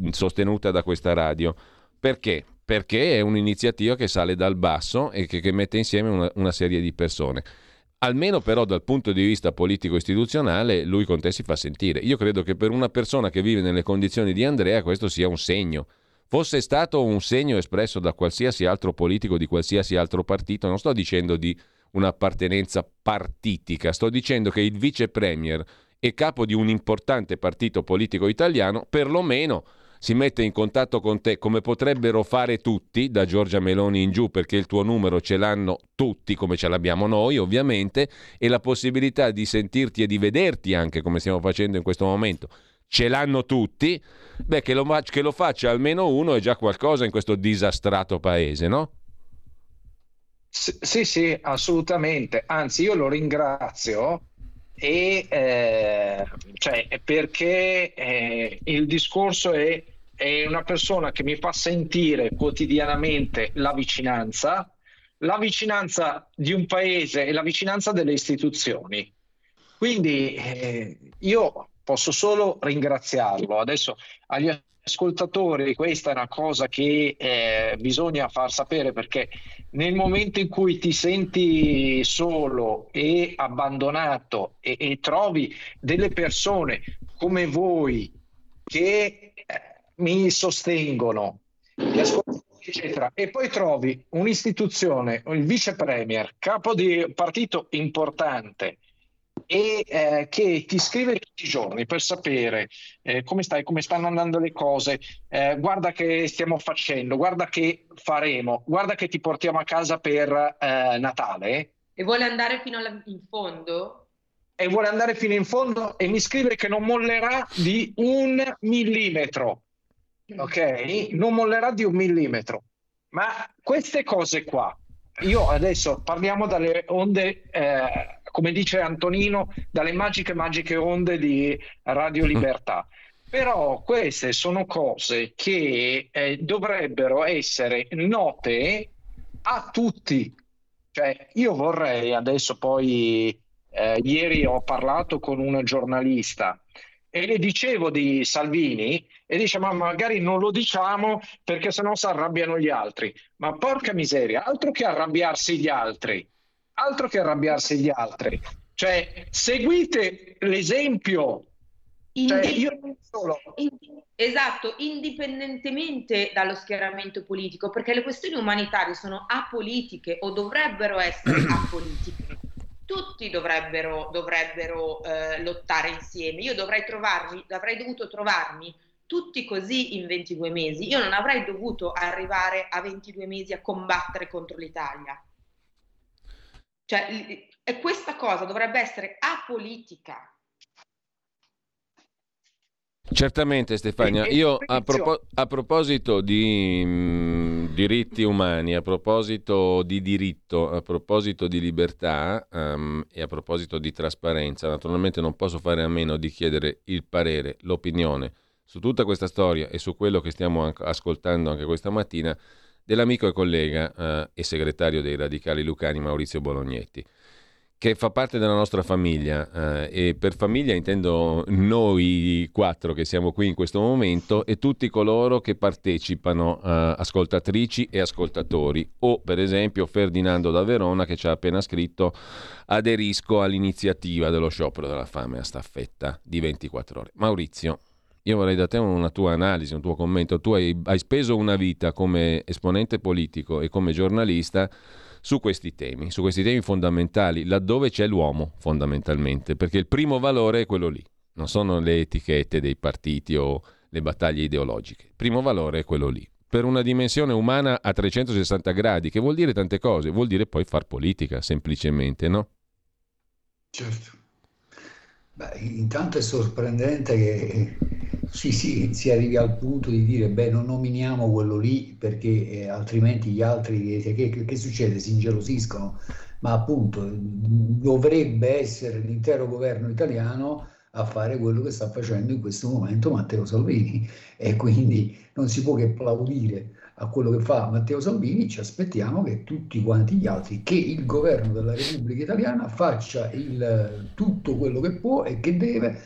sostenuta da questa radio. Perché? Perché è un'iniziativa che sale dal basso e che, che mette insieme una, una serie di persone. Almeno però dal punto di vista politico-istituzionale lui con te si fa sentire. Io credo che per una persona che vive nelle condizioni di Andrea questo sia un segno. Fosse stato un segno espresso da qualsiasi altro politico di qualsiasi altro partito, non sto dicendo di un'appartenenza partitica, sto dicendo che il vice premier e capo di un importante partito politico italiano perlomeno si mette in contatto con te come potrebbero fare tutti, da Giorgia Meloni in giù, perché il tuo numero ce l'hanno tutti, come ce l'abbiamo noi ovviamente, e la possibilità di sentirti e di vederti anche come stiamo facendo in questo momento, ce l'hanno tutti, beh che lo, che lo faccia almeno uno è già qualcosa in questo disastrato paese, no? Sì, sì, assolutamente. Anzi, io lo ringrazio e eh, cioè, perché eh, il discorso è, è, una persona che mi fa sentire quotidianamente la vicinanza, la vicinanza di un paese e la vicinanza delle istituzioni. Quindi eh, io posso solo ringraziarlo. Adesso agli ascoltatori questa è una cosa che eh, bisogna far sapere perché nel momento in cui ti senti solo e abbandonato e, e trovi delle persone come voi che eh, mi sostengono, eccetera, e poi trovi un'istituzione, il vice premier, capo di partito importante, e eh, che ti scrive tutti i giorni per sapere eh, come stai, come stanno andando le cose, eh, guarda che stiamo facendo, guarda che faremo, guarda che ti portiamo a casa per eh, Natale. E vuole andare fino alla, in fondo? E vuole andare fino in fondo e mi scrive che non mollerà di un millimetro. Ok? Non mollerà di un millimetro. Ma queste cose qua, io adesso parliamo dalle onde eh, come dice Antonino, dalle magiche, magiche onde di Radio Libertà. Però queste sono cose che eh, dovrebbero essere note a tutti. Cioè, io vorrei adesso poi, eh, ieri ho parlato con una giornalista e le dicevo di Salvini e dice ma magari non lo diciamo perché sennò si arrabbiano gli altri. Ma porca miseria, altro che arrabbiarsi gli altri, altro che arrabbiarsi gli altri. Cioè, seguite l'esempio cioè, io solo... Esatto, indipendentemente dallo schieramento politico, perché le questioni umanitarie sono apolitiche o dovrebbero essere *clears throat* apolitiche. Tutti dovrebbero, dovrebbero eh, lottare insieme. Io dovrei trovarmi, avrei dovuto trovarmi tutti così in 22 mesi. Io non avrei dovuto arrivare a 22 mesi a combattere contro l'Italia. Cioè, questa cosa dovrebbe essere apolitica. Certamente Stefania, io a, propo- a proposito di mh, diritti umani, a proposito di diritto, a proposito di libertà um, e a proposito di trasparenza, naturalmente non posso fare a meno di chiedere il parere, l'opinione su tutta questa storia e su quello che stiamo ascoltando anche questa mattina dell'amico e collega uh, e segretario dei radicali lucani Maurizio Bolognetti che fa parte della nostra famiglia eh, e per famiglia intendo noi quattro che siamo qui in questo momento e tutti coloro che partecipano, eh, ascoltatrici e ascoltatori o per esempio Ferdinando da Verona che ci ha appena scritto aderisco all'iniziativa dello sciopero della fame a staffetta di 24 ore. Maurizio, io vorrei da te una tua analisi, un tuo commento. Tu hai, hai speso una vita come esponente politico e come giornalista su questi temi, su questi temi fondamentali, laddove c'è l'uomo fondamentalmente, perché il primo valore è quello lì, non sono le etichette dei partiti o le battaglie ideologiche, il primo valore è quello lì. Per una dimensione umana a 360 gradi, che vuol dire tante cose, vuol dire poi far politica, semplicemente, no? Certo. Beh, intanto è sorprendente che sì, sì, si arrivi al punto di dire, beh, non nominiamo quello lì perché eh, altrimenti gli altri, che, che, che, succede? Si ingelosiscono, ma appunto dovrebbe essere l'intero governo italiano a fare quello che sta facendo in questo momento Matteo Salvini. E quindi non si può che applaudire a quello che fa Matteo Salvini, ci aspettiamo che tutti quanti gli altri, che il governo della Repubblica Italiana faccia il, tutto quello che può e che deve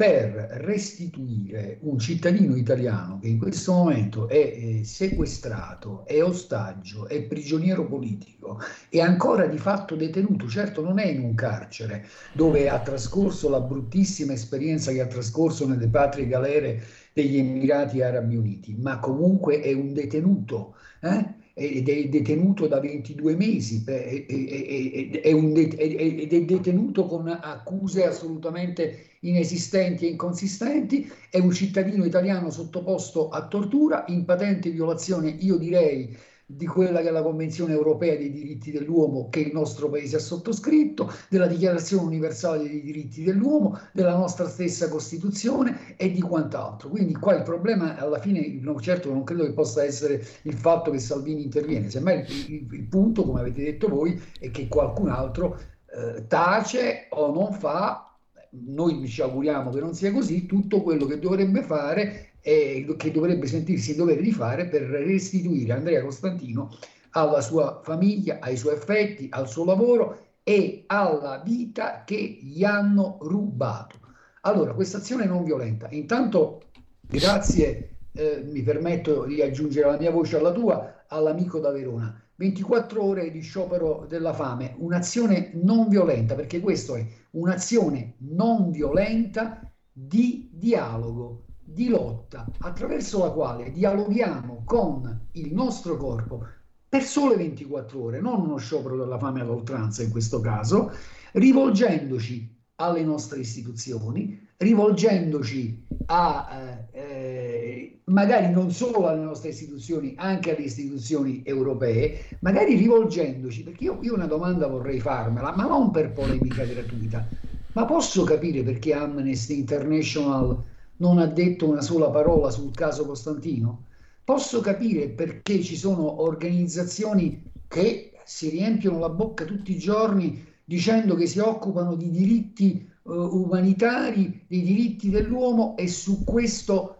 per restituire un cittadino italiano che in questo momento è eh, sequestrato, è ostaggio, è prigioniero politico, è ancora di fatto detenuto, certo non è in un carcere dove ha trascorso la bruttissima esperienza che ha trascorso nelle patrie galere degli Emirati Arabi Uniti, ma comunque è un detenuto. Eh? Ed è detenuto da 22 mesi ed è detenuto con accuse assolutamente inesistenti e inconsistenti, è un cittadino italiano sottoposto a tortura in patente violazione, io direi, di quella che è la Convenzione europea dei diritti dell'uomo che il nostro paese ha sottoscritto, della Dichiarazione universale dei diritti dell'uomo, della nostra stessa Costituzione e di quant'altro. Quindi qua il problema alla fine, no, certo non credo che possa essere il fatto che Salvini interviene, semmai il, il, il punto, come avete detto voi, è che qualcun altro eh, tace o non fa noi ci auguriamo che non sia così, tutto quello che dovrebbe fare e che dovrebbe sentirsi in dovere di fare per restituire Andrea Costantino alla sua famiglia, ai suoi affetti, al suo lavoro e alla vita che gli hanno rubato. Allora, questa azione non violenta, intanto grazie, eh, mi permetto di aggiungere la mia voce alla tua, all'amico da Verona. 24 ore di sciopero della fame, un'azione non violenta, perché questo è un'azione non violenta di dialogo, di lotta attraverso la quale dialoghiamo con il nostro corpo per sole 24 ore, non uno sciopero della fame all'oltranza in questo caso, rivolgendoci alle nostre istituzioni, rivolgendoci a eh, eh, magari non solo alle nostre istituzioni, anche alle istituzioni europee, magari rivolgendoci, perché io, io una domanda vorrei farmela, ma non per polemica gratuita, ma posso capire perché Amnesty International non ha detto una sola parola sul caso Costantino? Posso capire perché ci sono organizzazioni che si riempiono la bocca tutti i giorni dicendo che si occupano di diritti uh, umanitari, di diritti dell'uomo e su questo,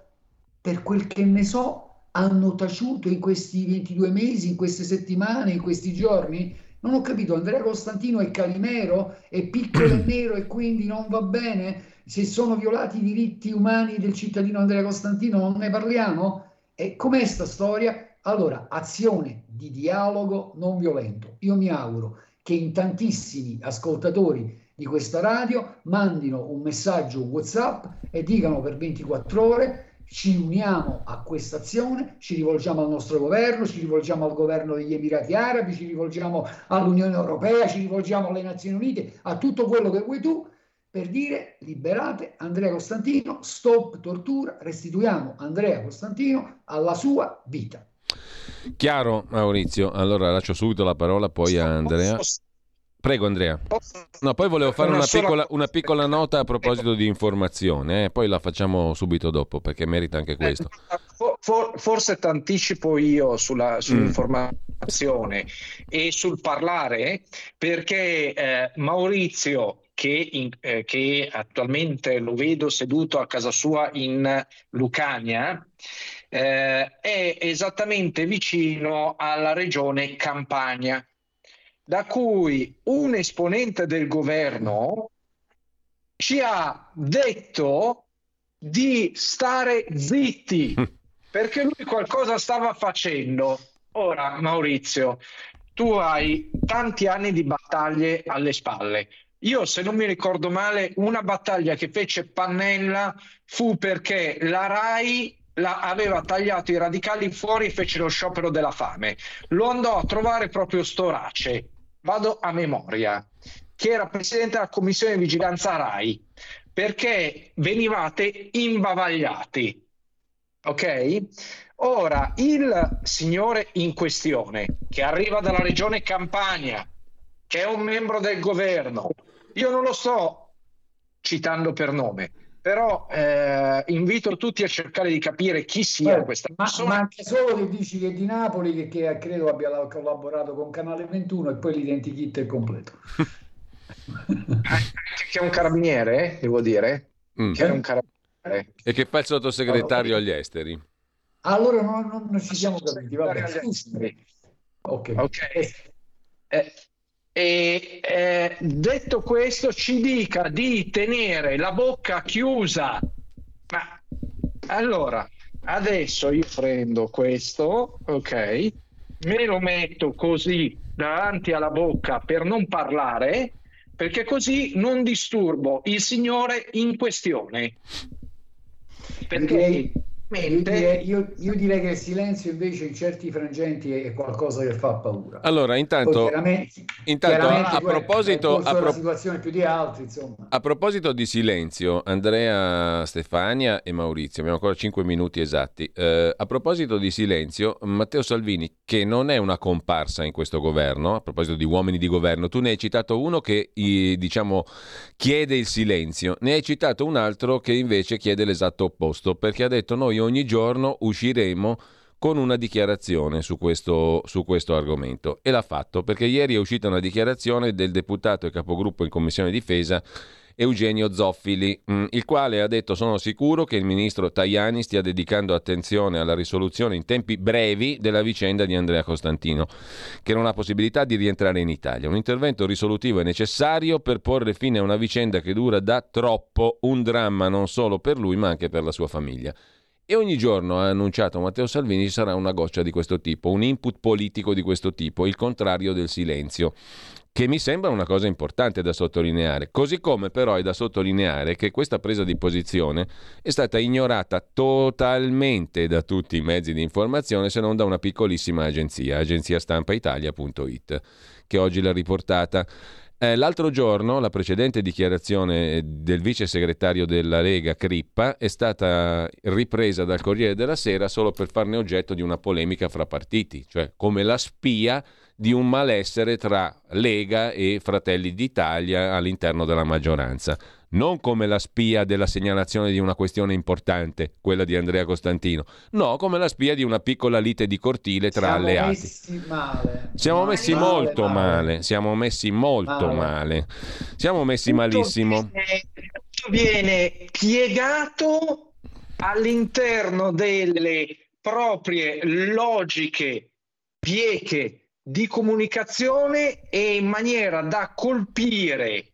per quel che ne so, hanno taciuto in questi 22 mesi, in queste settimane, in questi giorni? Non ho capito, Andrea Costantino è calimero, è piccolo e *clears throat* nero e quindi non va bene? Se sono violati i diritti umani del cittadino Andrea Costantino non ne parliamo? E com'è sta storia? Allora, azione di dialogo non violento. Io mi auguro che in tantissimi ascoltatori di questa radio mandino un messaggio WhatsApp e dicano per 24 ore ci uniamo a questa azione, ci rivolgiamo al nostro governo, ci rivolgiamo al governo degli Emirati Arabi, ci rivolgiamo all'Unione Europea, ci rivolgiamo alle Nazioni Unite, a tutto quello che vuoi tu, per dire liberate Andrea Costantino, stop tortura, restituiamo Andrea Costantino alla sua vita. Chiaro Maurizio, allora lascio subito la parola poi a Andrea. Prego Andrea. No, poi volevo fare una piccola, una piccola nota a proposito di informazione, eh? poi la facciamo subito dopo perché merita anche questo. For, forse t'anticipo io sulla, sull'informazione mm. e sul parlare perché eh, Maurizio che, in, eh, che, attualmente lo vedo seduto a casa sua in Lucania, eh, è esattamente vicino alla regione Campania da cui un esponente del governo ci ha detto di stare zitti *laughs* perché lui qualcosa stava facendo. Ora, Maurizio, tu hai tanti anni di battaglie alle spalle. Io, se non mi ricordo male, una battaglia che fece Pannella fu perché la RAI la, aveva tagliato i radicali fuori e fece lo sciopero della fame. Lo andò a trovare proprio Storace vado a memoria, che era presidente della commissione di vigilanza RAI, perché venivate imbavagliati. Ok? Ora, il signore in questione, che arriva dalla regione Campania, che è un membro del governo, io non lo sto citando per nome, però eh, invito tutti a cercare di capire chi sia Beh, questa persona. Ma, anche solo che dici che è di Napoli, che, che credo abbia collaborato con Canale 21 e poi l'identikit è completo. che è un carabiniere, devo dire. Mm. Che è un carabiniere. E che fa il sottosegretario allora, agli esteri. Allora non, non, non ci siamo capiti, vabbè. Ok. okay. Eh, e eh, detto questo, ci dica di tenere la bocca chiusa. Ma allora, adesso io prendo questo, ok, me lo metto così davanti alla bocca per non parlare, perché così non disturbo il signore in questione. Perché io direi, io, io direi, che il silenzio invece in certi frangenti è qualcosa che fa paura. Allora, intanto, chiaramente, intanto chiaramente a, proposito, a, pro... situazione più di altri, a proposito di silenzio, Andrea, Stefania e Maurizio, abbiamo ancora 5 minuti esatti. Eh, a proposito di silenzio, Matteo Salvini, che non è una comparsa in questo governo, a proposito di uomini di governo, tu ne hai citato uno che diciamo chiede il silenzio, ne hai citato un altro che invece chiede l'esatto opposto, perché ha detto noi ogni giorno usciremo con una dichiarazione su questo, su questo, argomento. E l'ha fatto perché ieri è uscita una dichiarazione del deputato e capogruppo in Commissione Difesa Eugenio Zoffili, mm, il quale ha detto sono sicuro che il ministro Tajani stia dedicando attenzione alla risoluzione in tempi brevi della vicenda di Andrea Costantino, che non ha possibilità di rientrare in Italia. Un intervento risolutivo è necessario per porre fine a una vicenda che dura da troppo, un dramma non solo per lui ma anche per la sua famiglia. E ogni giorno, ha annunciato Matteo Salvini, ci sarà una goccia di questo tipo, un input politico di questo tipo, il contrario del silenzio, che mi sembra una cosa importante da sottolineare. Così come però è da sottolineare che questa presa di posizione è stata ignorata totalmente da tutti i mezzi di informazione, se non da una piccolissima agenzia, agenziastampaitalia.it, che oggi l'ha riportata. Eh, l'altro giorno la precedente dichiarazione del vice segretario della Lega Crippa è stata ripresa dal Corriere della Sera solo per farne oggetto di una polemica fra partiti, cioè come la spia di un malessere tra Lega e Fratelli d'Italia all'interno della maggioranza. Non come la spia della segnalazione di una questione importante, quella di Andrea Costantino, no, come la spia di una piccola lite di cortile tra Siamo alleati. messi male. Siamo Male, messi male, molto male. male, siamo messi molto Male. Siamo messi Tutto malissimo. viene- tutto viene piegato all'interno delle proprie logiche bieche di comunicazione e in maniera da colpire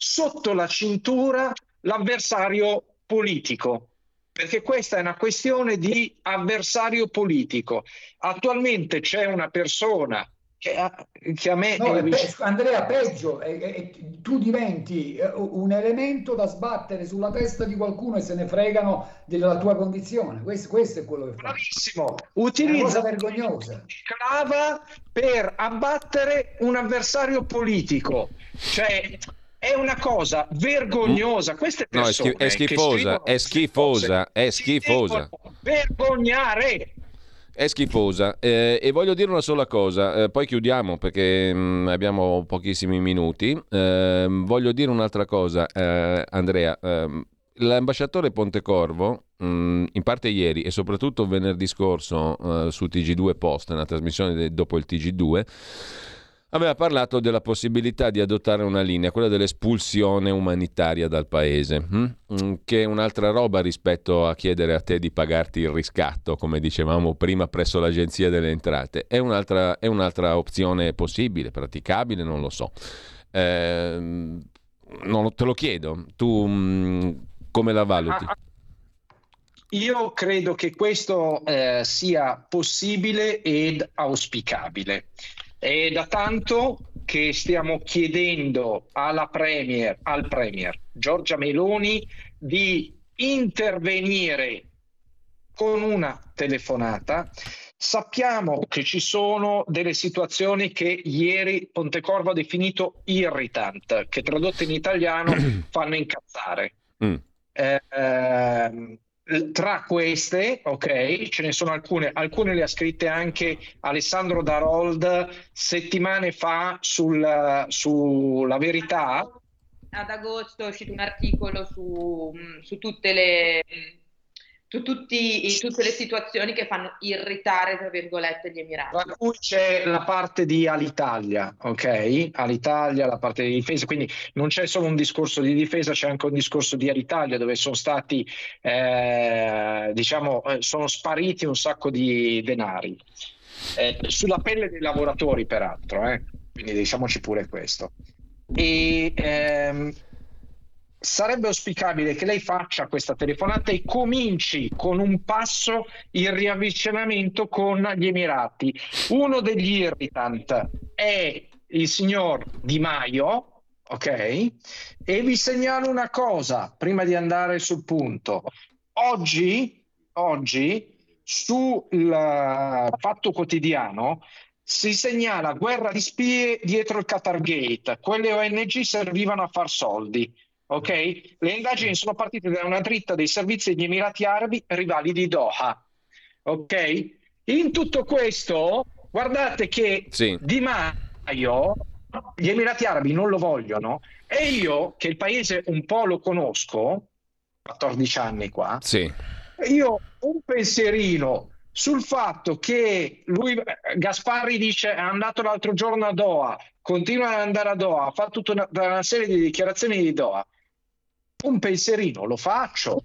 sotto la cintura l'avversario politico. Perché questa è una questione di avversario politico. Attualmente c'è una persona che a, che a me No, è pe- Andrea, peggio, è- è- tu diventi eh, un elemento da sbattere sulla testa di qualcuno e se ne fregano della tua condizione. Questo, questo è quello che fa. Bravissimo, È una utilizza vergognosa. clava per abbattere un avversario politico. Cioè, è una cosa vergognosa. Queste No, è, persone schi- è schifosa, è schifosa, è schifosa. Vergognare. È schifosa Eh, e voglio dire una sola cosa, eh, poi chiudiamo perché mh, abbiamo pochissimi minuti. Ehm, voglio dire un'altra cosa, eh, Andrea. ehm, l'ambasciatore Pontecorvo, mh, in parte ieri e soprattutto venerdì scorso eh, su TG2 Post, nella trasmissione de- dopo il TG2, aveva parlato della possibilità di adottare una linea, quella dell'espulsione umanitaria dal paese, hm? Mm, che è un'altra roba rispetto a chiedere a te di pagarti il riscatto, come dicevamo prima presso l'Agenzia delle Entrate. È un'altra, è un'altra opzione possibile, praticabile, non lo so. Ehm, non te lo chiedo, tu mm, come la valuti? Ah, Io credo che questo eh, sia possibile ed auspicabile. È da tanto che stiamo chiedendo alla premier, al Premier Giorgia Meloni di intervenire con una telefonata. Sappiamo che ci sono delle situazioni che ieri Pontecorvo ha definito irritant, che tradotte in italiano *clears throat* fanno incazzare. Mm. Eh, ehm, tra queste, ok, ce ne sono alcune, alcune le ha scritte anche Alessandro Darold settimane fa sul- sulla verità. Ad agosto è uscito un articolo su, su tutte le, su tutti tutte le situazioni che fanno irritare, tra virgolette, gli Emirati. Tra cui c'è la parte di Alitalia, ok? Alitalia, la parte di difesa, quindi non c'è solo un discorso di difesa, c'è anche un discorso di Alitalia dove sono stati, eh, diciamo, eh, sono spariti un sacco di denari. Eh, sulla pelle dei lavoratori, peraltro, eh? Quindi diciamoci pure questo. E ehm, sarebbe auspicabile che lei faccia questa telefonata e cominci con un passo il riavvicinamento con gli Emirati. Uno degli irritant è il signor Di Maio, ok? E vi segnalo una cosa prima di andare sul punto. Oggi, oggi sul eh, Fatto Quotidiano si segnala guerra di spie dietro il Qatar Gate. Quelle ONG servivano a far soldi. Ok? Le indagini sono partite da una dritta dei servizi degli Emirati Arabi rivali di Doha. Ok? In tutto questo, guardate che Sì. Di Maio, gli Emirati Arabi non lo vogliono e io, che il paese un po' lo conosco, 14 anni qua, Sì. io un pensierino sul fatto che lui, Gasparri dice è andato l'altro giorno a Doha, continua ad andare a Doha, ha fatto tutta una, una serie di dichiarazioni di Doha. Un pensierino lo faccio,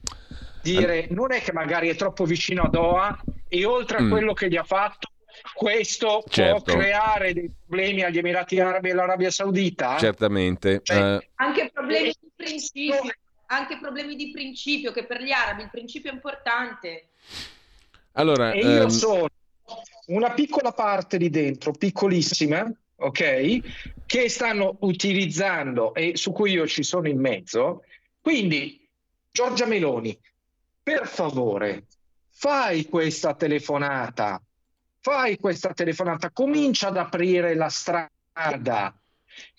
dire non è che magari è troppo vicino a Doha e oltre a Mm. quello che gli ha fatto, questo Certo. può creare dei problemi agli Emirati Arabi e all'Arabia Saudita? Certamente. Cioè, Eh, Anche problemi di principio, anche problemi di principio, che per gli arabi il principio è importante. allora, E io ehm, sono una piccola parte lì dentro, piccolissima, ok, che stanno utilizzando e su cui io ci sono in mezzo. Quindi, Giorgia Meloni, per favore, fai questa telefonata, fai questa telefonata, comincia ad aprire la strada,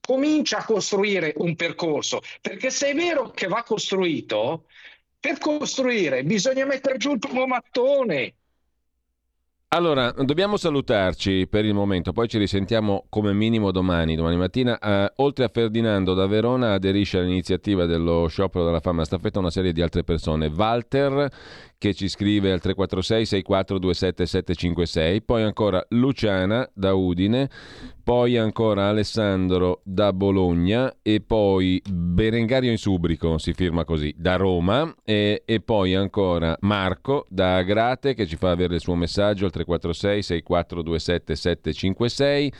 comincia a costruire un percorso, perché se è vero che va costruito, per costruire bisogna mettere giù il primo mattone. Allora, dobbiamo salutarci per il momento, poi ci risentiamo come minimo domani, domani mattina. Uh, oltre a Ferdinando da Verona aderisce all'iniziativa dello sciopero della fama staffetta una serie di altre persone. Walter che ci scrive al 346 6427 756, poi ancora Luciana da Udine, poi ancora Alessandro da Bologna e poi Berengario in Subrico, si firma così, da Roma. E, e poi ancora Marco da Agrate che ci fa avere il suo messaggio al 346 6427 756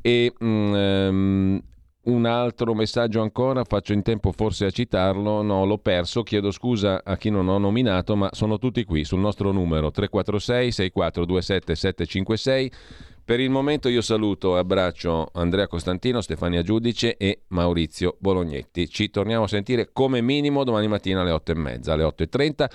e um, un altro messaggio ancora, faccio in tempo forse a citarlo, no, l'ho perso, chiedo scusa a chi non ho nominato, ma sono tutti qui sul nostro numero 346 6427 756. Per il momento io saluto e abbraccio Andrea Costantino, Stefania Giudice e Maurizio Bolognetti. Ci torniamo a sentire come minimo domani mattina alle 8.30, alle 8.30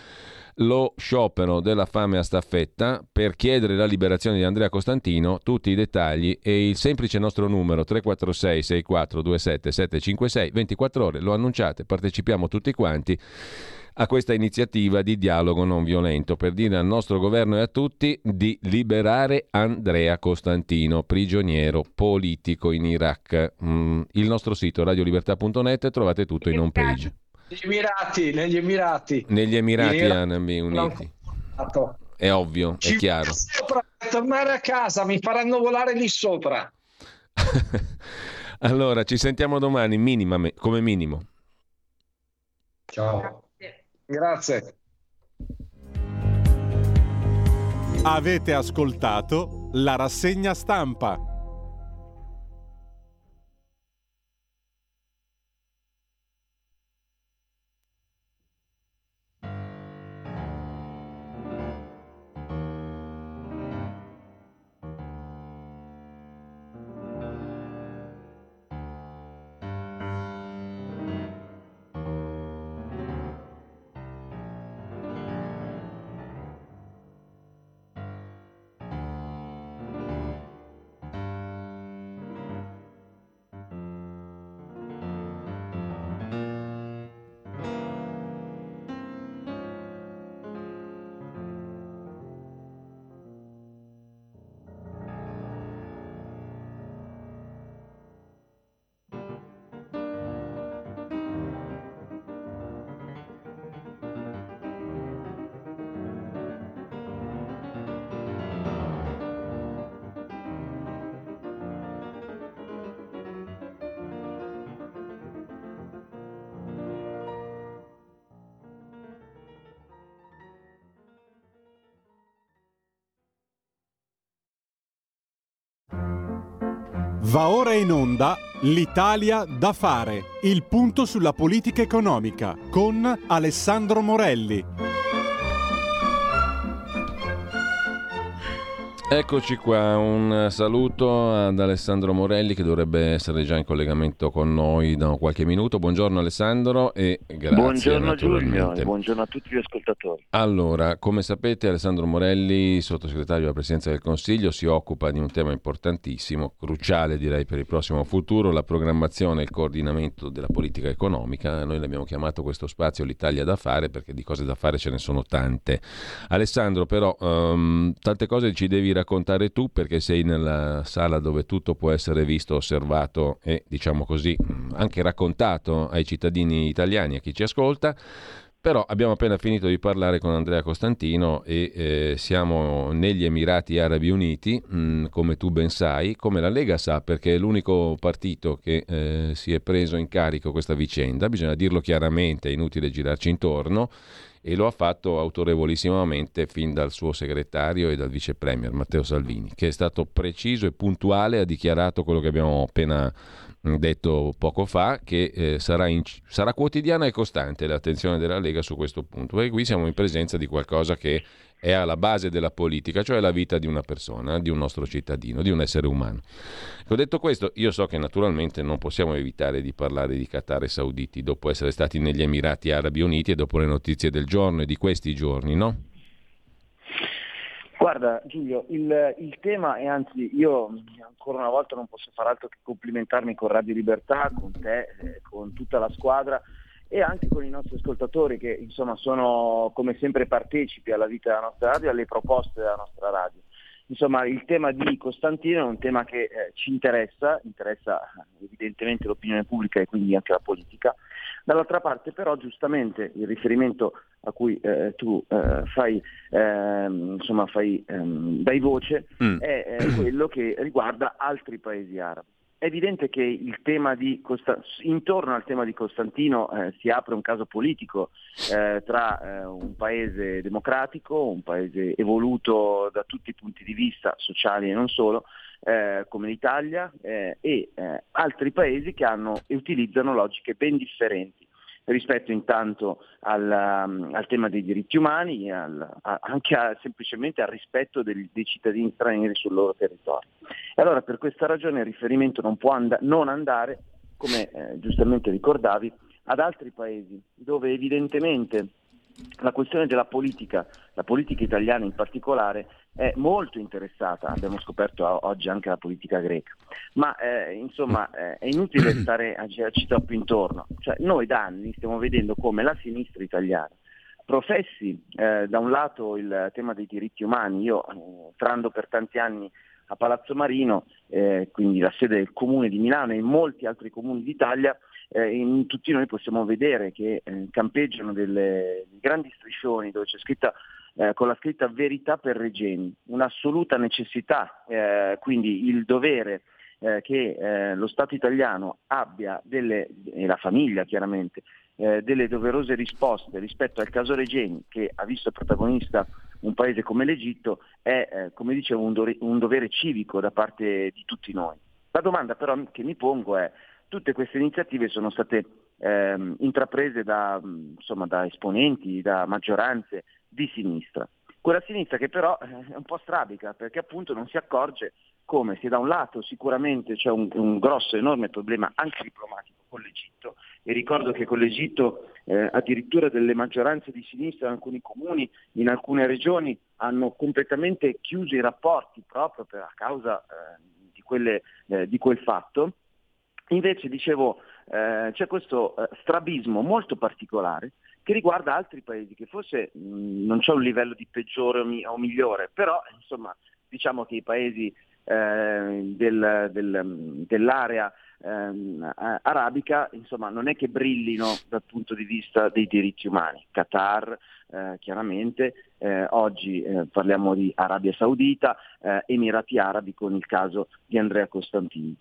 lo sciopero della fame a staffetta per chiedere la liberazione di Andrea Costantino, tutti i dettagli e il semplice nostro numero 346 6427 756 24 ore, lo annunciate, partecipiamo tutti quanti a questa iniziativa di dialogo non violento per dire al nostro governo e a tutti di liberare Andrea Costantino, prigioniero politico in Iraq. Mm, il nostro sito radiolibertà.net trovate tutto in home page. Negli Emirati, negli Emirati. Negli Emirati Arabi Uniti. È ovvio, è chiaro. Sopra, tornare a casa, mi faranno volare lì sopra. *laughs* allora, ci sentiamo domani, minima, come minimo. Ciao. Grazie. Avete ascoltato la rassegna stampa. Va ora in onda L'Italia da fare, il punto sulla politica economica con Alessandro Morelli. Eccoci qua, un saluto ad Alessandro Morelli che dovrebbe essere già in collegamento con noi da qualche minuto. Buongiorno Alessandro e grazie. Buongiorno Giulio e buongiorno a tutti gli ascoltatori. Allora, come sapete Alessandro Morelli, sottosegretario della Presidenza del Consiglio, si occupa di un tema importantissimo, cruciale direi per il prossimo futuro, la programmazione e il coordinamento della politica economica. Noi l'abbiamo chiamato questo spazio l'Italia da fare perché di cose da fare ce ne sono tante. Alessandro però um, tante cose ci devi raccontare tu perché sei nella sala dove tutto può essere visto, osservato e diciamo così anche raccontato ai cittadini italiani, a chi ci ascolta. Però abbiamo appena finito di parlare con Andrea Costantino e eh, siamo negli Emirati Arabi Uniti, mh, come tu ben sai, come la Lega sa, perché è l'unico partito che eh, si è preso in carico questa vicenda, bisogna dirlo chiaramente, è inutile girarci intorno e lo ha fatto autorevolissimamente fin dal suo segretario e dal vice premier Matteo Salvini, che è stato preciso e puntuale, ha dichiarato quello che abbiamo appena detto poco fa, che eh, sarà, in, sarà, quotidiana e costante l'attenzione della Lega su questo punto, perché qui siamo in presenza di qualcosa che è alla base della politica, cioè la vita di una persona, di un nostro cittadino, di un essere umano. Ho detto questo, io so che naturalmente non possiamo evitare di parlare di Qatar e Sauditi dopo essere stati negli Emirati Arabi Uniti e dopo le notizie del giorno e di questi giorni, no? Guarda Giulio, il, il, tema è anzi io ancora una volta non posso fare altro che complimentarmi con Radio Libertà, con te, eh, con tutta la squadra e anche con i nostri ascoltatori che insomma sono come sempre partecipi alla vita della nostra radio alle proposte della nostra radio. insomma il tema di Costantino è un tema che eh, ci interessa, interessa evidentemente l'opinione pubblica e quindi anche la politica. Dall'altra parte però giustamente il riferimento a cui eh, tu eh, fai, ehm, insomma, fai, ehm, dai voce mm. è, è quello che riguarda altri paesi arabi. È evidente che il tema di Costa- intorno al tema di Costantino eh, si apre un caso politico eh, tra eh, un paese democratico, un paese evoluto da tutti i punti di vista, sociali e non solo, eh, come l'Italia, eh, e eh, altri paesi che hanno e utilizzano logiche ben differenti rispetto intanto al, um, al tema dei diritti umani, al, anche a, semplicemente al rispetto dei, dei, cittadini stranieri sul loro territorio. E allora per questa ragione il riferimento non può and- non andare, come eh, giustamente ricordavi, ad altri paesi dove evidentemente la questione della politica, la politica italiana in particolare, è molto interessata, abbiamo scoperto oggi anche la politica greca, ma eh, insomma eh, è inutile stare a girarci troppo intorno, cioè, noi da anni stiamo vedendo come la sinistra italiana professi eh, da un lato il tema dei diritti umani, io entrando per tanti anni a Palazzo Marino, eh, quindi la sede del comune di Milano e in molti altri comuni d'Italia, eh, in tutti noi possiamo vedere che eh, campeggiano delle, dei grandi striscioni dove c'è scritta eh, con la scritta verità per Regeni, un'assoluta necessità, eh, quindi il dovere eh, che eh, lo Stato italiano abbia, delle, e la famiglia chiaramente, delle doverose risposte rispetto al caso Regeni che ha visto protagonista un paese come l'Egitto è, come dicevo, un, do- un dovere civico da parte di tutti noi. La domanda però che mi pongo è, tutte queste iniziative sono state ehm, intraprese da, insomma, da, esponenti, da maggioranze di sinistra. Quella sinistra che però eh, è un po' strabica perché appunto non si accorge come se da un lato sicuramente c'è un, un grosso, enorme problema anche diplomatico con l'Egitto e ricordo che con l'Egitto eh, addirittura delle maggioranze di sinistra in alcuni comuni, in alcune regioni hanno completamente chiuso i rapporti proprio per, a causa eh, di, quelle, eh, di quel fatto. Invece dicevo eh, c'è questo eh, strabismo molto particolare che riguarda altri paesi che forse mh, non c'è un livello di peggiore o, mi- o migliore, però insomma diciamo che i paesi eh, del, del, dell'area ehm, arabica insomma, non è che brillino dal punto di vista dei diritti umani. Qatar, eh, chiaramente, eh, oggi eh, parliamo di Arabia Saudita, Emirati Arabi con il caso di Andrea Costantini.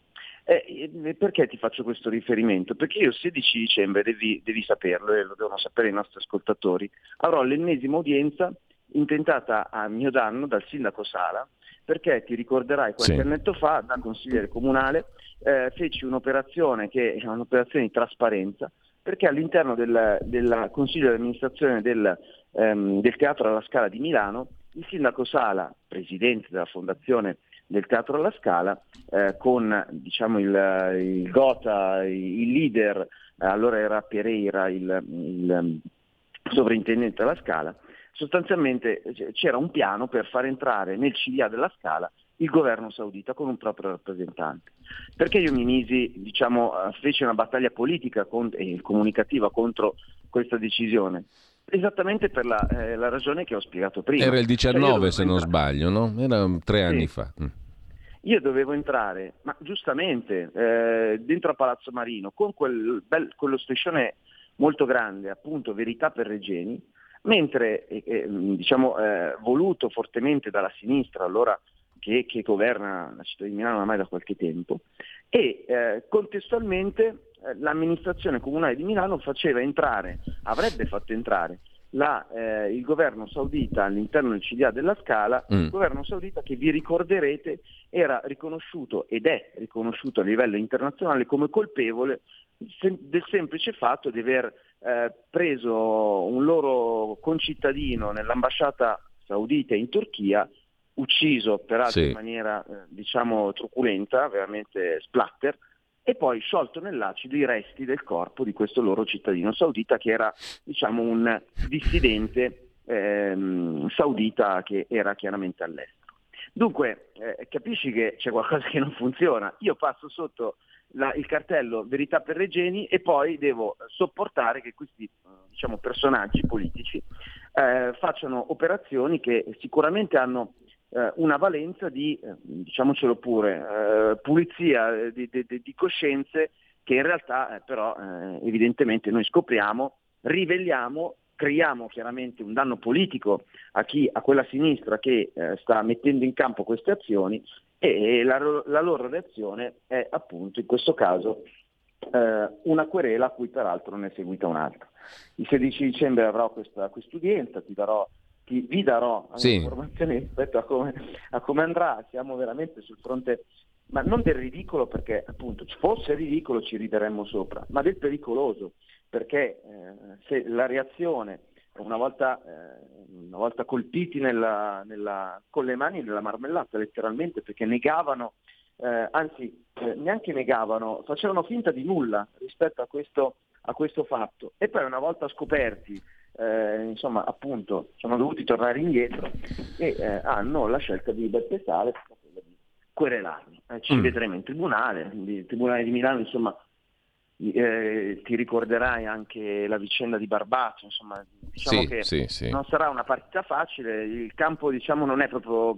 Eh, perché ti faccio questo riferimento? Perché io il 16 dicembre, devi, devi saperlo e lo devono sapere i nostri ascoltatori, avrò l'ennesima udienza intentata a mio danno dal sindaco Sala, perché ti ricorderai qualche sì. annetto fa, da consigliere comunale, eh, feci un'operazione che è un'operazione di trasparenza, perché all'interno del, del consiglio di amministrazione del, ehm, del Teatro alla Scala di Milano, il sindaco Sala, presidente della fondazione del Teatro alla Scala eh, con diciamo, il, il, Gota, il leader, eh, allora era Pereira il, il sovrintendente della Scala, sostanzialmente c'era un piano per far entrare nel CDA della Scala il governo saudita con un proprio rappresentante. Perché io mi misi, diciamo, eh, fece una battaglia politica e comunicativa contro questa decisione? Esattamente per la, eh, la, ragione che ho spiegato prima. Era il 19 cioè se non sbaglio, no? Era tre anni sì. fa. Mm. Io dovevo entrare, ma giustamente, eh, dentro a Palazzo Marino, con quel bel, quello striscione molto grande, appunto Verità per Regeni, mentre, eh, eh diciamo, eh, voluto fortemente dalla sinistra, allora che, che, governa la città di Milano ormai da qualche tempo, e eh, contestualmente l'amministrazione comunale di Milano faceva entrare, avrebbe fatto entrare la, eh, il governo saudita all'interno del CDA della Scala, mm. il governo saudita che vi ricorderete era riconosciuto ed è riconosciuto a livello internazionale come colpevole del semplice fatto di aver eh, preso un loro concittadino nell'ambasciata saudita in Turchia, ucciso peraltro sì. in maniera eh, diciamo truculenta, veramente splatter, e poi sciolto nell'acido i resti del corpo di questo loro cittadino saudita che era diciamo, un dissidente ehm, saudita che era chiaramente all'estero. Dunque eh, capisci che c'è qualcosa che non funziona. Io passo sotto la, il cartello Verità per Regeni e poi devo sopportare che questi diciamo, personaggi politici eh, facciano operazioni che sicuramente hanno eh, una valenza di, eh, diciamocelo pure, eh, pulizia eh, di, di, di, coscienze che in realtà eh, però evidentemente noi scopriamo, rivegliamo, creiamo chiaramente un danno politico a chi, a quella sinistra che sta mettendo in campo queste azioni e la, la loro reazione è appunto in questo caso una querela a cui peraltro ne è seguita un'altra. Il 16 dicembre avrò questa udienza, ti darò ti, vi darò sì. informazioni rispetto a come, a come andrà, siamo veramente sul fronte ma non del ridicolo perché appunto fosse ridicolo ci rideremmo sopra, ma del pericoloso, perché eh, se la reazione, una volta, eh, una volta colpiti nella, nella, con le mani nella marmellata letteralmente, perché negavano, eh, anzi eh, neanche negavano, facevano finta di nulla rispetto a questo, a questo fatto e poi una volta scoperti eh, insomma, appunto, sono dovuti tornare indietro e eh, hanno la scelta di Beppe Sale di querelarmi. Eh, ci mm. vedremo in tribunale, il Tribunale di Milano, insomma, eh, ti ricorderai anche la vicenda di Barbato, insomma, diciamo sì, che sì, sì. non sarà una partita facile, il campo diciamo, non è proprio,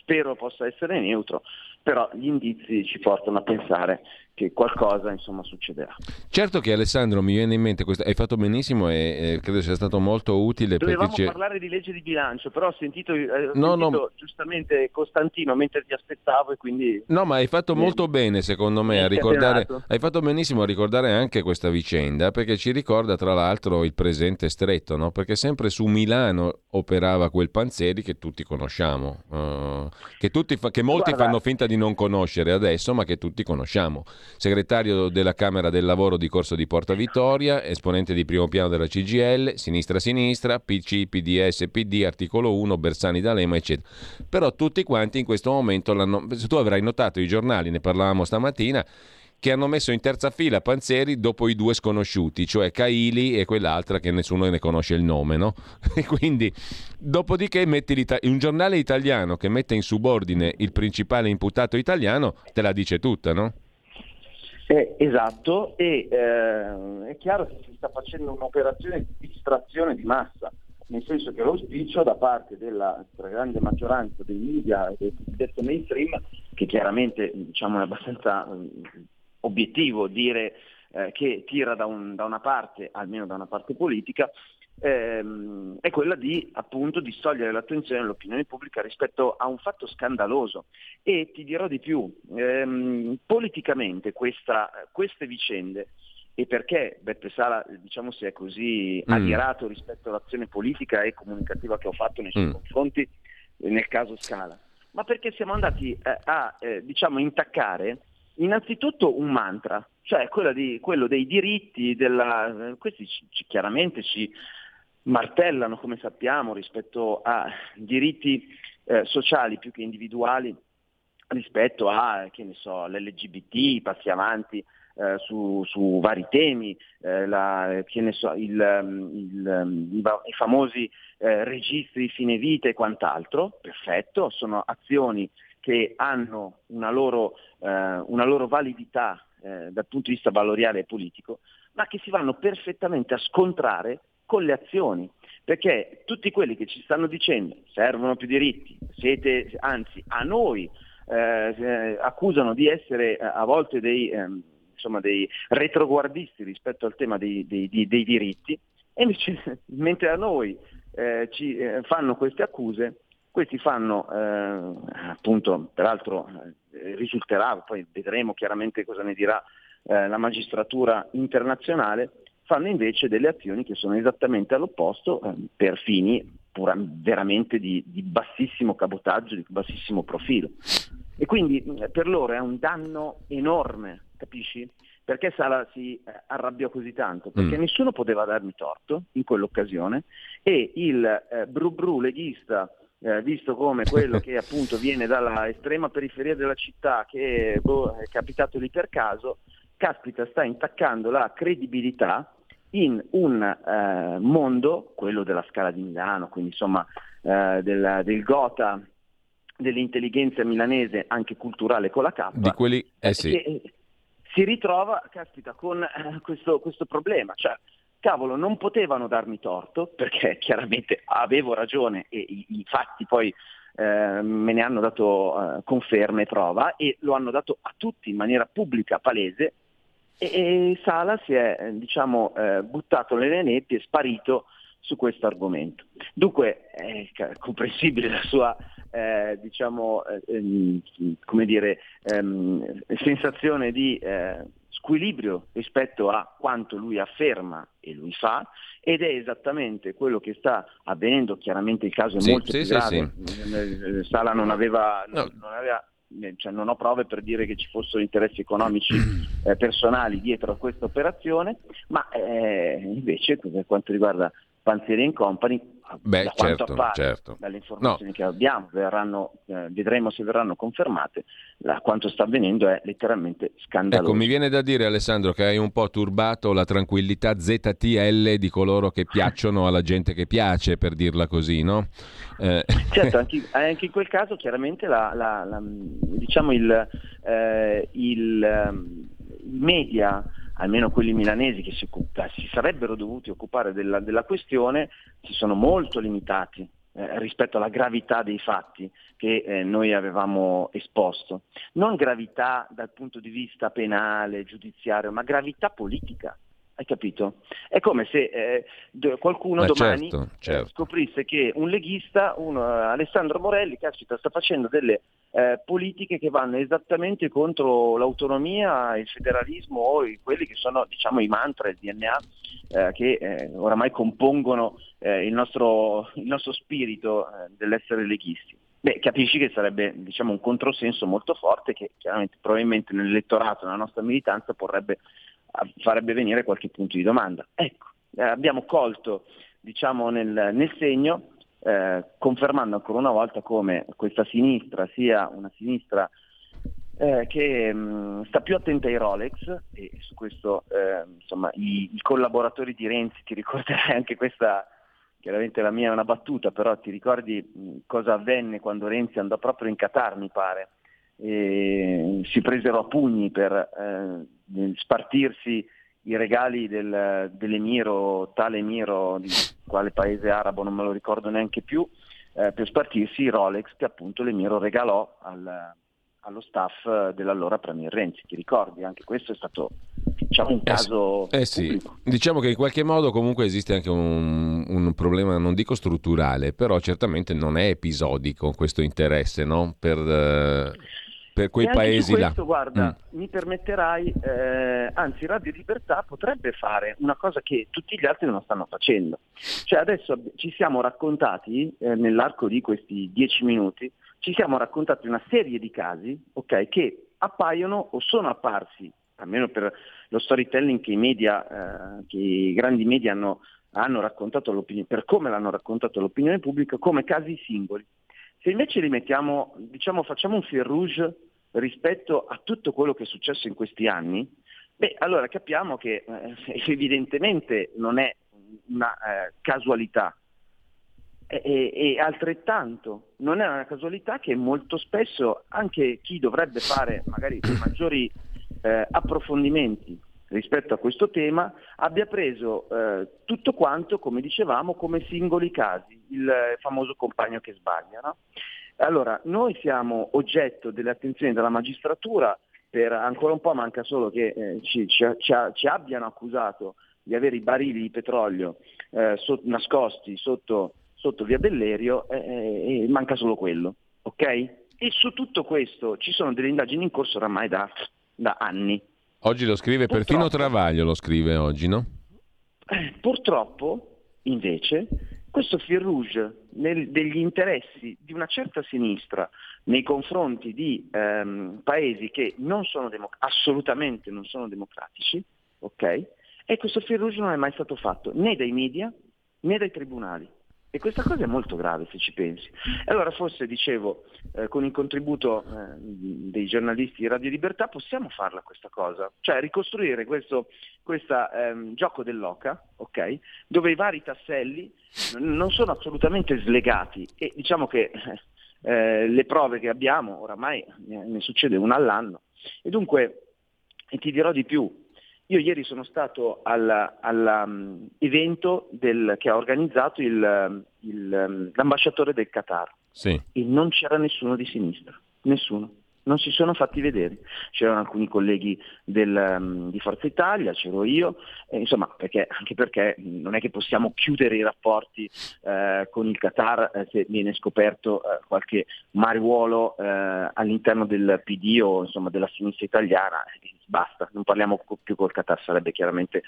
spero possa essere neutro, però gli indizi ci portano a pensare che qualcosa insomma succederà. Certo che Alessandro mi viene in mente, questo, hai fatto benissimo e eh, credo sia stato molto utile. Dovevamo perché parlare di legge di bilancio, però ho sentito, eh, ho no, sentito no. giustamente Costantino mentre ti aspettavo e quindi... No, ma hai fatto molto bene secondo me a ricordare, hai fatto benissimo a ricordare anche questa vicenda perché ci ricorda tra l'altro il presente stretto, no? perché sempre su Milano operava quel Panzeri che tutti conosciamo, uh, che, tutti fa- che molti Guarda. fanno finta di non conoscere adesso ma che tutti conosciamo segretario della Camera del Lavoro di Corso di Porta Vittoria, esponente di primo piano della CGL, sinistra-sinistra, PC, PDS, PD, articolo 1, Bersani D'Alema, eccetera. Però tutti quanti in questo momento l'hanno... Tu avrai notato i giornali, ne parlavamo stamattina, che hanno messo in terza fila Panzeri dopo i due sconosciuti, cioè Caili e quell'altra che nessuno ne conosce il nome, no? *laughs* E quindi, dopodiché un giornale italiano che mette in subordine il principale imputato italiano, te la dice tutta, no? Eh, esatto, e eh, è chiaro che si sta facendo un'operazione di distrazione di massa, nel senso che l'auspicio da parte della stragrande maggioranza dei media e del cosiddetto mainstream, che chiaramente diciamo, è abbastanza eh, obiettivo dire eh, che tira da, un, da una parte, almeno da una parte politica, ehm, è quella di appunto distogliere l'attenzione dell'opinione pubblica rispetto a un fatto scandaloso. E ti dirò di più, ehm, politicamente questa, queste vicende e perché Beppe Sala diciamo, si è così mm. adirato rispetto all'azione politica e comunicativa che ho fatto nei suoi mm. confronti eh, nel caso Scala, ma perché siamo andati eh, a eh, diciamo, intaccare innanzitutto un mantra, cioè di, quello dei diritti, della, questi ci, chiaramente ci martellano, come sappiamo, rispetto a diritti eh, sociali più che individuali, rispetto a, che ne so, l'LGBT, passi avanti eh, su, su, vari temi, eh, la, so, il, mm, il, mm, i, famosi eh, registri fine vita e quant'altro, perfetto, sono azioni che hanno una loro, eh, una loro validità eh, dal punto di vista valoriale e politico, ma che si vanno perfettamente a scontrare con le azioni, perché tutti quelli che ci stanno dicendo servono più diritti, siete, anzi a noi eh, eh accusano di essere eh, a volte dei, ehm, insomma, dei, retroguardisti rispetto al tema dei, dei, dei diritti, e invece *laughs* mentre a noi eh, ci eh, fanno queste accuse, questi fanno eh, appunto, peraltro risulterà, poi vedremo chiaramente cosa ne dirà la magistratura internazionale, fanno invece delle azioni che sono esattamente all'opposto eh, per fini pura, veramente di, di, bassissimo cabotaggio, di bassissimo profilo. E quindi per loro è un danno enorme, capisci? Perché Sala si eh, arrabbiò così tanto? Perché mm. nessuno poteva darmi torto in quell'occasione e il eh, bru bru leghista eh, visto come quello *laughs* che appunto viene dalla estrema periferia della città, che boh, è capitato lì per caso, caspita, sta intaccando la credibilità in un eh, mondo, quello della Scala di Milano, quindi insomma eh, del, del Gotha, dell'intelligenza milanese anche culturale con la K, di quelli, eh sì. che si ritrova, caspita, con eh, questo, questo problema, cioè cavolo, non potevano darmi torto perché *laughs* chiaramente avevo ragione e i, i fatti poi eh, me ne hanno dato eh, conferme e prova e lo hanno dato a tutti in maniera pubblica, palese, e, e Sala si è diciamo, eh, buttato nelle nebbie, è sparito su questo argomento. Dunque è comprensibile la sua eh, diciamo, eh, ehm, come dire, ehm, sensazione di eh, squilibrio rispetto a quanto lui afferma e lui fa ed è esattamente quello che sta avvenendo, chiaramente il caso è sì, molto sì, più grave, sì, Sala non aveva, no. non aveva cioè non ho prove per dire che ci fossero interessi economici *clears throat* eh, personali dietro a questa operazione, ma eh, invece per quanto riguarda Panzeri Company, Beh, da certo, appare, certo. dalle informazioni no. che abbiamo, verranno, eh, vedremo se verranno confermate, la, quanto sta avvenendo è letteralmente scandaloso. Ecco, mi viene da dire Alessandro che hai un po' turbato la tranquillità ZTL di coloro che piacciono alla gente che piace, per dirla così, no? Eh. Certo, anche, *laughs* anche, in quel caso chiaramente la, la, diciamo il, eh, il, il media almeno quelli milanesi che si, si sarebbero dovuti occupare della, della, questione, si sono molto limitati eh, rispetto alla gravità dei fatti che eh, noi avevamo esposto. Non gravità dal punto di vista penale, giudiziario, ma gravità politica. Hai capito? È come se eh, qualcuno Beh, domani certo, eh, certo. scoprisse che un leghista, uno, eh, Alessandro Morelli, caspita, sta facendo delle eh, politiche che vanno esattamente contro l'autonomia, il federalismo o quelli che sono diciamo, i mantra, il DNA eh, che eh, oramai compongono il nostro, il, nostro, spirito dell'essere leghisti. Beh, capisci che sarebbe diciamo, un controsenso molto forte che chiaramente probabilmente nell'elettorato, nella nostra militanza, porrebbe farebbe venire qualche punto di domanda. Ecco, eh, abbiamo colto diciamo, nel, nel segno, eh, confermando ancora una volta come questa sinistra sia una sinistra eh, che mh, mm, sta più attenta ai Rolex e su questo eh, insomma, i, i, collaboratori di Renzi, ti ricorderai anche questa, chiaramente la mia è una battuta, però ti ricordi mh, mm, cosa avvenne quando Renzi andò proprio in Qatar, mi pare, e si presero a pugni per eh, spartirsi i regali del, dell'emiro, tale emiro di *laughs* quale paese arabo non me lo ricordo neanche più, eh, per spartirsi i Rolex che appunto l'emiro regalò al, allo staff dell'allora Premier Renzi. Ti ricordi? Anche questo è stato diciamo, un caso. Eh sì. Eh sì. Diciamo che in qualche modo comunque esiste anche un, un, problema, non dico strutturale, però certamente non è episodico questo interesse no? per. Eh per quei paesi questo, là. Guarda, mm. mi permetterai, eh, anzi Radio Libertà potrebbe fare una cosa che tutti gli altri non stanno facendo. Cioè adesso ci siamo raccontati, eh, nell'arco di questi dieci minuti, ci siamo raccontati una serie di casi okay, che appaiono o sono apparsi, almeno per lo storytelling che i media, eh, che i grandi media hanno, hanno raccontato per come l'hanno raccontato all'opinione pubblica, come casi singoli. Se invece li mettiamo, diciamo, facciamo un fil rouge rispetto a tutto quello che è successo in questi anni, beh, allora capiamo che eh, *laughs* evidentemente non è una eh, casualità. E, e, e, altrettanto non è una casualità che molto spesso anche chi dovrebbe fare magari maggiori eh, approfondimenti rispetto a questo tema abbia preso eh, tutto quanto, come dicevamo, come singoli casi, il famoso compagno che sbaglia. No? Allora, noi siamo oggetto delle attenzioni della magistratura per ancora un po' manca solo che eh, ci, ci, ci, ci, abbiano accusato di avere i barili di petrolio eh, so, nascosti sotto, sotto, via Bellerio e eh, eh, manca solo quello, ok? E su tutto questo ci sono delle indagini in corso oramai da, da anni. Oggi lo scrive purtroppo, perfino Travaglio, lo scrive oggi, no? Eh, purtroppo, invece, questo fil rouge nel, degli interessi di una certa sinistra nei confronti di ehm, paesi che non democ- assolutamente non sono democratici, ok? E questo fil rouge non è mai stato fatto né dai media né dai tribunali. E questa cosa è molto grave se ci pensi. Allora forse, dicevo, eh, con il contributo eh, dei giornalisti di Radio Libertà possiamo farla questa cosa, cioè ricostruire questo ehm, gioco dell'oca, okay, dove i vari tasselli non sono assolutamente slegati. E diciamo che eh, le prove che abbiamo, oramai ne succede una all'anno, e dunque, e ti dirò di più, io ieri sono stato all'evento um, che ha organizzato il, il, um, l'ambasciatore del Qatar. sì. e non c'era nessuno di sinistra, nessuno non si sono fatti vedere. C'erano alcuni colleghi del, um, di Forza Italia, c'ero io, eh, insomma, perché, anche perché non è che possiamo chiudere i rapporti eh, con il Qatar eh, se viene scoperto eh, qualche mariuolo eh, all'interno del PD o insomma, della sinistra italiana, basta, non parliamo più col Qatar, sarebbe chiaramente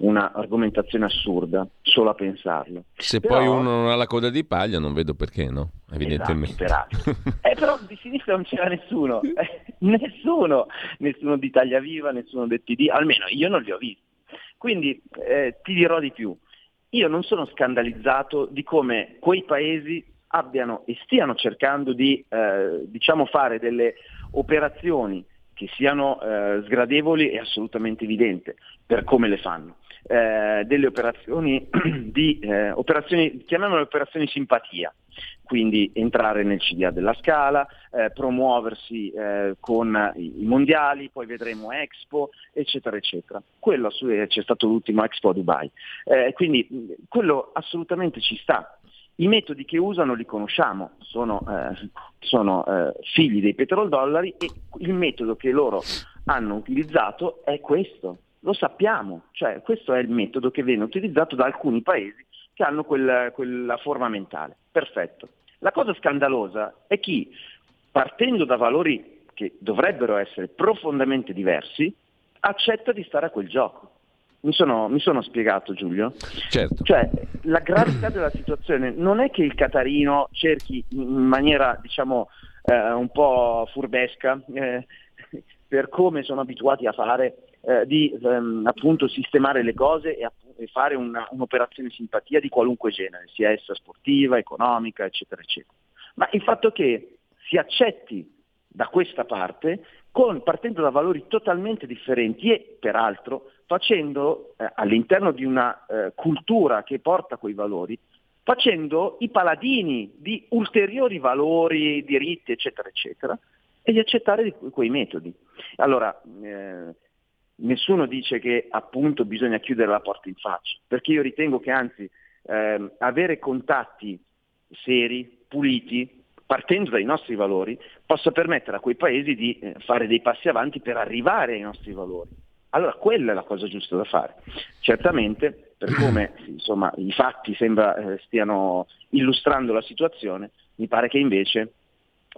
un'argomentazione assurda, solo a pensarlo. Se però, poi uno non ha la coda di paglia non vedo perché no, evidentemente. Esatto, *laughs* eh, però di sinistra non c'era nessuno, *laughs* nessuno, nessuno di Italia Viva, nessuno del PD, almeno io non li ho visti. Quindi eh, ti dirò di più, io non sono scandalizzato di come quei paesi abbiano e stiano cercando di eh, diciamo fare delle operazioni che siano eh, sgradevoli è assolutamente evidente per come le fanno. Eh, delle operazioni *clears throat* di eh, operazioni, chiamiamole operazioni simpatia, quindi entrare nel CDA della Scala, eh, promuoversi eh, con i, mondiali, poi vedremo Expo, eccetera, eccetera. Quello c'è stato l'ultimo Expo a Dubai. Eh, quindi quello assolutamente ci sta. I metodi che usano li conosciamo, sono, eh, sono eh, figli dei petrodollari e il metodo che loro hanno utilizzato è questo, lo sappiamo, cioè questo è il metodo che viene utilizzato da alcuni paesi che hanno quel, quella forma mentale. Perfetto. La cosa scandalosa è chi, partendo da valori che dovrebbero essere profondamente diversi, accetta di stare a quel gioco. Mi sono, mi sono, spiegato Giulio? Certo. Cioè, la gravità della situazione non è che il Catarino cerchi in maniera, diciamo, eh, un po' furbesca, eh, per come sono abituati a fare, eh, di ehm, appunto sistemare le cose e, e fare una, un'operazione simpatia di qualunque genere, sia essa sportiva, economica, eccetera, eccetera. Ma il fatto che si accetti da questa parte, con, partendo da valori totalmente differenti e peraltro facendo eh, all'interno di una eh, cultura che porta quei valori, facendo i paladini di ulteriori valori, diritti, eccetera, eccetera, e di accettare quei metodi. Allora, eh, nessuno dice che appunto bisogna chiudere la porta in faccia, perché io ritengo che anzi eh, avere contatti seri, puliti, partendo dai nostri valori, possa permettere a quei paesi di eh, fare dei passi avanti per arrivare ai nostri valori. Allora quella è la cosa giusta da fare. Certamente, per come *clears throat* insomma, i fatti sembra eh, stiano illustrando la situazione, mi pare che invece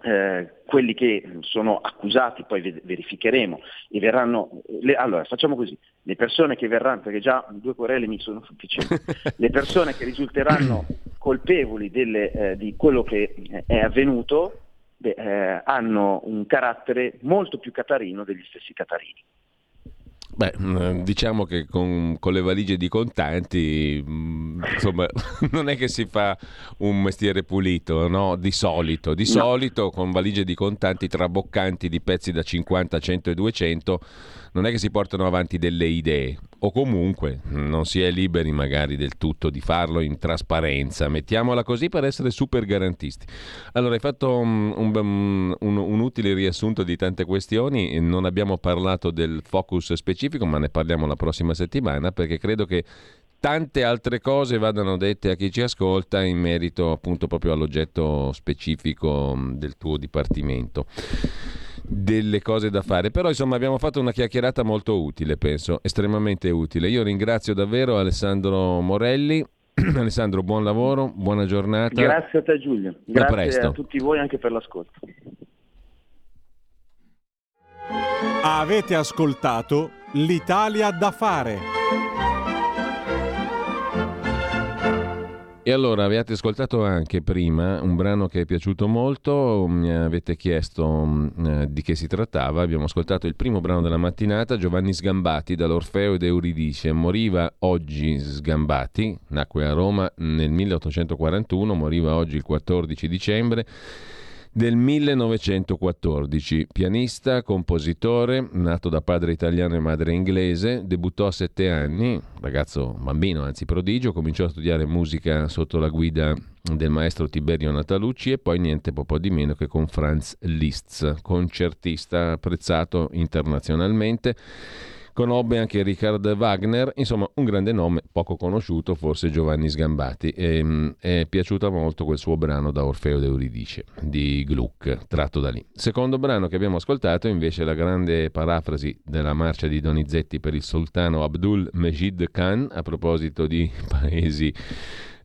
eh, quelli che sono accusati, poi verificheremo, e verranno, le, allora facciamo così, le persone che verranno, perché già due querele mi sono sufficienti, *laughs* le persone che risulteranno colpevoli delle, eh, di quello che è avvenuto beh, eh, hanno un carattere molto più catarino degli stessi catarini. Beh, mm, diciamo che con, con, le valigie di contanti, mm, insomma, *laughs* non è che si fa un mestiere pulito, no? Di solito. Di no. solito con valigie di contanti traboccanti di pezzi da 50, 100 e 200 non è che si portano avanti delle idee. O comunque non si è liberi magari del tutto di farlo in trasparenza, mettiamola così per essere super garantisti. Allora hai fatto un, un, un, un utile riassunto di tante questioni, non abbiamo parlato del focus specifico ma ne parliamo la prossima settimana perché credo che tante altre cose vadano dette a chi ci ascolta in merito appunto proprio all'oggetto specifico del tuo dipartimento delle cose da fare. Però insomma abbiamo fatto una chiacchierata molto utile, penso, estremamente utile. Io ringrazio davvero Alessandro Morelli. *clears throat* Alessandro, buon lavoro, buona giornata. Grazie a te Giulio, grazie a, a tutti voi anche per l'ascolto. Avete ascoltato l'Italia da fare. E allora avete ascoltato anche prima un brano che è piaciuto molto, mi avete chiesto mm, eh, di che si trattava, abbiamo ascoltato il primo brano della mattinata, Giovanni Sgambati dall'Orfeo ed Euridice, moriva oggi Sgambati, nacque a Roma nel 1841, moriva oggi il 14 dicembre del 1914. Pianista, compositore, nato da padre italiano e madre inglese, debuttò a sette anni, ragazzo bambino, anzi prodigio, cominciò a studiare musica sotto la guida del maestro Tiberio Natalucci e poi niente po' di meno che con Franz Liszt, concertista apprezzato internazionalmente conobbe anche Richard Wagner, insomma un grande nome poco conosciuto, forse Giovanni Sgambati. E, ehm, è piaciuto molto quel suo brano da Orfeo d'Euridice di Gluck, tratto da lì. Secondo brano che abbiamo ascoltato invece la grande parafrasi della marcia di Donizetti per il sultano Abdul Mejid Khan a proposito di *laughs* paesi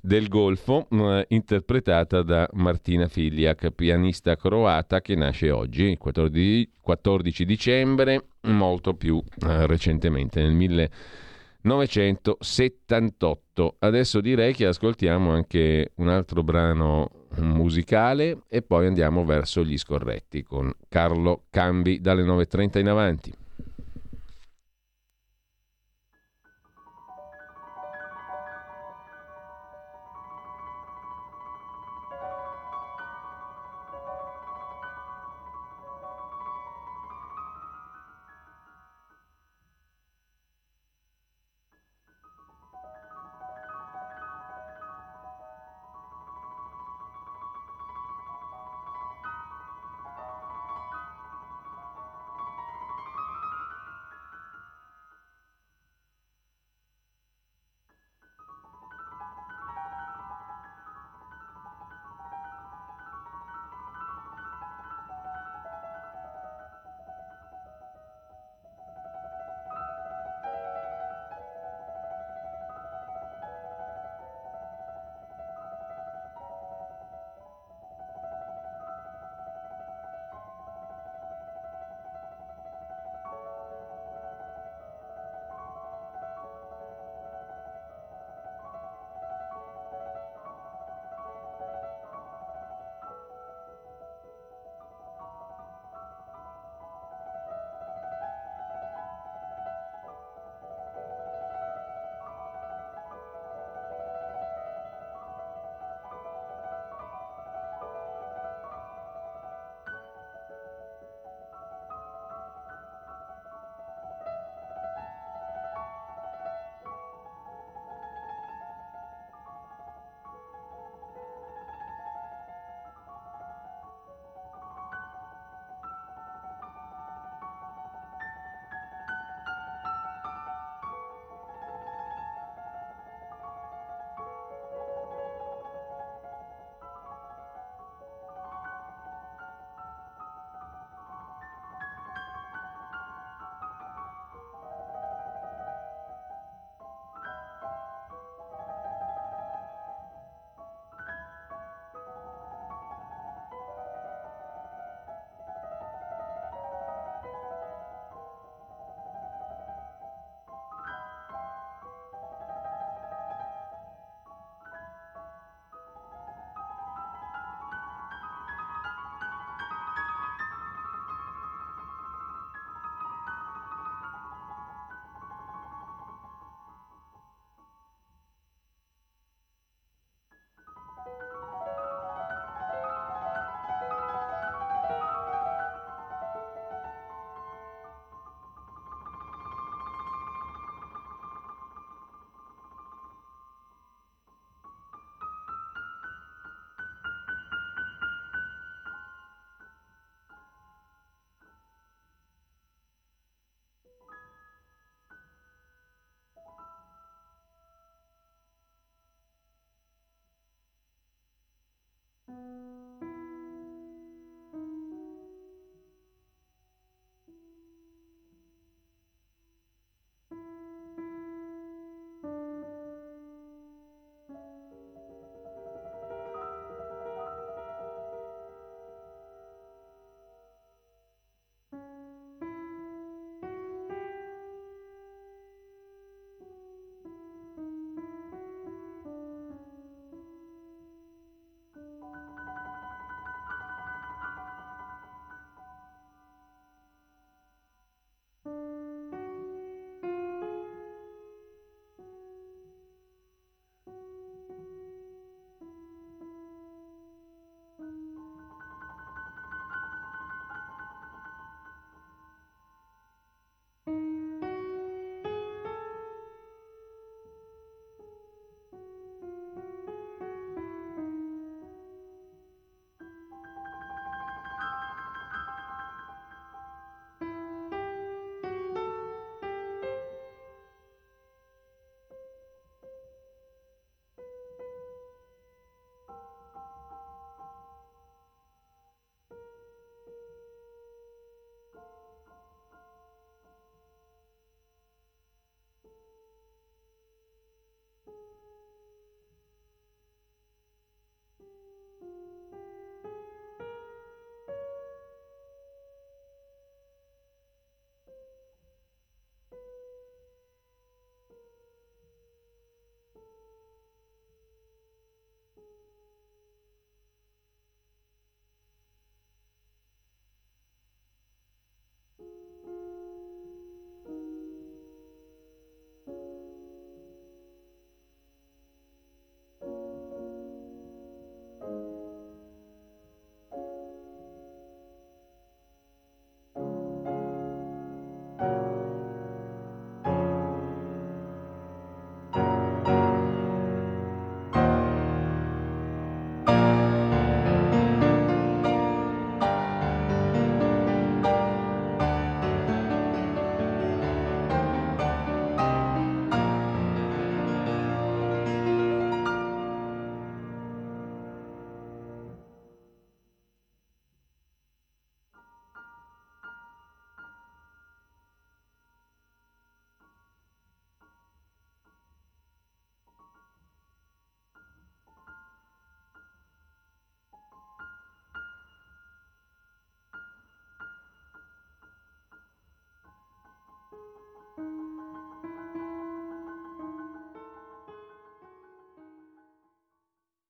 del Golfo, eh, interpretata da Martina Filiak, pianista croata che nasce oggi, il 14, 14 dicembre, molto più eh, recentemente, nel 1978. Adesso direi che ascoltiamo anche un altro brano musicale e poi andiamo verso gli scorretti con Carlo Cambi dalle 9.30 in avanti.